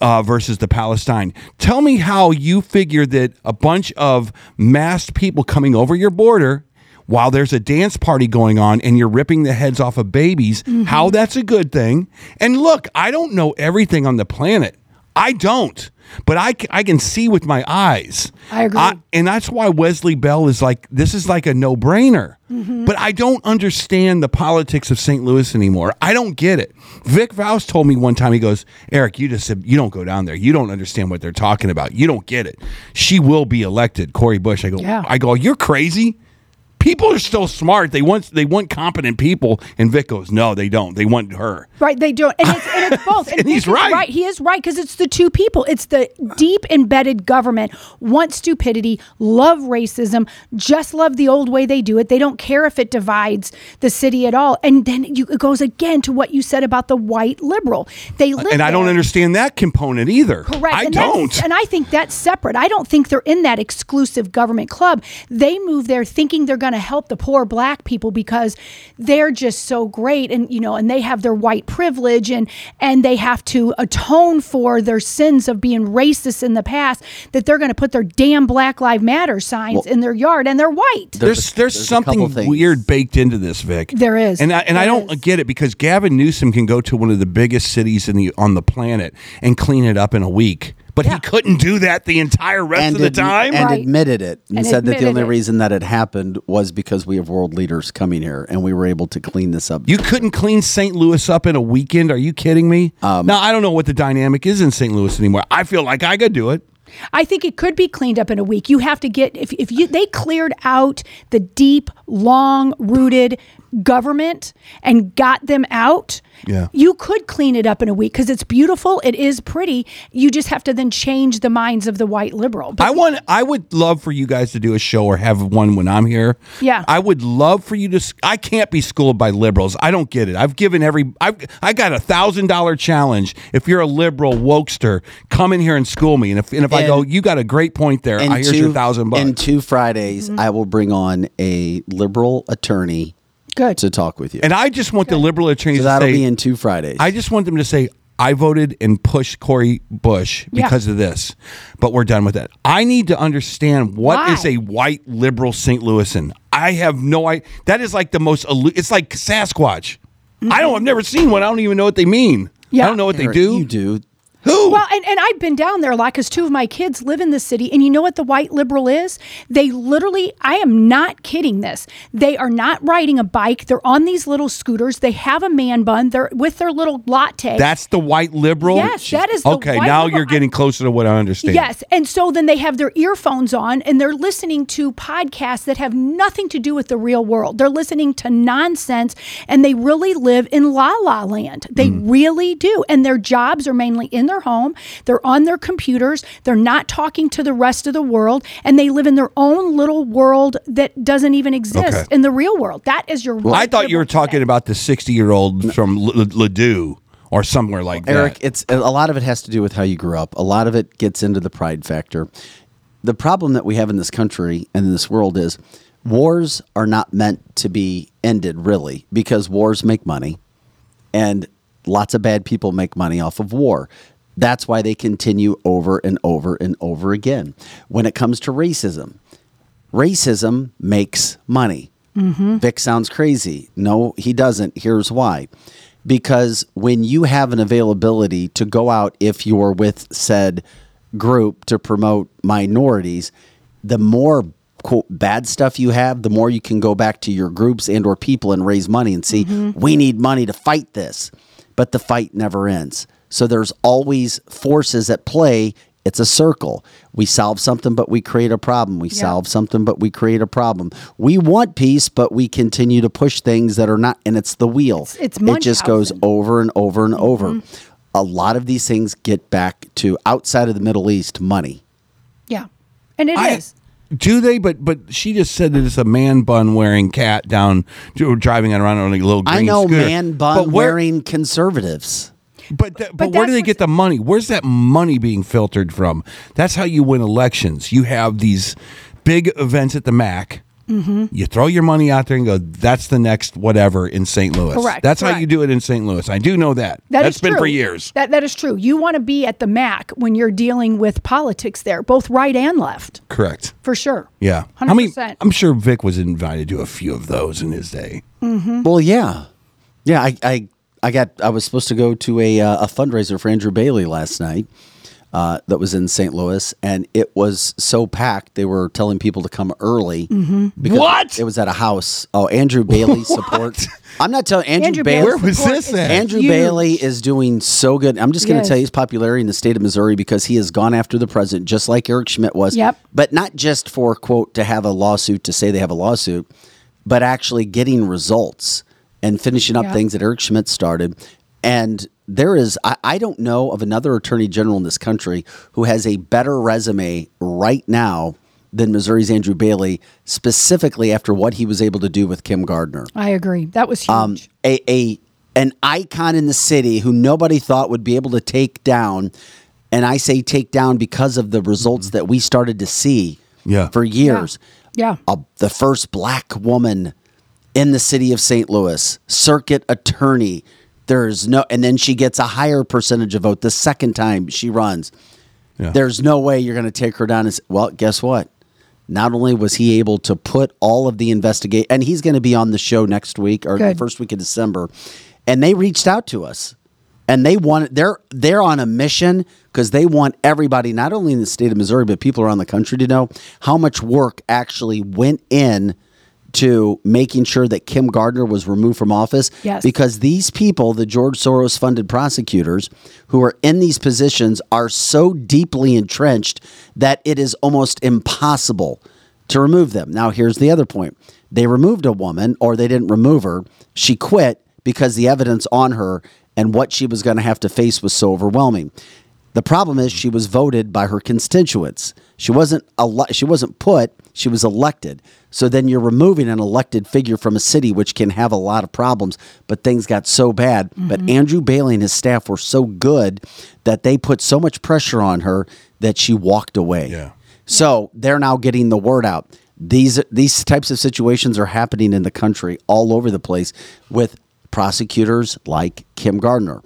uh, versus the Palestine. Tell me how you figure that a bunch of masked people coming over your border while there's a dance party going on and you're ripping the heads off of babies, how that's a good thing. And look, I don't know everything on the planet. I don't, but I, c- I can see with my eyes. I agree. and that's why Wesley Bell is like, this is like a no brainer. Mm-hmm. But I don't understand the politics of St. Louis anymore. I don't get it. Vic Faust told me one time, he goes, Eric, you just said, you don't go down there. You don't understand what they're talking about. You don't get it. She will be elected, Cori Bush. I go, Yeah. I go, you're crazy. People are still smart. They want they want competent people, and Vic goes, no, they don't. They want her. Right, they don't, and it's, and it's both. And he's Vic is right. He is right because it's the two people. It's the deep embedded government want stupidity, love racism, just love the old way they do it. They don't care if it divides the city at all. And then you, it goes again to what you said about the white liberal. They live And I don't there. understand that component either. Correct. I and don't. And I think that's separate. I don't think they're in that exclusive government club. They move there thinking they're going going to help the poor black people because they're just so great and you know and they have their white privilege and and they have to atone for their sins of being racist in the past that they're going to put their damn black lives matter signs in their yard and they're white There's there's, there's something weird baked into this, Vic. There is. and I, and I don't is. get it because Gavin Newsom can go to one of the biggest cities in the on the planet and clean it up in a week, but Yeah. he couldn't do that the entire rest of the admi- time. and Right. admitted it and, And said that the only it. reason that it happened was because we have world leaders coming here and we were able to clean this up. You couldn't clean St. Louis up in a weekend. Are you kidding me? Um, now I don't know what the dynamic is in St. Louis anymore. I feel like I could do it. I think it could be cleaned up in a week. You have to get if if you they cleared out the deep, long rooted government and got them out. Yeah. You could clean it up in a week because it's beautiful. It is pretty. You just have to then change the minds of the white liberal. But I want. I would love for you guys to do a show or have one when I'm here. Yeah. I would love for you to. I can't be schooled by liberals. I don't get it. I've given every. I've. I got a thousand dollar challenge. If you're a liberal wokester, come in here and school me. And if and if I go, you got a great point there. I here's your thousand bucks. In two Fridays, Mm-hmm. I will bring on a liberal attorney good. to talk with you. and I just want the liberal attorneys so to that'll say. be in two Fridays. I just want them to say, I voted and pushed Cori Bush Yeah. because of this, but we're done with that. I need to understand what Why? is a white liberal St. Louisan. I have no idea. That is like the most, elu- it's like Sasquatch. Mm-hmm. I don't, I've never seen one. I don't even know what they mean. Yeah. I don't know what Eric, they do. You do. Who? Well, and, and I've been down there a lot because two of my kids live in the city. And you know what the white liberal is? They literally, I am not kidding this. They are not riding a bike. They're on these little scooters. They have a man bun. They're with their little latte. That's the white liberal? Yes, that is the Okay, now liberal. you're getting closer to what I understand. Yes. And so then they have their earphones on and they're listening to podcasts that have nothing to do with the real world. They're listening to nonsense and they really live in la la land. They Hmm. really do. And their jobs are mainly in their home. They're on their computers. They're not talking to the rest of the world and they live in their own little world that doesn't even exist Okay. in the real world. That is your I thought you were liberal talking today. about the 60 year old from L- L- Ladue or somewhere like Eric, that. Eric, it's a lot of it has to do with how you grew up. A lot of it gets into the pride factor. The problem that we have in this country and in this world is wars are not meant to be ended really because wars make money and lots of bad people make money off of war. That's why they continue over and over and over again. When it comes to racism, racism makes money. Mm-hmm. Vic sounds crazy. No, he doesn't. Here's why. Because when you have an availability to go out, if you're with said group to promote minorities, the more quote bad stuff you have, the more you can go back to your groups and or people and raise money and see mm-hmm. we need money to fight this. But the fight never ends. So there's always forces at play. It's a circle. We solve something, but we create a problem. We solve something, but we create a problem. We want peace, but we continue to push things that are not, and it's the wheel. it's it just goes over and over and over. Mm-hmm. A lot of these things get back to outside of the Middle East money. Yeah. And it is. I- Do they? But but she just said that it's a man bun wearing cat down driving around on a little green I know scooter. man bun But where- wearing conservatives. But th- but, But where do they get the money? Where's that money being filtered from? That's how you win elections. You have these big events at the MAC. Mm-hmm. You throw your money out there and go. That's the next whatever in St. Louis. Correct, That's how you do it in St. Louis. I do know that. That That's is been true. for years. That that is true. You want to be at the MAC when you're dealing with politics there, both right and left, Correct. for sure. Yeah. hundred I mean, percent. I'm sure Vic was invited to a few of those in his day. Well, yeah, yeah. I, I, I got. I was supposed to go to a uh, a fundraiser for Andrew Bailey last night. Uh, that was in St. Louis, and it was so packed. They were telling people to come early. Because What? It was at a house. Oh, Andrew Bailey support. I'm not telling Andrew, Andrew Bailey. Bailey Where was this at? Andrew huge. Bailey is doing so good. I'm just going to Yes. tell you his popularity in the state of Missouri because he has gone after the president, just like Eric Schmitt was. Yep. But not just for, quote, to have a lawsuit to say they have a lawsuit, but actually getting results and finishing up Yep. things that Eric Schmitt started. And there is, I, I don't know of another attorney general in this country who has a better resume right now than Missouri's Andrew Bailey, specifically after what he was able to do with Kim Gardner I agree. That was huge. um, a, a an icon in the city who nobody thought would be able to take down, and I say take down because of the results that we started to see Yeah. for years. Yeah. a, the first black woman in the city of St. Louis, circuit attorney. There's no, and then she gets a higher percentage of vote the second time she runs. Yeah. There's no way you're going to take her down. And, well, guess what? Not only was he able to put all of the investigate, and he's going to be on the show next week or the Good. first week of December, and they reached out to us, and they want they're they're on a mission because they want everybody, not only in the state of Missouri but people around the country, to know how much work actually went in to making sure that Kim Gardner was removed from office. Yes. Because these people, the George Soros funded prosecutors who are in these positions, are so deeply entrenched that it is almost impossible to remove them. Now, here's the other point they removed a woman, or they didn't remove her. She quit because the evidence on her and what she was going to have to face was so overwhelming. The problem is she was voted by her constituents. She wasn't ele- she wasn't put, she was elected. So then you're removing an elected figure from a city which can have a lot of problems, but things got so bad. But mm-hmm. Andrew Bailey and his staff were so good that they put so much pressure on her that she walked away. Yeah. So they're now getting the word out. These these types of situations are happening in the country all over the place with prosecutors like Kim Gardner.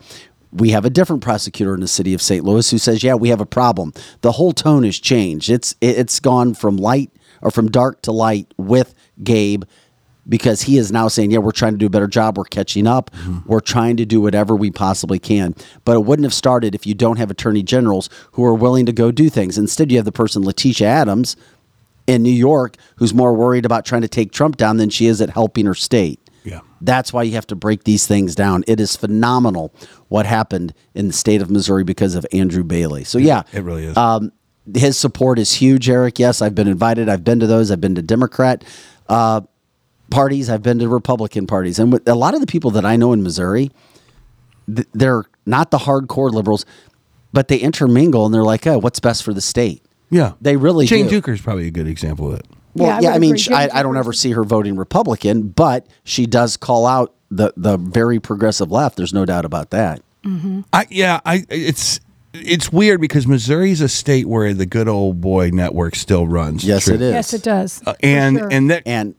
We have a different prosecutor in the city of St. Louis who says, "Yeah, we have a problem. The whole tone has changed. It's it- it's gone from light or from dark to light with Gabe." Because he is now saying, Yeah, we're trying to do a better job. We're catching up. We're trying to do whatever we possibly can. But it wouldn't have started if you don't have attorney generals who are willing to go do things. Instead, you have the person, Letitia Adams, in New York who's more worried about trying to take Trump down than she is at helping her state. Yeah. That's why you have to break these things down. It is phenomenal what happened in the state of Missouri because of Andrew Bailey. So yeah, It really is. Um, his support is huge, Eric. Yes, I've been invited. I've been to those. I've been to Democrat uh, parties. I've been to Republican parties, and with a lot of the people that I know in Missouri, th- they're not the hardcore liberals, but they intermingle and they're like, "Oh, what's best for the state?" yeah. They really Jane do. Dueker is probably a good example of it. Well, Yeah, I yeah, would I mean, agree. I, I don't ever see her voting Republican, but she does call out the the very progressive left. There's no doubt about that. I yeah, I it's it's weird because Missouri is a state where the good old boy network still runs. Yes, True. it is. Yes, it does. Uh, and sure. and that And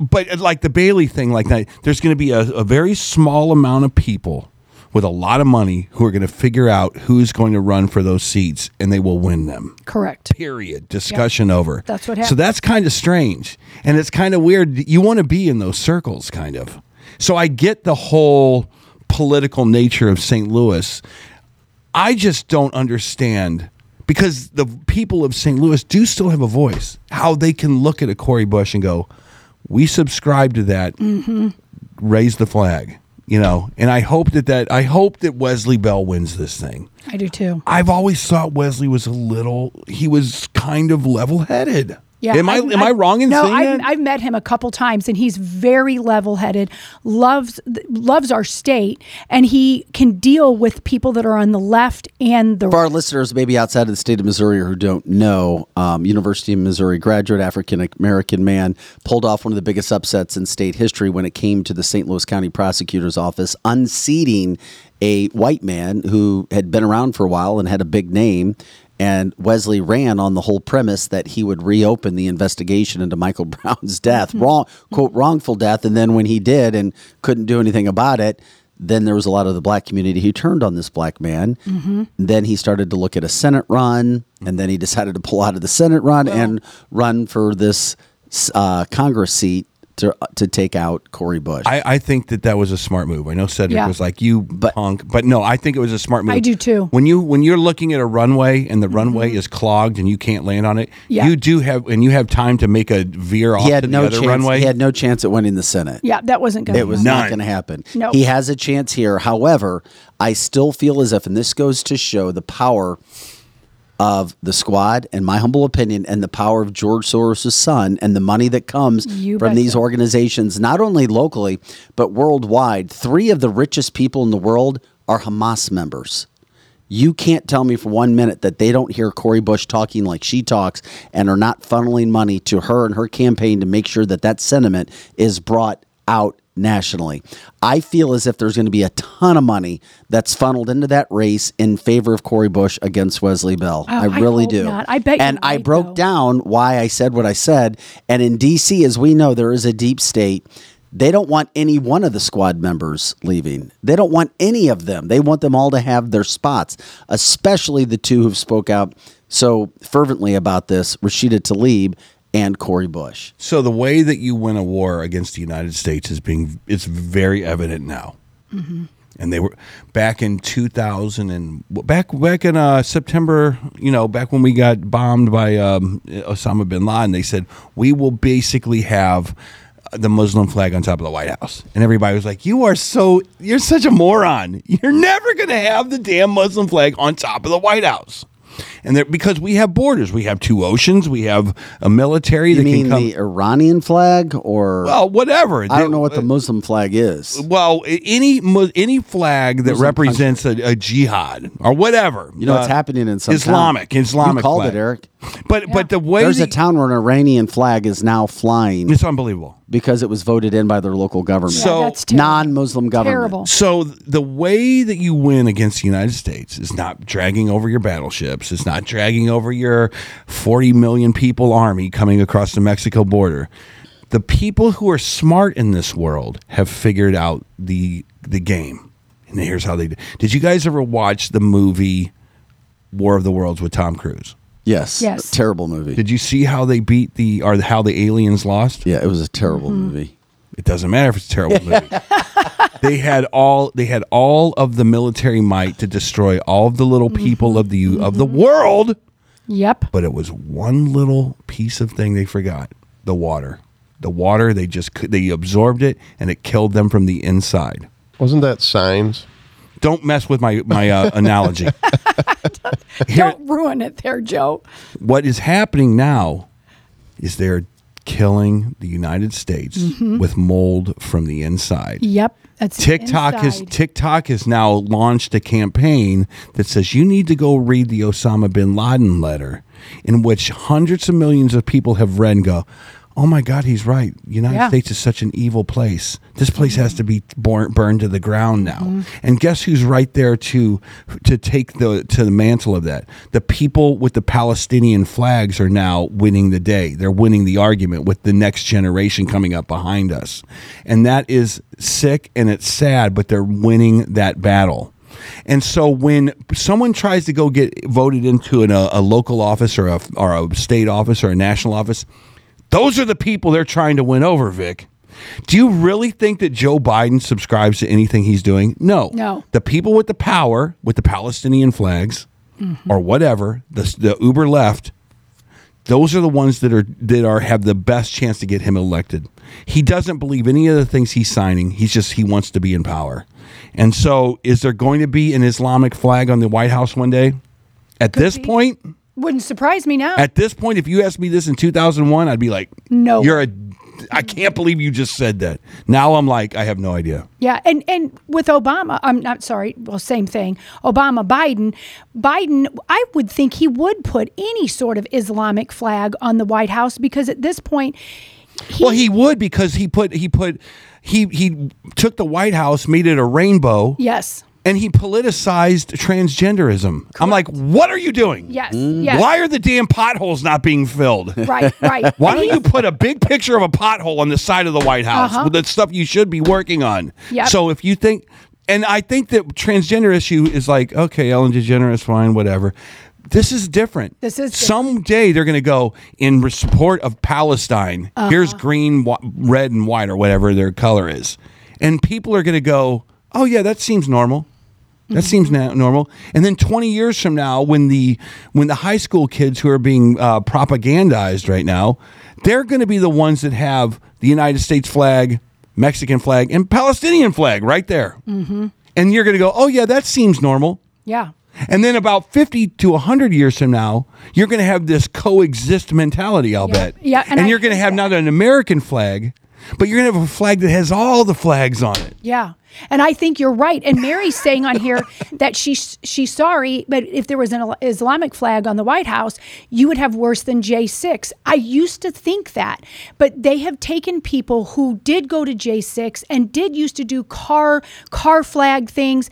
but uh, like the Bailey thing, like that, there's going to be a, a very small amount of people with a lot of money who are going to figure out who's going to run for those seats, and they will win them. Correct. Period. Discussion over. That's what happened. So that's kind of strange, and it's kind of weird. You want to be in those circles, kind of. So I get the whole political nature of St. Louis. I just don't understand because the people of St. Louis do still have a voice. How they can look at a Cori Bush and go, "We subscribe to that. Mm-hmm. Raise the flag." You know, and I hope that that I hope that Wesley Bell wins this thing. I do too. I've always thought Wesley was a little. He was kind of level-headed. Yeah, Am I I've- am I wrong in no, saying I've, that? I've met him a couple times, and he's very level-headed. loves loves our state, and he can deal with people that are on the left and the for our listeners, maybe outside of the state of Missouri or who don't know, um, University of Missouri graduate, African American man, pulled off one of the biggest upsets in state history when it came to the St. Louis County Prosecutor's Office unseating a white man who had been around for a while and had a big name. And Wesley ran on the whole premise that he would reopen the investigation into Michael Brown's death, wrong quote wrongful death. And then when he did and couldn't do anything about it, then there was a lot of the black community who turned on this black man. Then he started to look at a Senate run, and then he decided to pull out of the Senate run and run for this uh, Congress seat to to take out Cori Bush. I, I think that that was a smart move. I know Cedric Yeah. was like you punk, but no, I think it was a smart move. I do too. When you when you're looking at a runway and the mm-hmm. runway is clogged and you can't land on it, Yeah. you do have and you have time to make a veer off he had to no the other chance. runway. He had no chance at winning the Senate. yeah, that wasn't going. It was None. not going to happen. Nope. He has a chance here. However, I still feel as if, and this goes to show the power of the squad, and my humble opinion, and the power of George Soros' son, and the money that comes You from these organizations, not only locally, but worldwide. Three of the richest people in the world are Hamas members. You can't tell me for one minute that they don't hear Cori Bush talking like she talks and are not funneling money to her and her campaign to make sure that that sentiment is brought out nationally. I feel as if there's going to be a ton of money that's funneled into that race in favor of Cori Bush against Wesley Bell. Oh, I I really hope do. not. I bet And I right, broke though. down why I said what I said. And in DC, as we know, there is a deep state. They don't want any one of the squad members leaving. They don't want any of them. They want them all to have their spots, especially the two who've spoke out so fervently about this, Rashida Tlaib and Cori Bush. So the way that you win a war against the United States is being it's very evident now. And they were back in 2000 and back back in uh, September, you know, back when we got bombed by um, Osama bin Laden. They said we will basically have the Muslim flag on top of the White House, and everybody was like, "You are so you're such a moron. You're never going to have the damn Muslim flag on top of the White House." And there, because we have borders, we have two oceans, we have a military You that mean can come. the Iranian flag or well, whatever. I don't know what the Muslim flag is. Well, any any flag that Muslim represents a, a jihad or whatever. You know what's uh, happening in some Islamic, town. Islamic You called flag. it, Eric. But but the way There's a town where an Iranian flag is now flying it's unbelievable. because it was voted in by their local government. Yeah, So, that's non-Muslim government. Terrible. So the way that you win against the United States is not dragging over your battleships. It's not dragging over your 40 million people army coming across the Mexico border. The people who are smart in this world have figured out the the game. And here's how they do. Did you guys ever watch the movie War of the Worlds with Tom Cruise? Yes. Yes. Terrible movie. Did you see how they beat the or how the aliens lost? yeah, it was a terrible Mm-hmm. movie. It doesn't matter if it's a terrible movie. they had all they had all of the military might to destroy all of the little people of the of the world, Yep. but it was one little piece of thing they forgot: the water. The water they just could- they absorbed it and it killed them from the inside. Wasn't that signs? Don't mess with my my uh, analogy. Here, Don't ruin it there, Joe. what is happening now is they're killing the United States with mold from the inside. Yep. That's TikTok has. TikTok has now launched a campaign that says you need to go read the Osama bin Laden letter, in which hundreds of millions of people have read and go, "Oh my God, he's right. United Yeah. States is such an evil place. This place has to be born, burned to the ground now." Mm-hmm. And guess who's right there to to take the to the mantle of that? The people with the Palestinian flags are now winning the day. They're winning the argument with the next generation coming up behind us, and that is sick and it's sad, but they're winning that battle. And so when someone tries to go get voted into an, a, a local office or a, or a state office or a national office, those are the people they're trying to win over, Vic. Do you really think that Joe Biden subscribes to anything he's doing? No. No. The people with the power, with the Palestinian flags mm-hmm. or whatever, the, the uber left, those are the ones that are that are have the best chance to get him elected. He doesn't believe any of the things he's signing. He's just he wants to be in power. And so is there going to be an Islamic flag on the White House one day? At this be. point, Wouldn't surprise me now. at this point, if you asked me this in 2001, I'd be like, No. you're a, I can't believe you just said that. Now I'm like, I have no idea. Yeah, and and with Obama, I'm not sorry. Well, same thing. Obama, Biden, Biden. I would think he would put any sort of Islamic flag on the White House because at this point, he, well, he would because he put, he put, he, he took the White House, made it a rainbow, yes, and he politicized transgenderism. I'm like, what are you doing? yes, yes. Why are the damn potholes not being filled? Right, right. Why don't you put a big picture of a pothole on the side of the White House Uh-huh. with the stuff you should be working on? Yep. So if you think, and I think that transgender issue is like, okay, Ellen DeGeneres, fine, whatever. This is different. This is different. someday they're going to go in support of Palestine. Uh-huh. Here's green, wh- red, and white, or whatever their color is, and people are going to go, oh yeah, that seems normal. That Mm-hmm. seems na- normal. And then 20 years from now, when the when the high school kids who are being uh, propagandized right now, they're going to be the ones that have the United States flag, Mexican flag, and Palestinian flag right there. Mm-hmm. And you're going to go, oh yeah, that seems normal. yeah, And then about 50 to 100 years from now, you're going to have this coexist mentality, I'll Yeah. bet. Yeah, and And, I you're going to have not an American flag, But you're gonna have a flag that has all the flags on it. Yeah. And I think you're right. And Mary's saying on here that she's she's sorry, but if there was an Islamic flag on the White House, you would have worse than J6. I used to think that, but they have taken people who did go to J6 and did used to do car car flag things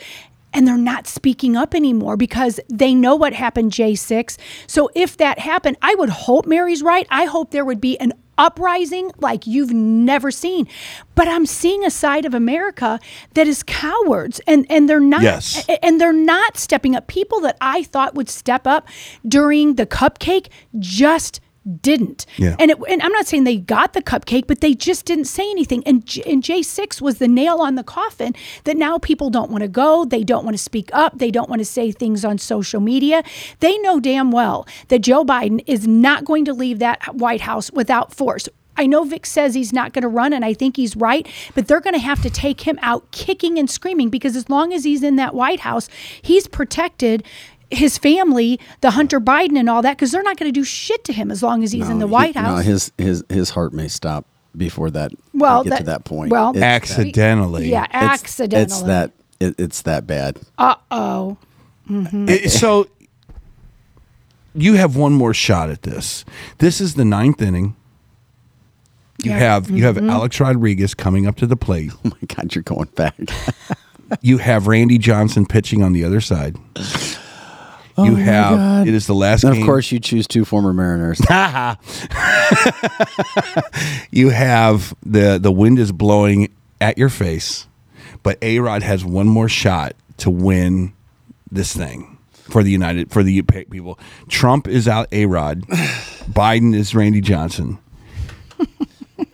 and they're not speaking up anymore because they know what happened J6. So if that happened, I would hope Mary's right. I hope there would be an uprising like you've never seen. But I'm seeing a side of America that is cowards and and they're not Yes. and they're not stepping up. People that I thought would step up during the cupcake just didn't. Yeah. And it, and I'm not saying they got the cupcake, but they just didn't say anything. And J, and J6 was the nail on the coffin that now people don't want to go, they don't want to speak up, they don't want to say things on social media. They know damn well that Joe Biden is not going to leave that White House without force. I know Vic says he's not going to run, and I think he's right, but they're going to have to take him out kicking and screaming because as long as he's in that White House, he's protected his family, the Hunter Biden and all that, because they're not going to do shit to him as long as he's in the He- White No, House. his his his heart may stop before that. Well, get to that- that point. well- It's- Accidentally. yeah, it's- accidentally. It's that. It, it's that bad. Uh oh. It- so you have one more shot at this. This is the ninth inning. You Yeah. have you have Alex Rodriguez coming up to the plate. Oh my God, you're going back. You have Randy Johnson pitching on the other side. Oh you have it is the last and game. of course, you choose two former Mariners. you have the the wind is blowing at your face, but A Rod has one more shot to win this thing for the United for the people. Trump is out A Rod, Biden is Randy Johnson.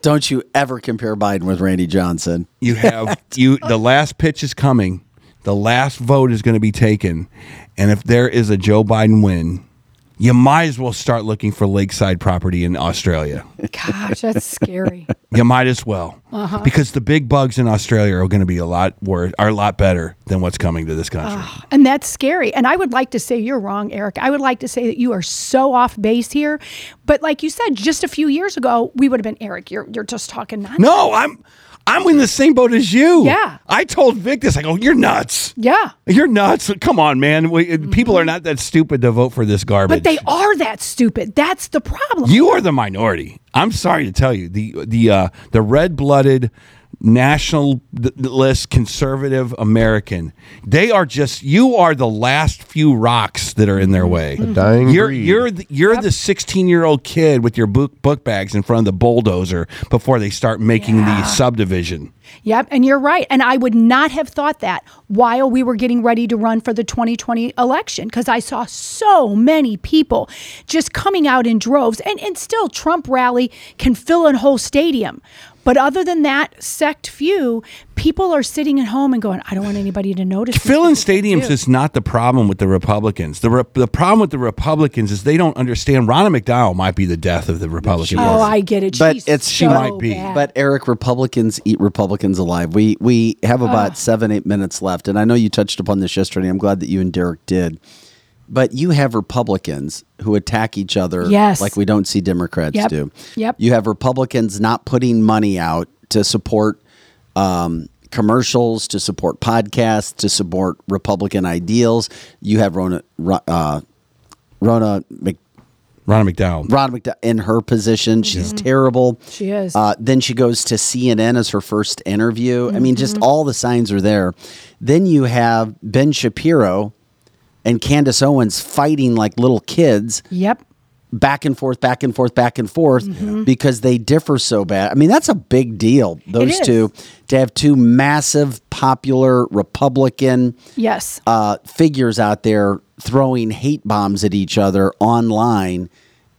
Don't you ever compare Biden with Randy Johnson? You have you the last pitch is coming. The last vote is going to be taken. And if there is a Joe Biden win, you might as well start looking for lakeside property in Australia. Gosh, that's scary. You might as well, Uh-huh. because the big bugs in Australia are going to be a lot worse, are a lot better than what's coming to this country. And that's scary. And I would like to say you're wrong, Eric. I would like to say that you are so off base here. But like you said, just a few years ago, we would have been Eric. You're you're just talking nonsense. no, I'm I'm in the same boat as you. Yeah. I told Vic this. I go, you're nuts. Yeah. You're nuts. Come on, man. We, People are not that stupid to vote for this garbage. Mm-hmm. But they are that stupid. That's the problem. You are the minority. I'm sorry to tell you the the uh, the red blooded nationalist conservative American. They are just you are the last few rocks that are in their way. dying You're breed. you're the, you're the 16 year old kid with your book book bags in front of the bulldozer before they start making the subdivision. Yep, and you're right. And I would not have thought that while we were getting ready to run for the 2020 election because I saw so many people just coming out in droves. And, and still, Trump rally can fill a whole stadium. But other than that sect few, people are sitting at home and going, I don't want anybody to notice. me." Filling stadiums is not the problem with the Republicans. The re- the problem with the Republicans is they don't understand. Ronna McDowell might be the death of the Republican. Oh, I get it. But She's it's- she might be. bad. But Eric, Republicans eat Republicans alive. We we have about seven eight minutes left, and I know you touched upon this yesterday. I'm glad that you and Derek did. But you have Republicans who attack each other Yes. like we don't see Democrats Yep. do. Yep. You have Republicans not putting money out to support um, commercials, to support podcasts, to support Republican ideals. You have Rona Ro- uh, Rona Mc, Ronna McDowell. Ron McDowell in her position. She's terrible. She is. Uh, then she goes to CNN as her first interview. I mean, Mm-hmm. just all the signs are there. Then you have Ben Shapiro and Candace Owens fighting like little kids, yep. back and forth, back and forth, back and forth, because they differ so bad. I mean, that's a big deal. Those two to have two massive, popular Republican Yes. uh, figures out there throwing hate bombs at each other online,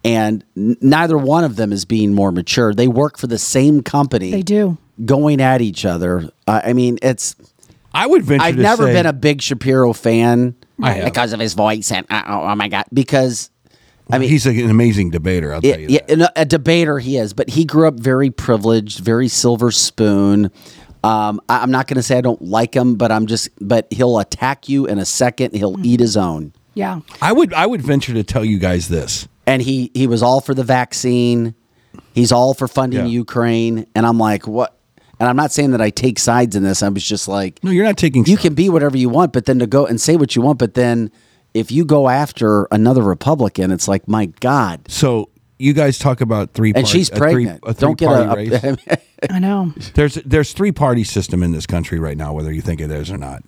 and n- neither one of them is being more mature. They work for the same company. They do. going at each other. Uh, I mean, it's. I would venture I've to never say- been a big Shapiro fan I have. because of his voice and uh, oh, oh my god, because. I mean, he's an amazing debater. I'll tell you yeah, that. and a, a debater he is, but he grew up very privileged, very silver spoon. Um, I, I'm not going to say I don't like him, but I'm just, but he'll attack you in a second. He'll eat his own. Yeah. I would I would venture to tell you guys this. and he he was all for the vaccine. He's all for funding Yeah. Ukraine, and I'm like, what? And I'm not saying that I take sides in this. I was just like, No, you're not taking. you can be whatever you want, but then to go and say what you want, but then if you go after another Republican, it's like, my God. So you guys talk about three. And party- she's a three- pregnant. a Don't get three-party a. race. I know. There's there's three party system in this country right now, whether you think it is or not.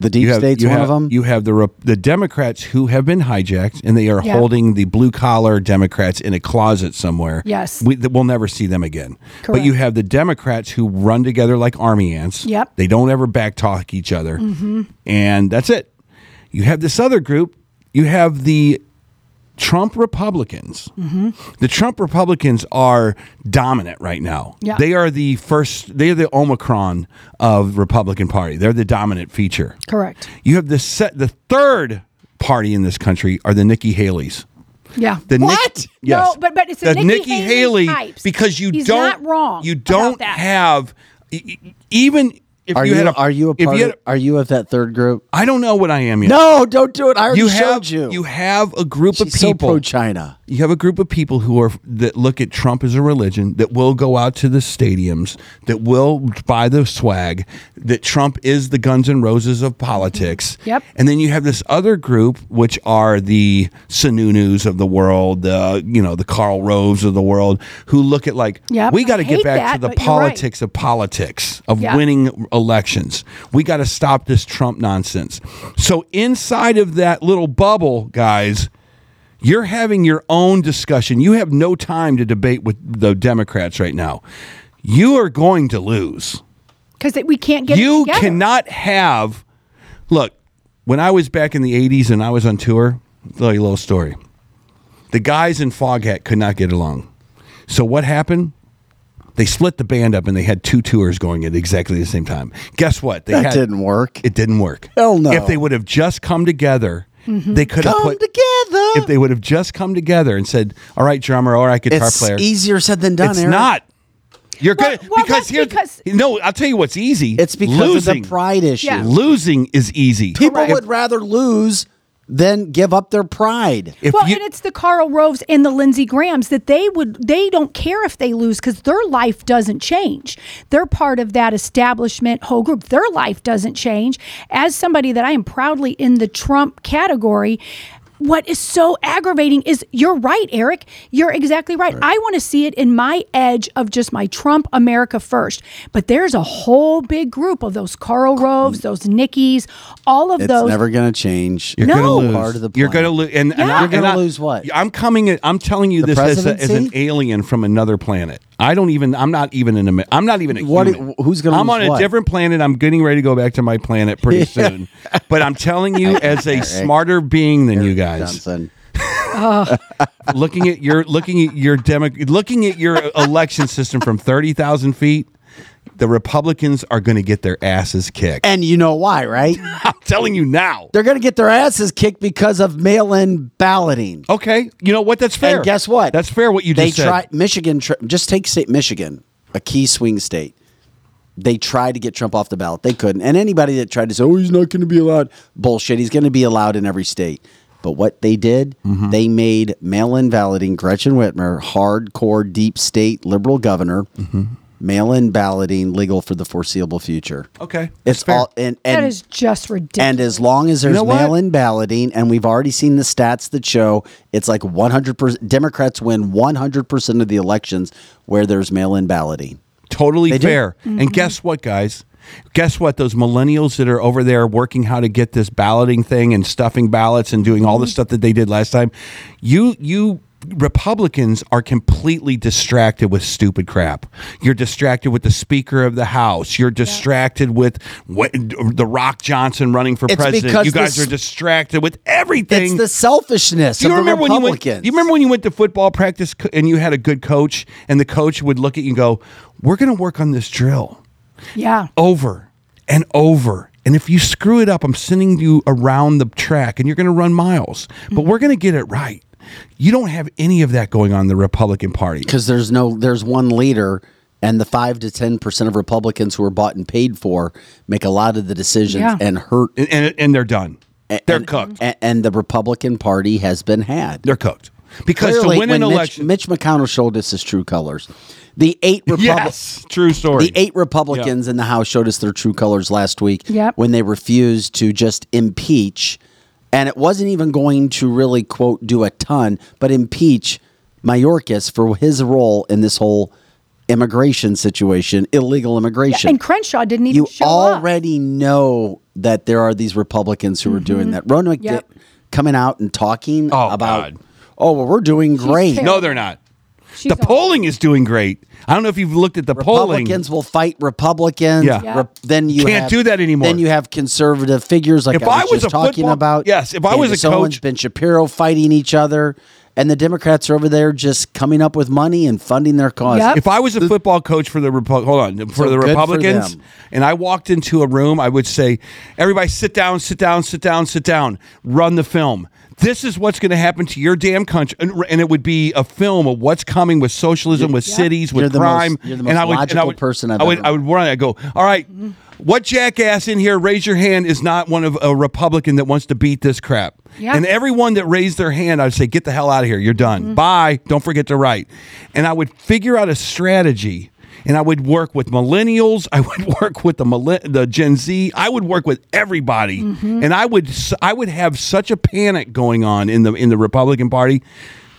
The deep You have, state's you one have, of them. You have the the Democrats who have been hijacked, and they are Yeah. holding the blue collar Democrats in a closet somewhere. Yes. we, that we'll never see them again. But you have the Democrats who run together like army ants. Yep. Mm-hmm. they don't ever backtalk each other, and that's it. You have this other group. You have the Trump Republicans. Mm-hmm. The Trump Republicans are dominant right now. Yeah. They are the first, they are the Omicron of Republican Party. They're the dominant feature. Correct. You have the set, the third party in this country are the Nikki Haleys. Yeah. The What? Nick, yes. No, but- but it's the the Nikki Haley Haley because you He's don't wrong You don't have even if are you, you, a, are you a part? you had of, are you of that third group? I don't know what I am yet. No, don't do it. I already you showed have you. have a group She's of so pro China. You have a group of people who are that look at Trump as a religion that will go out to the stadiums that will buy the swag that Trump is the Guns and Roses of politics. Mm-hmm. Yep. And then you have this other group which are the Sununus of the world, the you know the Karl Roves of the world who look at like Yep, we got to get back that, to the you're right. politics of politics of Yeah. winning elections. We got to stop this Trump nonsense. So inside of that little bubble, guys, you're having your own discussion. You have no time to debate with the Democrats right now. You are going to lose. Because we can't get it You together. cannot have. Look, when I was back in the 80s and I was on tour, I'll tell you a little story. The guys in Foghat could not get along. So what happened? They split the band up and they had two tours going at exactly the same time. Guess what? They That had, didn't work. It didn't work. Hell no. If they would have just come together, Mm-hmm. they could have Come put together. If they would have just come together and said, "All right, drummer, all right, guitar it's player," easier said than done. it's Eric. not. You're Well- good well, because here. because- no. I'll tell you what's easy. It's because losing. of the pride issue. Yeah. Losing is easy. People Correct. would rather lose than give up their pride. If well, you, and it's the Karl Roves and the Lindsey Grahams that they would they don't care if they lose because their life doesn't change. They're part of that establishment whole group. Their life doesn't change. As somebody that I am proudly in the Trump category, what is so aggravating is you're right, Eric. You're exactly right. I want to see it in my edge of just my Trump America first. But there's a whole big group of those Karl Roves, those Nickies, all of It's those. It's never going to change. you're No. gonna lose. Part of the you're gonna lose, and, and Yeah. I- You're gonna lose what? I'm coming. I'm telling you The this as, a, as an alien from another planet. I don't even. I'm not even an. Amer- I'm not even a What- human. who's gonna I'm on a different planet. I'm getting ready to go back to my planet pretty soon. But I'm telling you, as a smarter being than you guys, looking at your looking at your demo, looking at your election system from thirty thousand feet, the Republicans are going to get their asses kicked. And you know why, right? I'm telling you now. They're going to get their asses kicked because of mail-in balloting. Okay, you know what? That's fair. And guess what? That's fair. What you they just said. tried Michigan. Just take state Michigan, a key swing state. They tried to get Trump off the ballot. They couldn't. And anybody that tried to say, "Oh, he's not going to be allowed," bullshit. He's going to be allowed in every state. But what they did, Mm-hmm. they made mail-in balloting. Gretchen Whitmer, hardcore deep state liberal governor, Mm-hmm. Mail-in balloting legal for the foreseeable future. Okay, It's fair. all and and that is just ridiculous. and as long as there's know mail-in balloting, and we've already seen the stats that show it's like 100%. Democrats win 100% of the elections where there's mail-in balloting. totally They do. fair. And mm-hmm. guess what, guys? Guess what? Those millennials that are over there working how to get this balloting thing and stuffing ballots and doing all the mm-hmm. stuff that they did last time, you you Republicans are completely distracted with stupid crap. You're distracted with the Speaker of the House. You're distracted with what, the Rock Johnson running for It's president. You guys this- are distracted with everything. It's the selfishness Do you of the remember when you went? You remember when you went to football practice and you had a good coach, and the coach would look at you and go, "We're going to work on this drill yeah. over and over." And if you screw it up, I'm sending you around the track and you're going to run miles. But mm-hmm. we're going to get it right. You don't have any of that going on in the Republican Party. because there's no there's one leader and the 5 to 10% of Republicans who are bought and paid for make a lot of the decisions Yeah. and hurt And, and, and they're done. And, They're cooked. And, and the Republican Party has been had. They're cooked. because Clearly, to win an when Mitch, election, Mitch McConnell showed us his true colors. The eight Republic, yes, true story. the eight Republicans in the House showed us their true colors last week Yep. when they refused to just impeach, and it wasn't even going to really quote do a ton, but impeach Mayorkas for his role in this whole immigration situation, illegal immigration. And Crenshaw didn't even you show up. already know that there are these Republicans who are doing that. Rona Mm-hmm. Yep. Coming out and talking Oh, about, God. oh well, we're doing great. no, they're not. She's the polling is doing great. I don't know if you've looked at the polling. Republicans will fight Republicans. Yeah. Yeah. then you Can't have- do that anymore. Then you have conservative figures like If I I was, was just talking football- about. yes, if I was a Owens, coach- Ben Shapiro fighting each other, and the Democrats are over there just coming up with money and funding their cause. Yep. If I was a football coach for the Repu- hold on for So the good for Republicans, and I walked into a room, I would say, "Everybody, sit down, sit down, sit down, sit down. Run the film. This is what's going to happen to your damn country." And, and it would be a film of what's coming with socialism, with cities, with You're the most- crime. you're the and most I would, and I logical would, person I've I would, ever I would run. I go, "All right, mm-hmm. what jackass in here? Raise your hand. Is not one of a Republican that wants to beat this crap." Yeah. And everyone that raised their hand, I'd say, "Get the hell out of here. You're done. Mm-hmm. Bye. Don't forget to write." And I would figure out a strategy. And I would work with millennials. I would work with the millen- the Gen Z. I would work with everybody, mm-hmm. and I would s- I would have such a panic going on in the in the Republican Party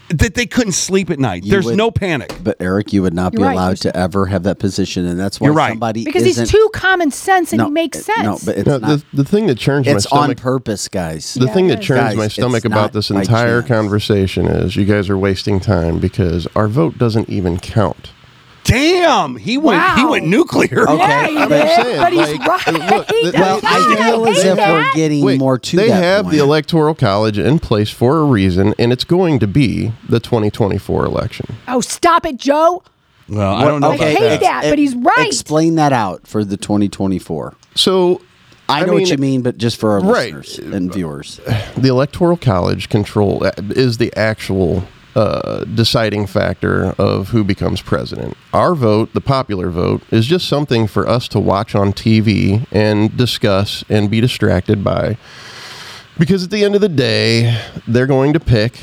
that they couldn't sleep at night. There's would- no panic. But Eric, you would not be You're right. allowed to ever have that position, and that's why You're right. somebody because isn't, he's too common sense and no, he makes sense. No, but it's No, not. the, the thing that churns my it's on purpose, guys. The Yeah, thing that that is. churns Guys, my stomach about this entire chance. conversation is you guys are wasting time because our vote doesn't even count. Damn, he went he went nuclear. Okay. yeah, he I'm saying, but he's like, right. look, the- well, I feel as if have- we're getting Wait, more to they that have point. the electoral college in place for a reason, and it's going to be the 2024 election. oh, stop it, Joe. Well, I don't know. I about hate that. that, but he's right. Explain that out for the 2024. So, I I know what you mean, but just for our Right. listeners and viewers. the electoral college control uh, is the actual uh, deciding factor of who becomes president. Our vote, the popular vote, is just something for us to watch on TV and discuss and be distracted by. Because at the end of the day, they're going to pick,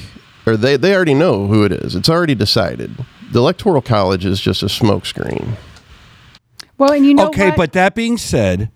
or they, they already know who it is. It's already decided. The electoral college is just a smokescreen. Well, and you know okay, what? but that being said,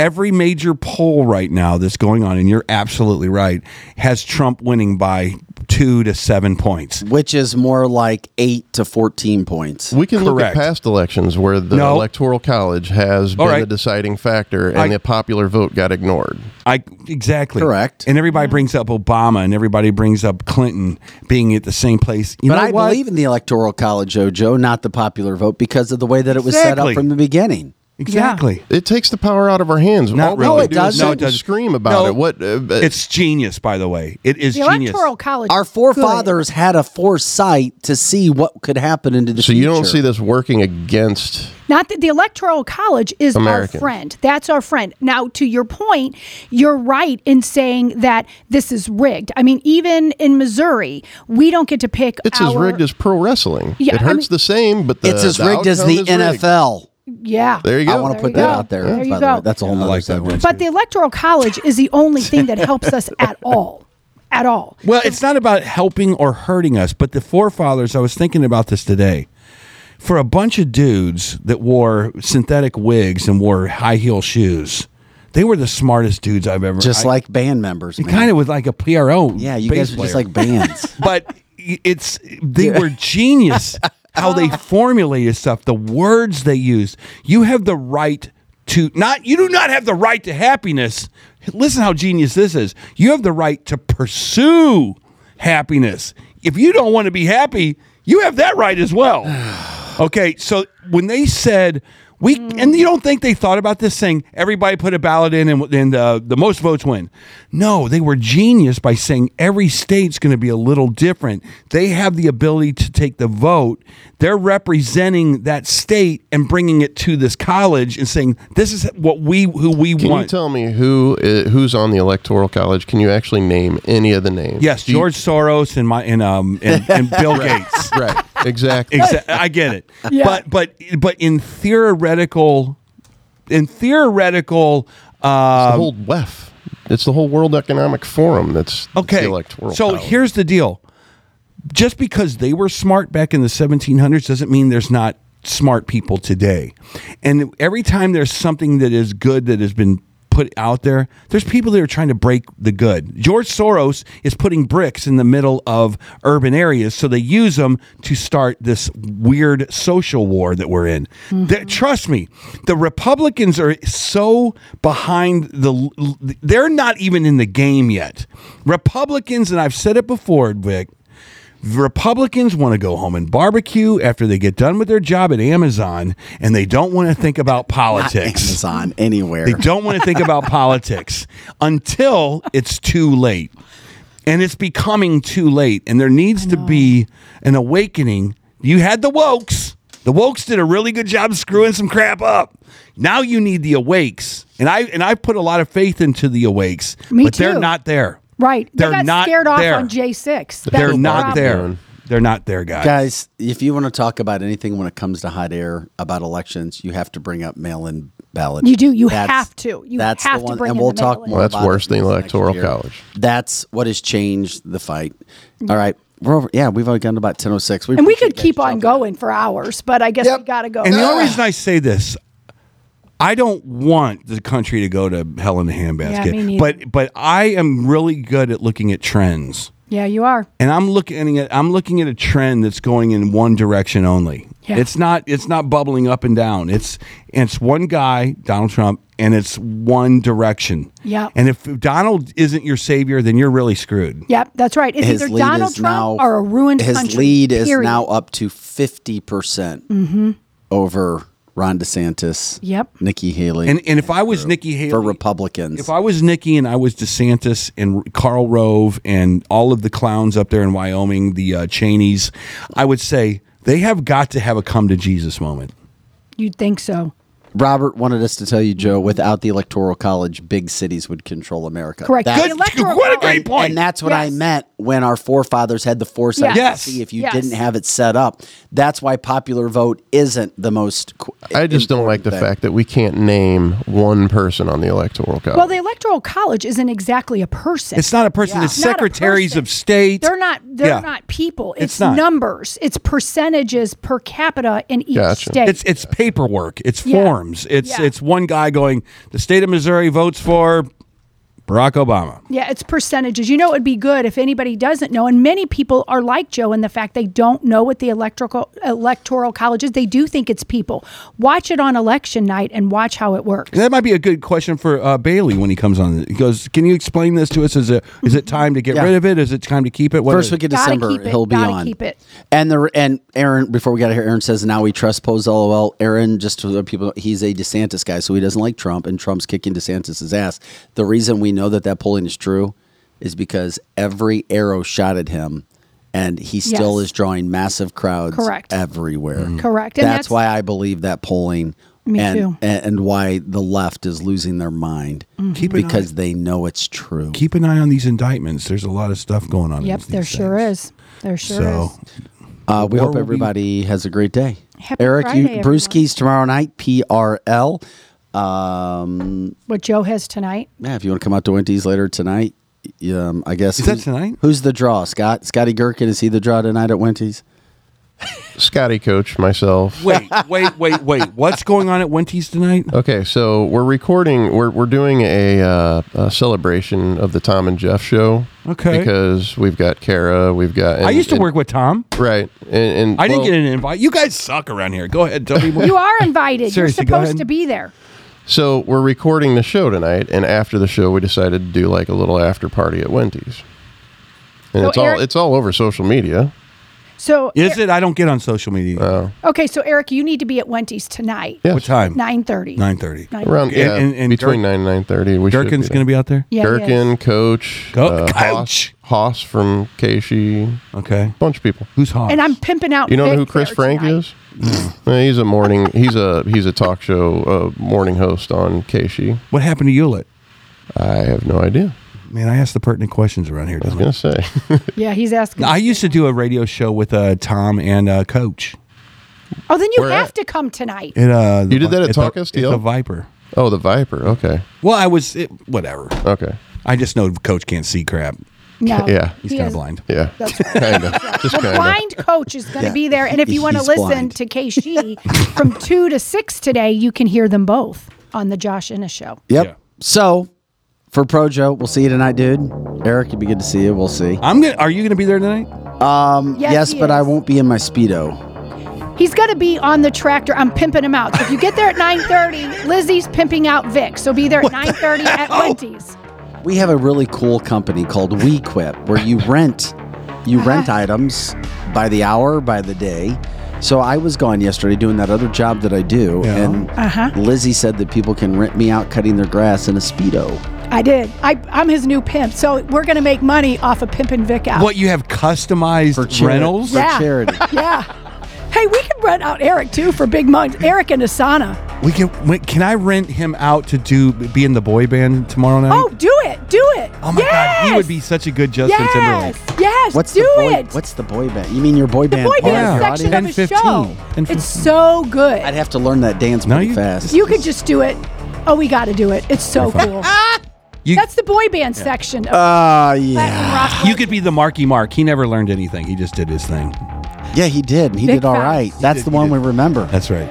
every major poll right now that's going on, and you're absolutely right, has Trump winning by two to seven points. Which is more like 8 to 14 points. We can look at past elections where the No. electoral college has All been right. the deciding factor and I- the popular vote got ignored. I exactly Correct. and everybody brings up Obama, and everybody brings up Clinton being at the same place. You but know I what? believe in the electoral college, Joe, not the popular vote, because of the way that it was set up from the beginning. Exactly. It takes the power out of our hands. Not All really. No, it doesn't. No, it doesn't. Scream about No, it. What? Uh, uh, It's genius, by the way. It is the genius. electoral college. Our is forefathers had a foresight to see what could happen into the so future. you don't see this working against. Not that the electoral college is Americans. our friend. That's our friend. Now, to your point, you're right in saying that this is rigged. I mean, even in Missouri, we don't get to pick. It's our, as rigged as pro wrestling. Yeah, it I hurts mean- the same, but the, It's as the rigged as the NFL. rigged. NFL. Yeah. There you go. I want to put that go. out there. There you by the way. go. That's a whole I nother like that one. But the electoral college is the only thing that helps us at all. At all. Well, it's not about helping or hurting us, but the forefathers, I was thinking about this today. For a bunch of dudes that wore synthetic wigs and wore high heel shoes, they were the smartest dudes I've ever just I- like band members. man. kind of with like a PRO. Yeah, you bass guys are just like bands. but it's they were genius how they ah. formulated stuff the words they use. you have the right to not you do not have the right to happiness. Listen how genius this is. You have the right to pursue happiness. If you don't want to be happy you have that right as well. Okay so when they said we and you don't think they thought about this saying everybody put a ballot in and, and uh, the most votes win no they were genius by saying every state's going to be a little different they have the ability to take the vote they're representing that state and bringing it to this college and saying this is what we who we Can want Can you tell me who uh, who's on the electoral college? Can you actually name any of the names? yes Do you- george soros and my and um and, and bill gates right. Exactly. Exa- I get it. Yeah. But but but in theoretical in theoretical the uh, whole WEF. It's the whole World Economic Forum. That's that's okay. The electoral. So college. here's the deal. just because they were smart back in the 1700s doesn't mean there's not smart people today. And every time there's something that is good that has been put out there, there's people that are trying to break the good. George Soros is putting bricks in the middle of urban areas, so they use them to start this weird social war that we're in. That- mm-hmm. trust me, the Republicans are so behind the. They're not even in the game yet. Republicans, and I've said it before, Vic. Republicans want to go home and barbecue after they get done with their job at Amazon, and they don't want to think about politics. Amazon anywhere. They don't want to think about politics until it's too late. And it's becoming too late. And there needs to be an awakening. You had the wokes. The wokes did a really good job screwing some crap up. Now you need the awakes. And I and I put a lot of faith into the awakes. Me but they're not there. Right. They're they got not scared there. off on J6. They're That's the not problem. there. They're not there, guys. Guys, if you want to talk about anything when it comes to hot air about elections, you have to bring up mail-in ballot. You do. You That's- have to. You that's have the to bring and we'll talk more. Well, that's about worse than next electoral college. That's what has changed the fight. All right, we're over. Yeah, we've only gotten about ten oh six. And we could keep on going for hours, but I guess Yep. we got to go. And the only reason I say this, I don't want the country to go to hell in a handbasket. me neither. but but I am really good at looking at trends. yeah, you are. And I'm looking at I'm looking at a trend that's going in one direction only. Yeah. It's not it's not bubbling up and down. It's it's one guy, Donald Trump, and it's one direction. Yeah. And if Donald isn't your savior, then you're really screwed. Yep, that's right. It's his either lead Donald is Trump now or a ruined his country. lead is now up to fifty percent mm-hmm. over Ron DeSantis. Yep. Nikki Haley. And and if I was Nikki Haley for Republicans. If I was Nikki and I was DeSantis and Karl Rove and all of the clowns up there in Wyoming, the uh, Cheneys, I would say they have got to have a come to Jesus moment. You'd think so. Robert wanted us to tell you, Joe, without the electoral college, big cities would control America. Correct. That's- The electoral what a great and, point. and that's what I meant when our forefathers had the foresight Yes. to see if you Yes. didn't have it set up. That's why popular vote isn't the most. I just don't like the thing. fact that we can't name one person on the electoral college. Well, the electoral college isn't exactly a person. It's not a person. It's It's not secretaries person. of state. They're not. They're Yeah. not people. It's, It's not. numbers. It's percentages per capita in each Gotcha. state. It's it's paperwork. It's Yeah. Forms. It's Yeah. it's one guy going. The state of Missouri votes for Barack Obama. yeah, it's percentages. You know, it would be good if anybody doesn't know, and many people are like Joe in the fact they don't know what the electoral electoral college is. They do think it's people. Watch it on election night and watch how it works. That might be a good question for uh, Bailey when he comes on. He goes, "Can you explain this to us? Is it is it time to get Yeah. rid of it? Is it time to keep it? What First is- week of December, keep it, he'll be gotta on. keep it. And the and Aaron, before we got here, Aaron says now we trust Pose LOL. Aaron, just to let people, he's a DeSantis guy, so he doesn't like Trump, and Trump's kicking DeSantis' ass. The reason we know that that polling is true is because every arrow shot at him, and he still Yes. is drawing massive crowds Correct. everywhere. Correct. And That's, that's- why I believe that polling. Me and, too. And, and why the left is losing their mind Mm-hmm. Keep because eye- they know it's true. keep an eye on these indictments. There's a lot of stuff going on. Yep, there sure things. is. There sure So is. Uh, we Or hope will we- everybody has a great day. Happy Eric, Friday, you everyone. Brewskis tomorrow night, PRL. Um, What Joe has tonight. yeah, if you want to come out to Winty's later tonight, um, I guess. Is that tonight? Who's the draw? Scott, Scotty Gherkin, is he the draw tonight at Winty's? Scotty coach, myself. wait, wait, wait, wait. What's going on at Wenty's tonight? Okay, so we're recording. We're we're doing a, uh, a celebration of the Tom and Jeff show. Okay. Because we've got Kara, we've got. I used to and- work with Tom. Right, and, and I didn't get an invite. You guys suck around here. Go ahead, tell me more. You are invited. You're supposed to be there. So we're recording the show tonight, and after the show, we decided to do like a little after party at Wendy's. And So it's Eric- all it's all over social media. So Is it? I don't get on social media. Uh, okay, so Eric, you need to be at Wendy's tonight. yes. what time? Nine thirty. Nine thirty. Around And- yeah, and- and between Gherk- nine and nine thirty. We should Gherkin's be going to be out there. Yeah. he Gherkin, is. Coach, Go- uh, Coach. Haas, Haas from KSHE, Okay. bunch of people. Who's hot? And I'm pimping out. You know Vic who Chris there Frank tonight. is? He's a morning. He's a he's a talk show uh, morning host on KSHE. what happened to Hewlett? I have no idea. Man, I ask the pertinent questions around here. I was gonna say. Yeah, he's asking. I used to do a radio show with uh, Tom and uh, Coach. oh, then you Where have at? to come tonight. It, uh, You did that at it's a- Talk it's STL? a Viper. oh, the Viper. Okay, Well, I was it, whatever. okay. I just know Coach can't see crap. No. Yeah. He's he kind of is- blind. Yeah, That's kind of. Just the kind of. blind coach is going to Yeah. be there. And if you want to He's listen blind. to KC from 2 to 6 today, you can hear them both on the Josh Innes show. Yep. Yeah. So for Projo, we'll see you tonight, dude. Eric, it'd be good to see you. We'll see. I'm gonna. Are you gonna be there tonight? Yes, yes, he but I won't be in my speedo. He's going to be on the tractor. I'm pimping him out. So if you get there at 9:30, Lizzie's pimping out Vic. So be there at 9:30 at Wendy's. We have a really cool company called WeQuip where you rent you rent Uh-huh. items by the hour, by the day. So I was gone yesterday doing that other job that I do, Yeah. and Uh-huh. Lizzie said that people can rent me out cutting their grass in a speedo. I did. I, I'm his new pimp. So we're going to make money off of pimping Vic out. What you have customized For chari- rentals? for Yeah. charity. Yeah. Hey, we can rent out Eric too for big money. Eric and Asana. We can. wait, Can I rent him out to do be in the boy band tomorrow night? Oh, do it. Do it. Oh my God, he would be such a good Justin yes. Timberlake. Yes. What's do the boy, it. What's the boy band? You mean your boy band? the band? boy part band of your section audience? of his 10, show? 15. 10, It's so good. I'd have to learn that dance No, pretty you- fast. you could just do it. Oh, we got to do it. It's so cool. You, That's the boy band section. Of Ah, yeah. rock. you could be the Marky Mark. He never learned anything. He just did his thing. Yeah, he did. He Big did all facts. right. That's did, the he one did. we remember. That's right.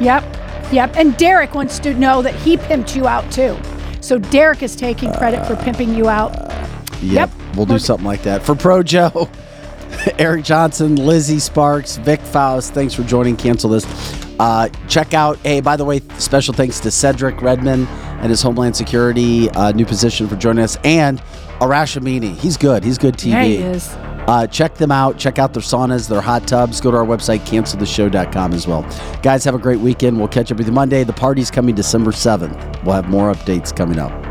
Yep. Yep. And Derek wants to know that he pimped you out too. So Derek is taking credit for pimping you out. Yep. Yep. We'll do something like that. For Pro Joe, Eric Johnson, Lizzie Sparks, Vic Faust, thanks for joining Cancel This. Uh, check out, hey, by the way, special thanks to Cedric Redman and his Homeland Security uh, new position for joining us, and Arash Amini. He's good. He's good TV. Yeah, he is. Uh, check them out. Check out their saunas, their hot tubs. Go to our website, canceltheshow.com as well. Guys, have a great weekend. We'll catch up with you Monday. The party's coming December 7th. We'll have more updates coming up.